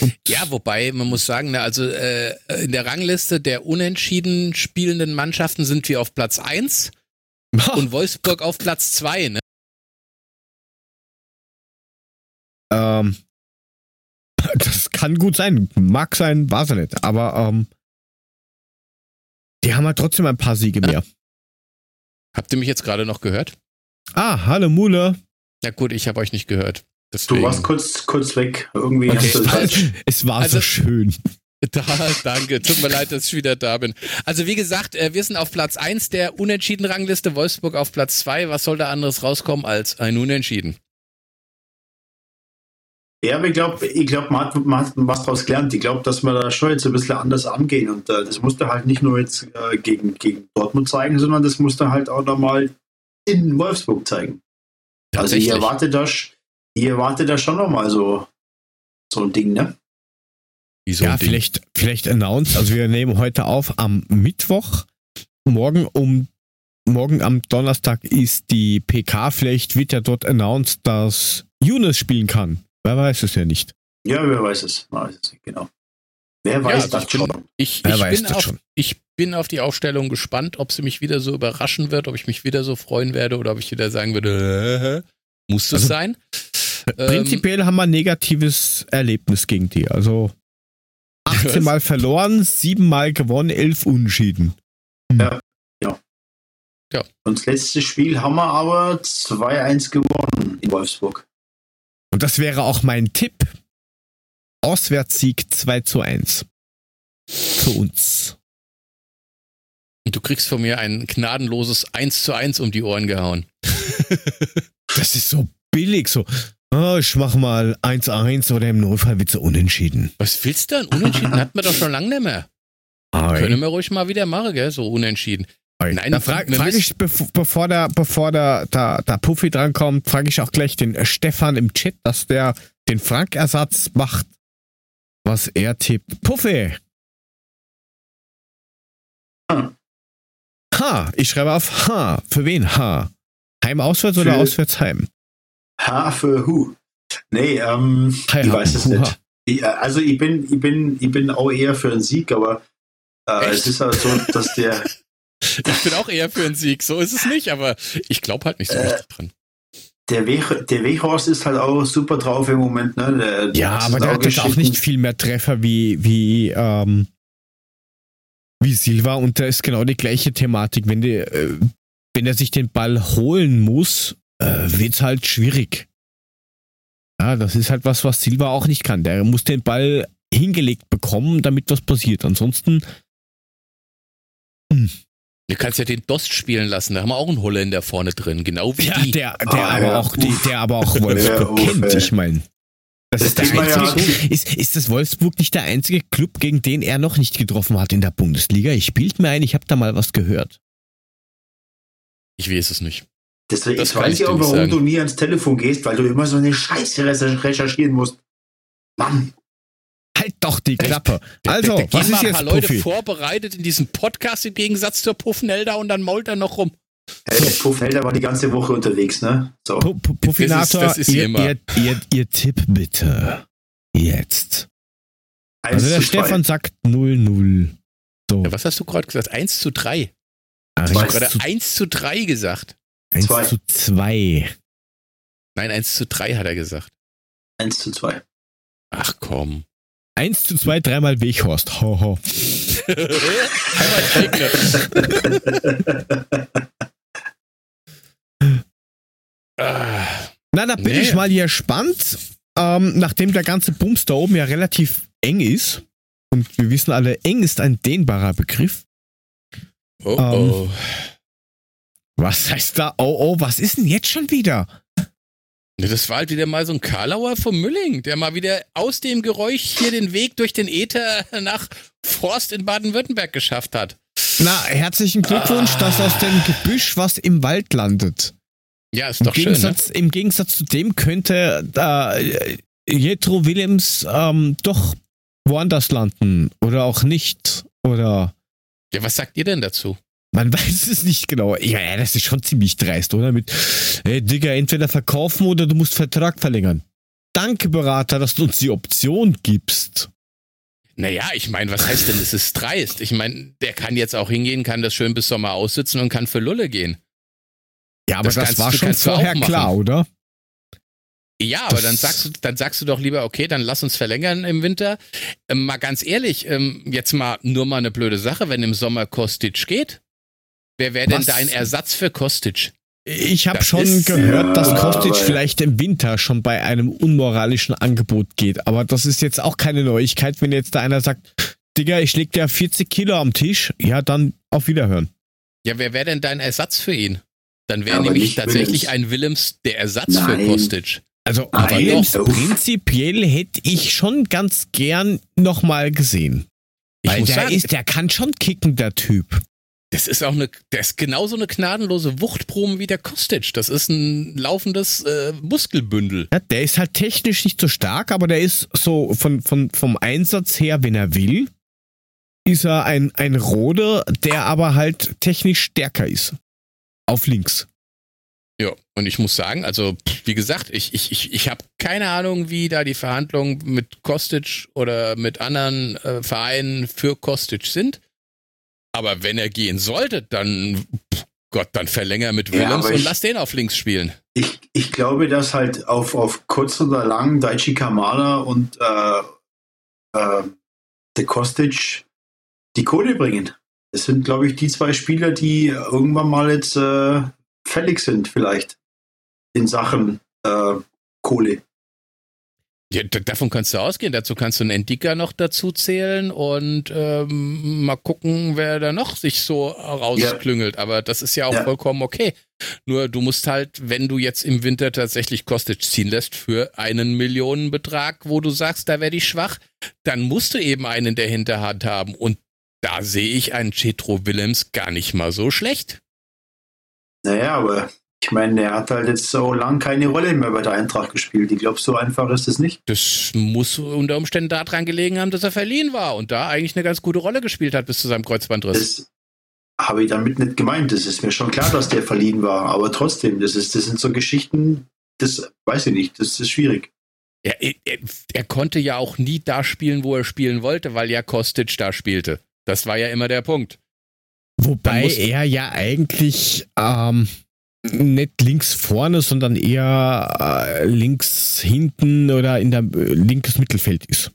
Und ja, wobei man muss sagen, also äh, in der Rangliste der unentschieden spielenden Mannschaften sind wir auf Platz 1 (laughs) und Wolfsburg auf Platz 2, ne? ähm, (laughs) das kann gut sein, mag sein, war es nicht, aber ähm, die haben halt trotzdem ein paar Siege mehr. (laughs) Habt ihr mich jetzt gerade noch gehört? Ah, hallo Mule. Na gut, ich habe euch nicht gehört. Deswegen. Du warst kurz, kurz weg. Irgendwie okay. es, war, es war also, so schön. (laughs) Da, danke. Tut mir leid, dass ich wieder da bin. Also wie gesagt, äh, wir sind auf Platz 1 der Unentschieden-Rangliste, Wolfsburg auf Platz 2. Was soll da anderes rauskommen als ein Unentschieden? Ja, aber ich glaube, ich glaub, man, hat, man hat was daraus gelernt. Ich glaube, dass wir da schon jetzt ein bisschen anders angehen. Und äh, das musste halt nicht nur jetzt äh, gegen, gegen Dortmund zeigen, sondern das musste halt auch nochmal in Wolfsburg zeigen. Also ich erwarte da, ich erwarte da schon nochmal so, so ein Ding, ne? So ja, vielleicht, vielleicht announced. Also wir nehmen heute auf am Mittwoch. Morgen um morgen am Donnerstag ist die PK. Vielleicht wird ja dort announced, dass Yunus spielen kann. Wer weiß es ja nicht. Ja, wer weiß es. Weiß es genau. Wer weiß ja, das schon? Ich, ich, weiß bin das auf, schon. ich bin auf die Aufstellung gespannt, ob sie mich wieder so überraschen wird, ob ich mich wieder so freuen werde oder ob ich wieder sagen würde, äh, muss das also, sein? Prinzipiell ähm, haben wir ein negatives Erlebnis gegen die. Also 18 Mal verloren, 7 Mal gewonnen, 11 Unschieden. Hm. Ja, ja. Ja. Und das letzte Spiel haben wir aber 2-1 gewonnen in Wolfsburg. Und das wäre auch mein Tipp. Auswärtssieg 2 zu 1. Für uns. Und du kriegst von mir ein gnadenloses 1 zu 1 um die Ohren gehauen. (laughs) das ist so billig, so. Oh, ich mach mal 1-1 oder im Notfall wird so unentschieden. Was willst du denn? Unentschieden hat man doch schon lange nicht mehr. Ei. Können wir ruhig mal wieder machen, gell? So unentschieden. Ei. Nein, da frage frag ich, bevor der, bevor der, der, der Puffy drankommt, frage ich auch gleich den äh, Stefan im Chat, dass der den Frank-Ersatz macht, was er tippt. Puffy! Ha. Ha, ich schreibe auf H. Für wen H? Heim auswärts oder auswärts heim? H für Hu. Nee, ähm, Hi, ich weiß es nicht. Ich, äh, also ich bin, ich bin, ich bin auch eher für einen Sieg, aber äh, es ist halt so, dass der. (laughs) ich bin auch eher für einen Sieg, so ist es nicht, aber ich glaube halt nicht so äh, richtig dran. Der, Weg, der Weghorst ist halt auch super drauf im Moment, ne? Der, ja, aber der hat auch nicht viel mehr Treffer wie, wie, ähm, wie Silva und da ist genau die gleiche Thematik. Wenn, die, äh, wenn er sich den Ball holen muss, äh, wird es halt schwierig. Ja, das ist halt was, was Silva auch nicht kann. Der muss den Ball hingelegt bekommen, damit was passiert. Ansonsten. Hm. Du kannst ja den Dost spielen lassen, da haben wir auch einen Holländer vorne drin, genau wie ja, die. Der, der, ah, aber ja, auch, die, der aber auch (laughs) Wolfsburg ja, kennt, ich meine. Das, das ist, der einzige, ist, ist das Wolfsburg nicht der einzige Club, gegen den er noch nicht getroffen hat in der Bundesliga? Ich spielt mir ein, ich habe da mal was gehört. Ich weiß es nicht. Deswegen das weiß ich auch, warum sagen. du nie ans Telefon gehst, weil du immer so eine Scheiße recherchieren musst. Mann. Halt doch die Klappe. Da, also, da, da was ist jetzt ein paar Leute vorbereitet in diesem Podcast im Gegensatz zur Puffnelda und dann mault er noch rum. Hey, der Puffnelda war die ganze Woche unterwegs, ne? So. Puffinator, das ist, das ist ihr, ihr, ihr, ihr, Tipp bitte. Jetzt. Also der Stefan sagt 0-0. So. Ja, was hast du gerade gesagt? 1 zu 3. Ach, ich habe gerade 1 zu 3 gesagt. 1 zwei. zu 2. Nein, 1 zu 3 hat er gesagt. 1 zu 2. Ach komm. 1 zu 2, dreimal Weghorst. Ho, ho. (laughs) Na, da bin nee. ich mal hier spannend. Ähm, nachdem der ganze Bums da oben ja relativ eng ist, und wir wissen alle, eng ist ein dehnbarer Begriff. Oh, ähm, oh. Was heißt da? Oh, oh, was ist denn jetzt schon wieder? Das war halt wieder mal so ein Karlauer vom Mülling, der mal wieder aus dem Geräusch hier den Weg durch den Äther (laughs) nach Forst in Baden-Württemberg geschafft hat. Na, herzlichen Glückwunsch, ah. dass aus dem Gebüsch was im Wald landet. Ja, ist doch Im Gegensatz, schön. Ne? Im Gegensatz zu dem könnte äh, Jethro Willems ähm, doch woanders landen oder auch nicht. Oder. Ja, was sagt ihr denn dazu? Man (laughs) weiß es nicht genau. Ja, ja, das ist schon ziemlich dreist, oder? Mit, hey, Digga, entweder verkaufen oder du musst Vertrag verlängern. Danke, Berater, dass du uns die Option gibst. Naja, ich meine, was heißt denn, es ist dreist? Ich meine, der kann jetzt auch hingehen, kann das schön bis Sommer aussitzen und kann für Lulle gehen. Ja, aber das, das kannst, war schon vorher klar, oder? Ja, aber dann sagst du, dann sagst du doch lieber, okay, dann lass uns verlängern im Winter. Ähm, mal ganz ehrlich, ähm, jetzt mal nur mal eine blöde Sache, wenn im Sommer Kostic geht. Wer wäre denn dein Ersatz für Kostic? Ich habe schon gehört, dass Kostic vielleicht im Winter schon bei einem unmoralischen Angebot geht. Aber das ist jetzt auch keine Neuigkeit, wenn jetzt da einer sagt, Digga, ich leg dir 40 Kilo am Tisch. Ja, dann auf Wiederhören. Ja, wer wäre denn dein Ersatz für ihn? Dann wäre nämlich tatsächlich Willems. ein Willems der Ersatz Nein. für Kostic. Also Willems prinzipiell hätte ich schon ganz gern nochmal gesehen. Ich Weil der sagen, ist, der kann schon kicken, der Typ. Das ist auch eine, der ist genauso eine gnadenlose Wuchtprobe wie der Kostic. Das ist ein laufendes äh, Muskelbündel. Ja, der ist halt technisch nicht so stark, aber der ist so von, von, vom Einsatz her, wenn er will, ist er ein, ein Rode, der aber halt technisch stärker ist. Auf links. Ja, und ich muss sagen, also wie gesagt, ich, ich, ich, ich habe keine Ahnung, wie da die Verhandlungen mit Kostic oder mit anderen äh, Vereinen für Kostic sind. Aber wenn er gehen sollte, dann, Gott, dann verlänger mit Willems ja, und lass den auf links spielen. Ich, ich glaube, dass halt auf, auf kurz oder lang Daichi Kamada und äh, äh, der Kostic die Kohle bringen. Das sind, glaube ich, die zwei Spieler, die irgendwann mal jetzt äh, fällig sind, vielleicht in Sachen äh, Kohle. Ja, davon kannst du ausgehen. Dazu kannst du einen Endika noch dazu zählen und ähm, mal gucken, wer da noch sich so rausklüngelt. Ja. Aber das ist ja auch ja. vollkommen okay. Nur du musst halt, wenn du jetzt im Winter tatsächlich Kostic ziehen lässt für einen Millionenbetrag, wo du sagst, da werde ich schwach, dann musst du eben einen in der Hinterhand haben. Und da sehe ich einen Chetro Willems gar nicht mal so schlecht. Naja, aber ich meine, er hat halt jetzt so lang keine Rolle mehr bei der Eintracht gespielt. Ich glaube, so einfach ist es nicht. Das muss unter Umständen daran gelegen haben, dass er verliehen war und da eigentlich eine ganz gute Rolle gespielt hat bis zu seinem Kreuzbandriss. Das habe ich damit nicht gemeint. Das ist mir schon klar, dass der verliehen war. Aber trotzdem, das, ist, das sind so Geschichten, das weiß ich nicht, das ist schwierig. Er, er, er konnte ja auch nie da spielen, wo er spielen wollte, weil ja Kostic da spielte. Das war ja immer der Punkt. Wobei er ja eigentlich ähm, nicht links vorne, sondern eher äh, links hinten oder in der äh, linkes Mittelfeld ist.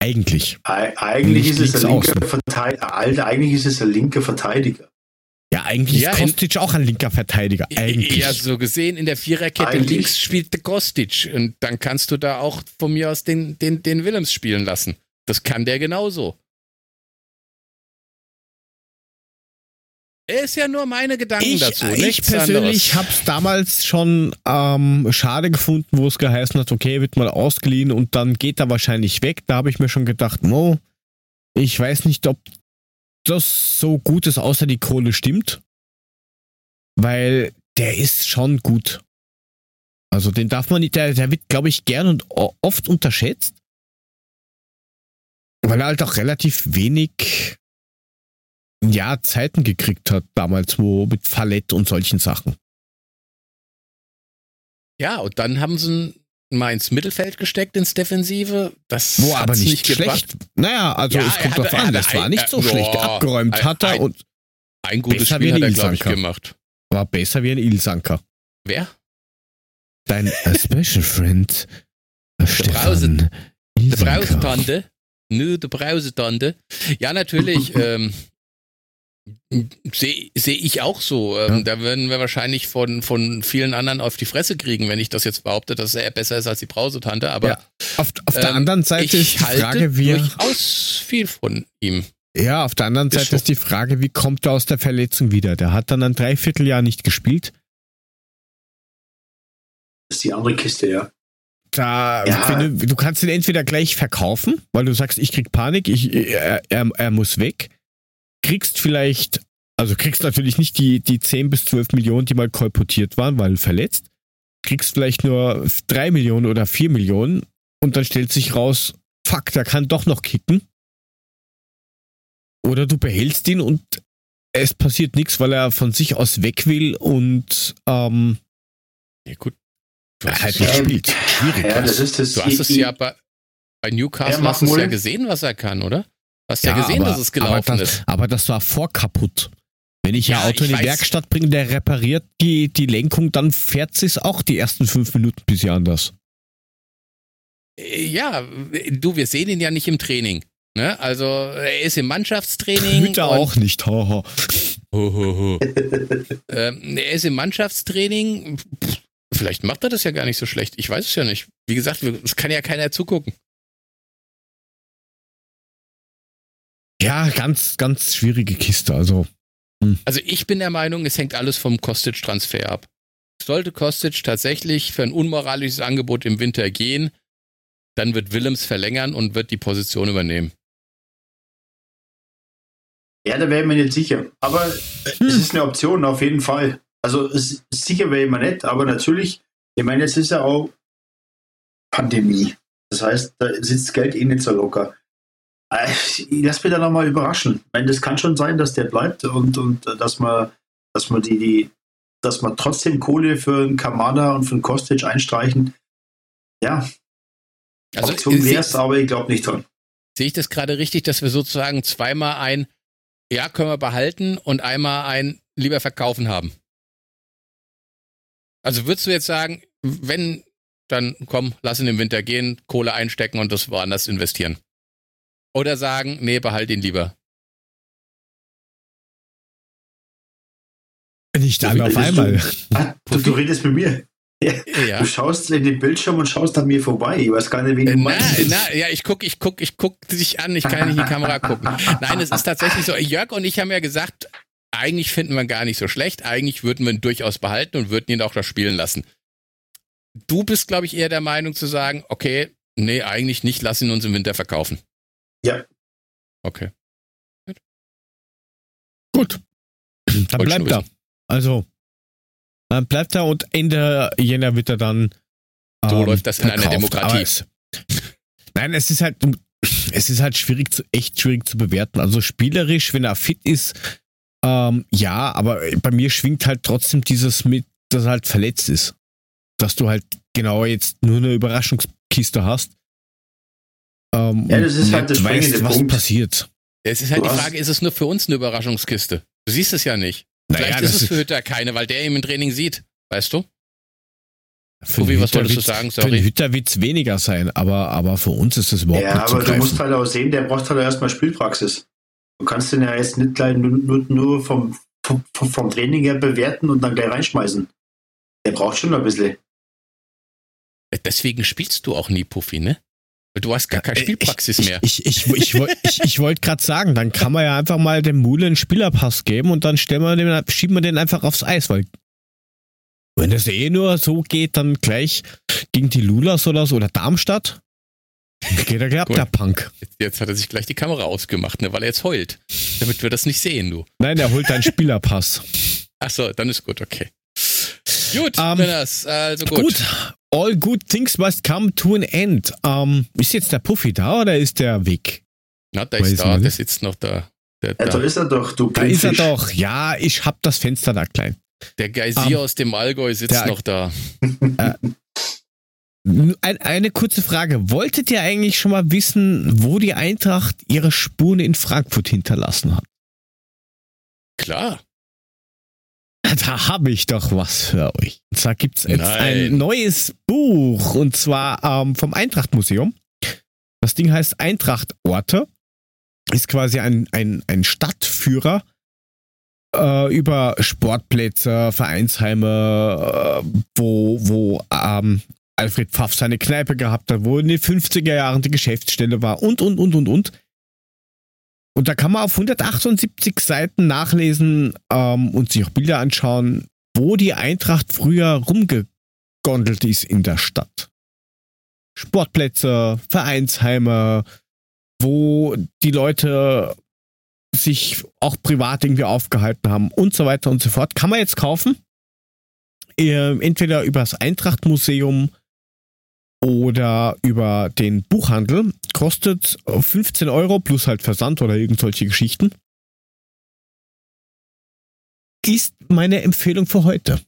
Eigentlich. eigentlich ist es ein linker Verteidiger. Eigentlich ist es ein linker Verteidiger. Ja, eigentlich ja, ist Kostic auch ein linker Verteidiger. Eigentlich. Ja, so gesehen, in der Viererkette eigentlich. links spielt der Kostic. Und dann kannst du da auch von mir aus den, den, den Willems spielen lassen. Das kann der genauso. Ist ja nur meine Gedanken ich, dazu. Ich persönlich habe es damals schon ähm, schade gefunden, wo es geheißen hat, okay, wird mal ausgeliehen und dann geht er wahrscheinlich weg. Da habe ich mir schon gedacht, no, ich weiß nicht, ob das so gut ist, außer die Kohle stimmt. Weil der ist schon gut. Also den darf man nicht, der, der wird, glaube ich, gern und oft unterschätzt. Weil er halt auch relativ wenig ja, Zeiten gekriegt hat, damals, wo mit Fallett und solchen Sachen. Ja, und dann haben sie mal ins Mittelfeld gesteckt, ins Defensive. Das wo aber nicht, nicht schlecht. Gebracht. Naja, also ja, es kommt drauf an, das war nicht so äh, schlecht. Boah, Abgeräumt ein, hat er und ein gutes Spiel hat er, glaube ich, gemacht. War besser wie ein Ilsanker. Wer? Dein Special Friend. Stefan der Brausetante. Nö, der Brausetante. Ja, natürlich. (laughs) ähm, Sehe seh ich auch so. Ähm, ja. Da würden wir wahrscheinlich von, von vielen anderen auf die Fresse kriegen, wenn ich das jetzt behaupte, dass er besser ist als die Brausetante. Aber ja. auf, auf ähm, der anderen Seite ist die Frage, wie durchaus viel von ihm. Ja, auf der anderen ist Seite so. ist die Frage, wie kommt er aus der Verletzung wieder? Der hat dann ein Dreivierteljahr nicht gespielt. Das ist die andere Kiste, ja. Da, ja. Du, du, kannst ihn entweder gleich verkaufen, weil du sagst, ich krieg Panik, ich, er, er, er muss weg kriegst vielleicht, also kriegst natürlich nicht die, die 10 bis 12 Millionen, die mal kolportiert waren, weil verletzt. Kriegst vielleicht nur 3 Millionen oder 4 Millionen und dann stellt sich raus, fuck, der kann doch noch kicken. Oder du behältst ihn und es passiert nichts, weil er von sich aus weg will und ähm, ja, gut. Du hast halt nicht spielt. Schwierig. Ja, das ist das du hast es ja bei, bei Newcastle hast du ja gesehen, was er kann, oder? Hast ja, ja gesehen, aber, dass es gelaufen aber das, ist. Aber das war vor kaputt. Wenn ich ja, ein Auto in die weiß. Werkstatt bringe, der repariert die, die Lenkung, dann fährt es auch die ersten fünf Minuten bis ja anders. Äh, ja, du, wir sehen ihn ja nicht im Training. Ne? Also er ist im Mannschaftstraining. Hüter auch nicht, haha. (laughs) Ho, ho, ho. ähm, er ist im Mannschaftstraining. Vielleicht macht er das ja gar nicht so schlecht. Ich weiß es ja nicht. Wie gesagt, es kann ja keiner zugucken. Ja, ganz, ganz schwierige Kiste. Also, hm. also ich bin der Meinung, es hängt alles vom Kostic-Transfer ab. Sollte Kostic tatsächlich für ein unmoralisches Angebot im Winter gehen, dann wird Willems verlängern und wird die Position übernehmen. Ja, da wäre ich mir nicht sicher. Aber hm. es ist eine Option auf jeden Fall. Also es, sicher wäre ich mir nicht, aber natürlich, ich meine, jetzt ist ja auch Pandemie. Das heißt, da sitzt Geld eh nicht so locker. Äh, ich lass mich da nochmal überraschen. Ich meine, das kann schon sein, dass der bleibt und, und dass man, dass man die, die, dass man trotzdem Kohle für einen Kamada und für einen Kostic einstreichen. Ja. Also Option wäre es, aber ich glaube nicht dran. Sehe ich das gerade richtig, dass wir sozusagen zweimal ein ja, können wir behalten und einmal ein lieber verkaufen haben? Also würdest du jetzt sagen, wenn, dann komm, lass ihn im Winter gehen, Kohle einstecken und das woanders investieren? Oder sagen, nee, behalt ihn lieber. Nicht dann auf einmal. Ah, du, du, redest mit mir. Ja. Du schaust in den Bildschirm und schaust an mir vorbei. Ich weiß gar nicht, wen du meinst. Na, na, ja, ich guck, ich guck, ich guck dich an. Ich kann nicht in die Kamera gucken. Nein, es ist tatsächlich so. Jörg und ich haben ja gesagt, eigentlich finden wir gar nicht so schlecht. Eigentlich würden wir ihn durchaus behalten und würden ihn auch da spielen lassen. Du bist, glaube ich, eher der Meinung zu sagen, okay, nee, eigentlich nicht, lass ihn uns im Winter verkaufen. Ja. Okay. Gut. Gut. Dann bleibt er. Also, dann bleibt er und Ende Jänner wird er dann. So ähm, läuft das in einer Demokratie. Es, nein, es ist halt, es ist halt schwierig zu, echt schwierig zu bewerten. Also spielerisch, wenn er fit ist, ähm, ja, aber bei mir schwingt halt trotzdem dieses mit, dass er halt verletzt ist. Dass du halt genau jetzt nur eine Überraschungskiste hast. Ähm, ja, das ist halt das weißt, was Punkt. passiert. Es ist halt du die Frage, ist es nur für uns eine Überraschungskiste? Du siehst es ja nicht. Naja, Vielleicht ist es für Hütter keine, weil der ihn im Training sieht. Weißt du? Für Tobi, was wolltest du sagen? Sorry. Für den Hütter wird es weniger sein, aber, aber für uns ist es überhaupt ja, nicht Ja, aber du musst halt auch sehen, der braucht halt erstmal Spielpraxis. Du kannst den ja jetzt nicht gleich nur, nur, nur vom, vom, vom Training her bewerten und dann gleich reinschmeißen. Der braucht schon ein bisschen. Deswegen spielst du auch nie Puffy, ne? Du hast gar keine Spielpraxis ich, mehr. Ich, ich, ich, ich, ich, wollte gerade sagen, dann kann man ja einfach mal dem Mule einen Spielerpass geben und dann stellen wir den, schieben wir den einfach aufs Eis, weil wenn das eh nur so geht, dann gleich gegen die Lulas oder so oder Darmstadt, geht er gleich ab, der Punk. Jetzt, jetzt, hat er sich gleich die Kamera ausgemacht, ne, weil er jetzt heult. Damit wir das nicht sehen, du. Nein, er holt einen Spielerpass. Achso, dann ist gut, okay. Gut, ähm, also gut. Gut, all good things must come to an end. Um, ist jetzt der Puffy da oder ist der weg? Na, der Weiß ist da, der sitzt noch da. Der, ja, da ist er doch, du Da ist er doch. Ja, ich hab das Fenster da klein. Der Geysir um, aus dem Allgäu sitzt der, noch da. Äh, ein, eine kurze Frage. Wolltet ihr eigentlich schon mal wissen, wo die Eintracht ihre Spuren in Frankfurt hinterlassen hat? Klar. (laughs) Da habe ich doch was für euch. Und zwar gibt es jetzt Nein. ein neues Buch und zwar ähm, vom Eintracht-Museum. Das Ding heißt Eintracht Orte. Ist quasi ein, ein, ein Stadtführer äh, über Sportplätze, Vereinsheime, äh, wo, wo ähm, Alfred Pfaff seine Kneipe gehabt hat, wo in den 50er Jahren die Geschäftsstelle war und, und, und, und, und. Und da kann man auf 178 Seiten nachlesen ähm, und sich auch Bilder anschauen, wo die Eintracht früher rumgegondelt ist in der Stadt. Sportplätze, Vereinsheime, wo die Leute sich auch privat irgendwie aufgehalten haben und so weiter und so fort. Kann man jetzt kaufen. Ähm, entweder über das Eintrachtmuseum oder über den Buchhandel. Kostet 15 Euro plus halt Versand oder irgendwelche Geschichten. Ist meine Empfehlung für heute.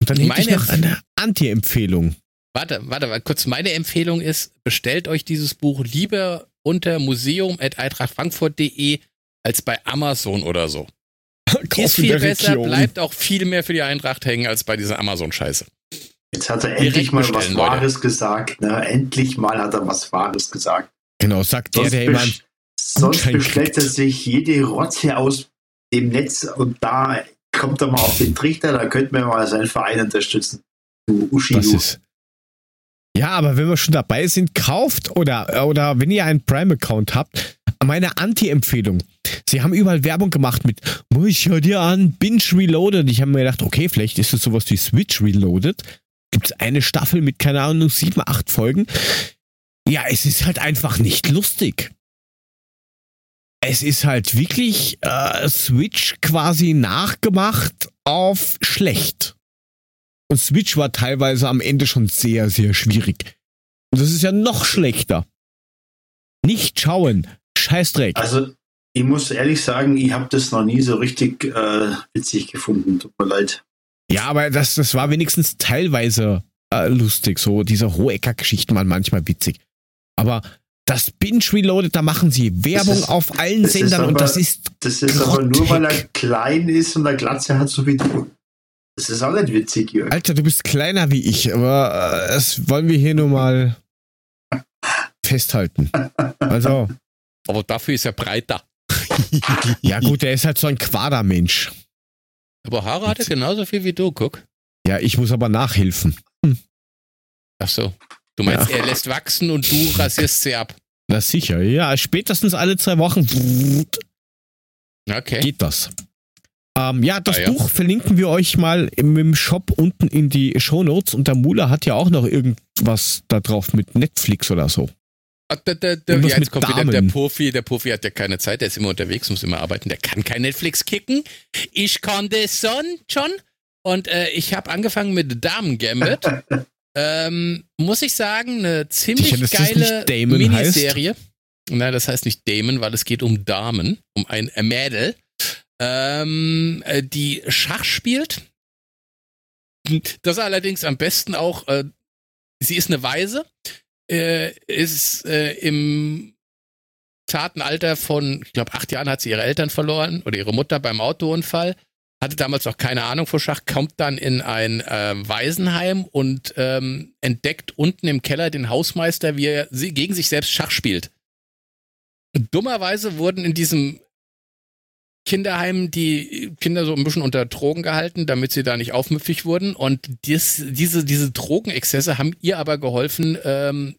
Und dann hätte ich noch eine Anti-Empfehlung. Warte, warte, warte, kurz. Meine Empfehlung ist, bestellt euch dieses Buch lieber unter museum.eintrachtfrankfurt.de als bei Amazon oder so. (laughs) ist viel besser, bleibt auch viel mehr für die Eintracht hängen als bei dieser Amazon-Scheiße. Jetzt hat er endlich mal was Wahres Leute. gesagt. Ne? Endlich mal hat er was Wahres gesagt. Genau, sagt sonst der, der immer. Sonst bestellt er sich jede Rotze aus dem Netz und da kommt er mal auf den Trichter, da könnte man mal seinen Verein unterstützen. Du Uschi, das du. ist. Ja, aber wenn wir schon dabei sind, kauft oder, oder wenn ihr einen Prime-Account habt, meine Anti-Empfehlung. Sie haben überall Werbung gemacht mit, ich hör dir an, Binge Reloaded. Ich habe mir gedacht, okay, vielleicht ist es sowas wie Switch Reloaded. Gibt es eine Staffel mit, keine Ahnung, sieben, acht Folgen. Ja, es ist halt einfach nicht lustig. Es ist halt wirklich äh, Switch quasi nachgemacht auf schlecht. Und Switch war teilweise am Ende schon sehr, sehr schwierig. Und das ist ja noch schlechter. Nicht schauen. Scheißdreck. Also, ich muss ehrlich sagen, ich habe das noch nie so richtig äh, witzig gefunden. Tut mir leid. Ja, aber das, das war wenigstens teilweise äh, lustig. So diese Hohecker-Geschichten waren manchmal witzig. Aber das Binge Reloaded, da machen sie Werbung ist, auf allen Sendern aber, und das ist. Das ist grottig. aber nur, weil er klein ist und eine Glatze hat, so wie du. Das ist auch nicht witzig, Jörg. Alter, du bist kleiner wie ich, aber äh, das wollen wir hier nur mal festhalten. (laughs) Also. Aber dafür ist er breiter. ja, gut, er ist halt so ein Quadermensch. Aber Haare hat er genauso viel wie du, guck. Ja, ich muss aber nachhelfen. Hm. Ach so. Du meinst, ja. er lässt wachsen und du rasierst sie ab. Na sicher, ja, spätestens alle zwei Wochen. Okay. Geht das. Ähm, ja, das ah, ja. Buch verlinken wir euch mal im, im Shop unten in die Show Notes und der Mula hat ja auch noch irgendwas da drauf mit Netflix oder so. Der, der, der, ja, jetzt kommt wieder der Profi. Der Profi hat ja keine Zeit, der ist immer unterwegs, muss immer arbeiten. Der kann kein Netflix kicken. Ich konnte es schon. Und äh, ich habe angefangen mit Damen Gambit. (laughs) ähm, muss ich sagen, eine ziemlich Sicher, geile Miniserie. Heißt? Nein, das heißt nicht Damon, weil es geht um Damen, um ein Mädel ähm, äh, die Schach spielt. Das allerdings am besten auch, äh, sie ist eine Weise, äh, ist äh, im zarten Alter von, ich glaube, acht Jahren hat sie ihre Eltern verloren oder ihre Mutter beim Autounfall. Hatte damals noch keine Ahnung vor Schach, kommt dann in ein äh, Waisenheim und ähm, entdeckt unten im Keller den Hausmeister, wie er gegen sich selbst Schach spielt. Dummerweise wurden in diesem Kinderheimen die Kinder so ein bisschen unter Drogen gehalten, damit sie da nicht aufmüpfig wurden. Und dies, diese, diese Drogenexzesse haben ihr aber geholfen, ähm,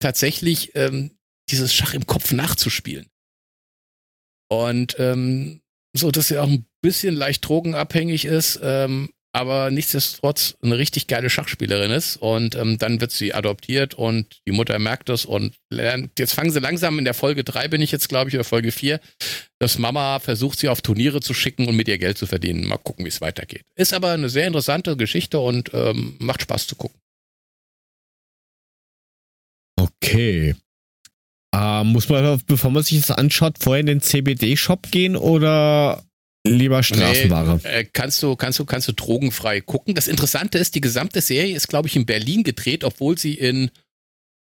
tatsächlich ähm, dieses Schach im Kopf nachzuspielen. Und ähm, so, dass sie auch ein bisschen leicht drogenabhängig ist, ähm, aber nichtsdestotrotz eine richtig geile Schachspielerin ist und ähm, dann wird sie adoptiert und die Mutter merkt das und lernt, jetzt fangen sie langsam in der Folge 3 bin ich jetzt glaube ich oder Folge 4, dass Mama versucht sie auf Turniere zu schicken und mit ihr Geld zu verdienen. Mal gucken, wie es weitergeht. Ist aber eine sehr interessante Geschichte und ähm, macht Spaß zu gucken. Okay. Äh, muss man, bevor man sich das anschaut, vorher in den CBD-Shop gehen oder Lieber Straßenware. Nee, äh, kannst du, kannst du, kannst du drogenfrei gucken. Das Interessante ist, die gesamte Serie ist, glaube ich, in Berlin gedreht, obwohl sie in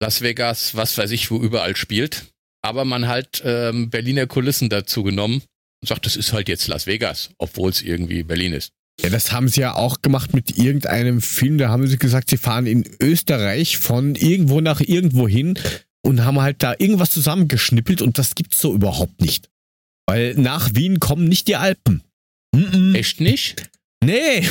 Las Vegas, was weiß ich, wo überall spielt. Aber man hat ähm, Berliner Kulissen dazu genommen und sagt, das ist halt jetzt Las Vegas, obwohl es irgendwie Berlin ist. Ja, das haben sie ja auch gemacht mit irgendeinem Film. Da haben sie gesagt, sie fahren in Österreich von irgendwo nach irgendwo hin und haben halt da irgendwas zusammengeschnippelt und das gibt's so überhaupt nicht. Weil nach Wien kommen nicht die Alpen. Mm -mm. Echt nicht? Nee.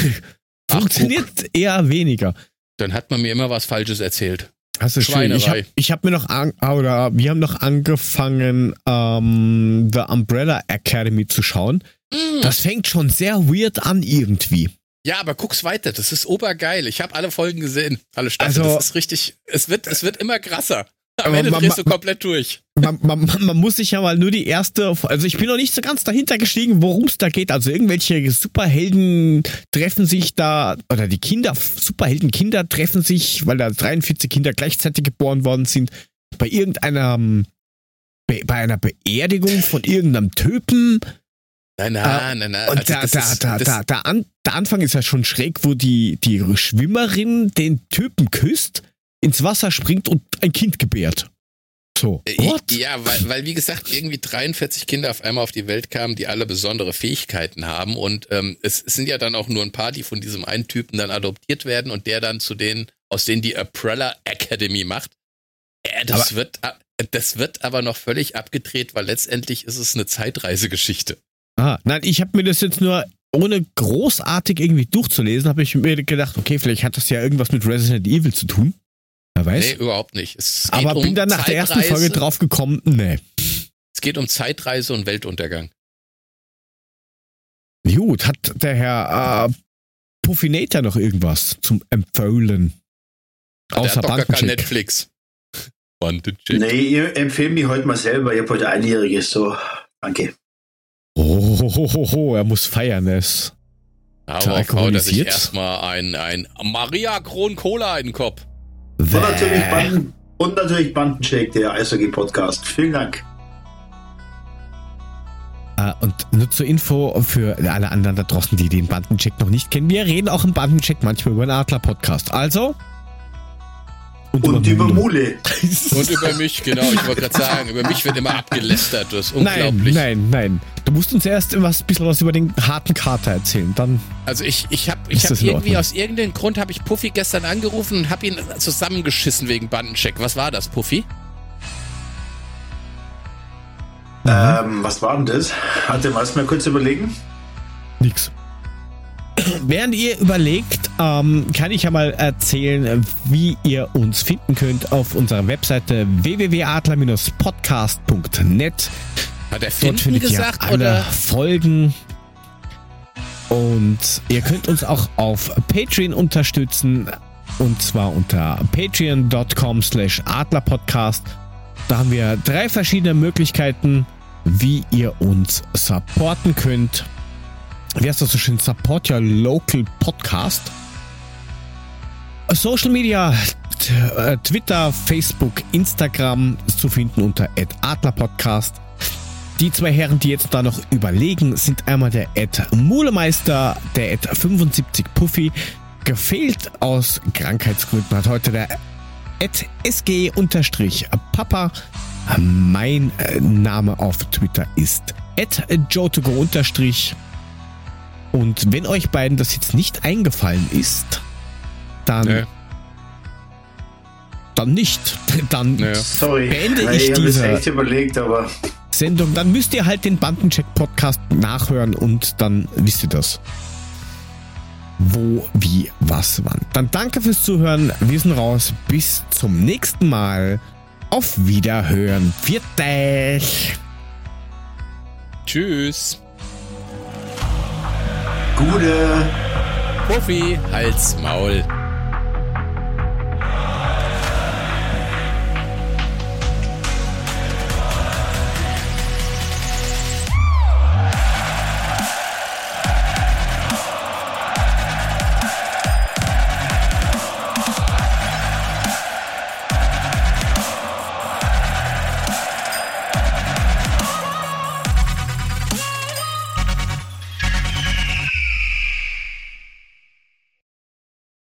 Funktioniert Ach, eher weniger. Dann hat man mir immer was Falsches erzählt. Hast du schön. Ich habe hab mir noch an, oder wir haben noch angefangen, ähm, The Umbrella Academy zu schauen. Mm. Das fängt schon sehr weird an irgendwie. Ja, aber guck's weiter. Das ist obergeil. Ich habe alle Folgen gesehen, alle Staffeln. Also, das ist richtig. Es wird, es wird immer krasser. Am Ende drehst du komplett durch. Man, man, man, muss sich ja mal nur die erste, also ich bin noch nicht so ganz dahinter gestiegen, worum es da geht. Also irgendwelche Superhelden treffen sich da, oder die Kinder, Superhelden-Kinder treffen sich, weil da 43 Kinder gleichzeitig geboren worden sind, bei irgendeiner, bei einer Beerdigung von irgendeinem Typen. Nein, nein, nein, nein. Und also da, da, da, da, da, an, der Anfang ist ja schon schräg, wo die, die Schwimmerin den Typen küsst ins Wasser springt und ein Kind gebärt. So. Äh, What? Ja, weil, weil wie gesagt, irgendwie 43 Kinder auf einmal auf die Welt kamen, die alle besondere Fähigkeiten haben. Und ähm, es, es sind ja dann auch nur ein paar, die von diesem einen Typen dann adoptiert werden und der dann zu denen, aus denen die Umbrella Academy macht. Äh, das aber, wird, äh, das wird aber noch völlig abgedreht, weil letztendlich ist es eine Zeitreisegeschichte. Ah, nein, ich habe mir das jetzt nur ohne großartig irgendwie durchzulesen, habe ich mir gedacht, okay, vielleicht hat das ja irgendwas mit Resident Evil zu tun. Wer weiß? Nee, überhaupt nicht. Aber um bin dann nach Zeitreise. der ersten Folge drauf gekommen, nee. Es geht um Zeitreise und Weltuntergang. Gut, hat der Herr äh, Puffinator noch irgendwas zum Empfehlen? Außer der hat doch gar kein Netflix. (laughs) Bandencheck. Nee, ihr empfehlt mich heute mal selber. Ich habe heute einjähriges, so. Danke. Oh, ho, ho, ho, er muss feiern es. Aber Frau, dass ich erstmal ein, ein Maria Kron Cola in den Kopf. Und natürlich, Banden, und natürlich Bandencheck, der Eishockey-Podcast. Vielen Dank. Uh, und nur zur Info für alle anderen da draußen, die den Bandencheck noch nicht kennen. Wir reden auch im Bandencheck manchmal über den Adler-Podcast. Also, und, und über, über Mule. (laughs) Und über mich, genau. Ich wollte gerade sagen, über mich wird immer abgelästert. Das ist unglaublich. Nein, nein, nein. Du musst uns erst was, bisschen was über den harten Kater erzählen. Dann also ich, ich habe ich hab irgendwie aus irgendeinem Grund habe ich Puffy gestern angerufen und habe ihn zusammengeschissen wegen Bandencheck. Was war das, Puffy? Ähm, was war denn das? Hatte mal kurz überlegen? Nix. (clears throat) Während ihr überlegt, ähm, kann ich ja mal erzählen, wie ihr uns finden könnt auf unserer Webseite www.adler-podcast.net. Hat er finden gesagt alle oder Folgen und ihr könnt uns auch auf Patreon unterstützen und zwar unter patreon.com slash adlerpodcast. Da haben wir drei verschiedene Möglichkeiten, wie ihr uns supporten könnt wie heißt das so schön, Support Your Local Podcast. Social Media, äh, Twitter, Facebook, Instagram ist zu finden unter @adlerpodcast. Die zwei Herren, die jetzt da noch überlegen, sind einmal der Ed Mulemeister, der Ed 75 Puffy. Gefehlt aus Krankheitsgründen hat heute der Ed SG-Papa. Mein äh, Name auf Twitter ist Ed Jotogo- und wenn euch beiden das jetzt nicht eingefallen ist, dann. Nee. Dann nicht. (laughs) Dann nee. Sorry. beende nee, ich, ich diese echt überlegt, aber Sendung. Dann müsst ihr halt den Bandencheck-Podcast nachhören und dann wisst ihr das. Wo, wie, was, wann. Dann danke fürs Zuhören. Wir sind raus. Bis zum nächsten Mal. Auf Wiederhören. Viert Tschüss. Gute. Profi, Hals, Maul.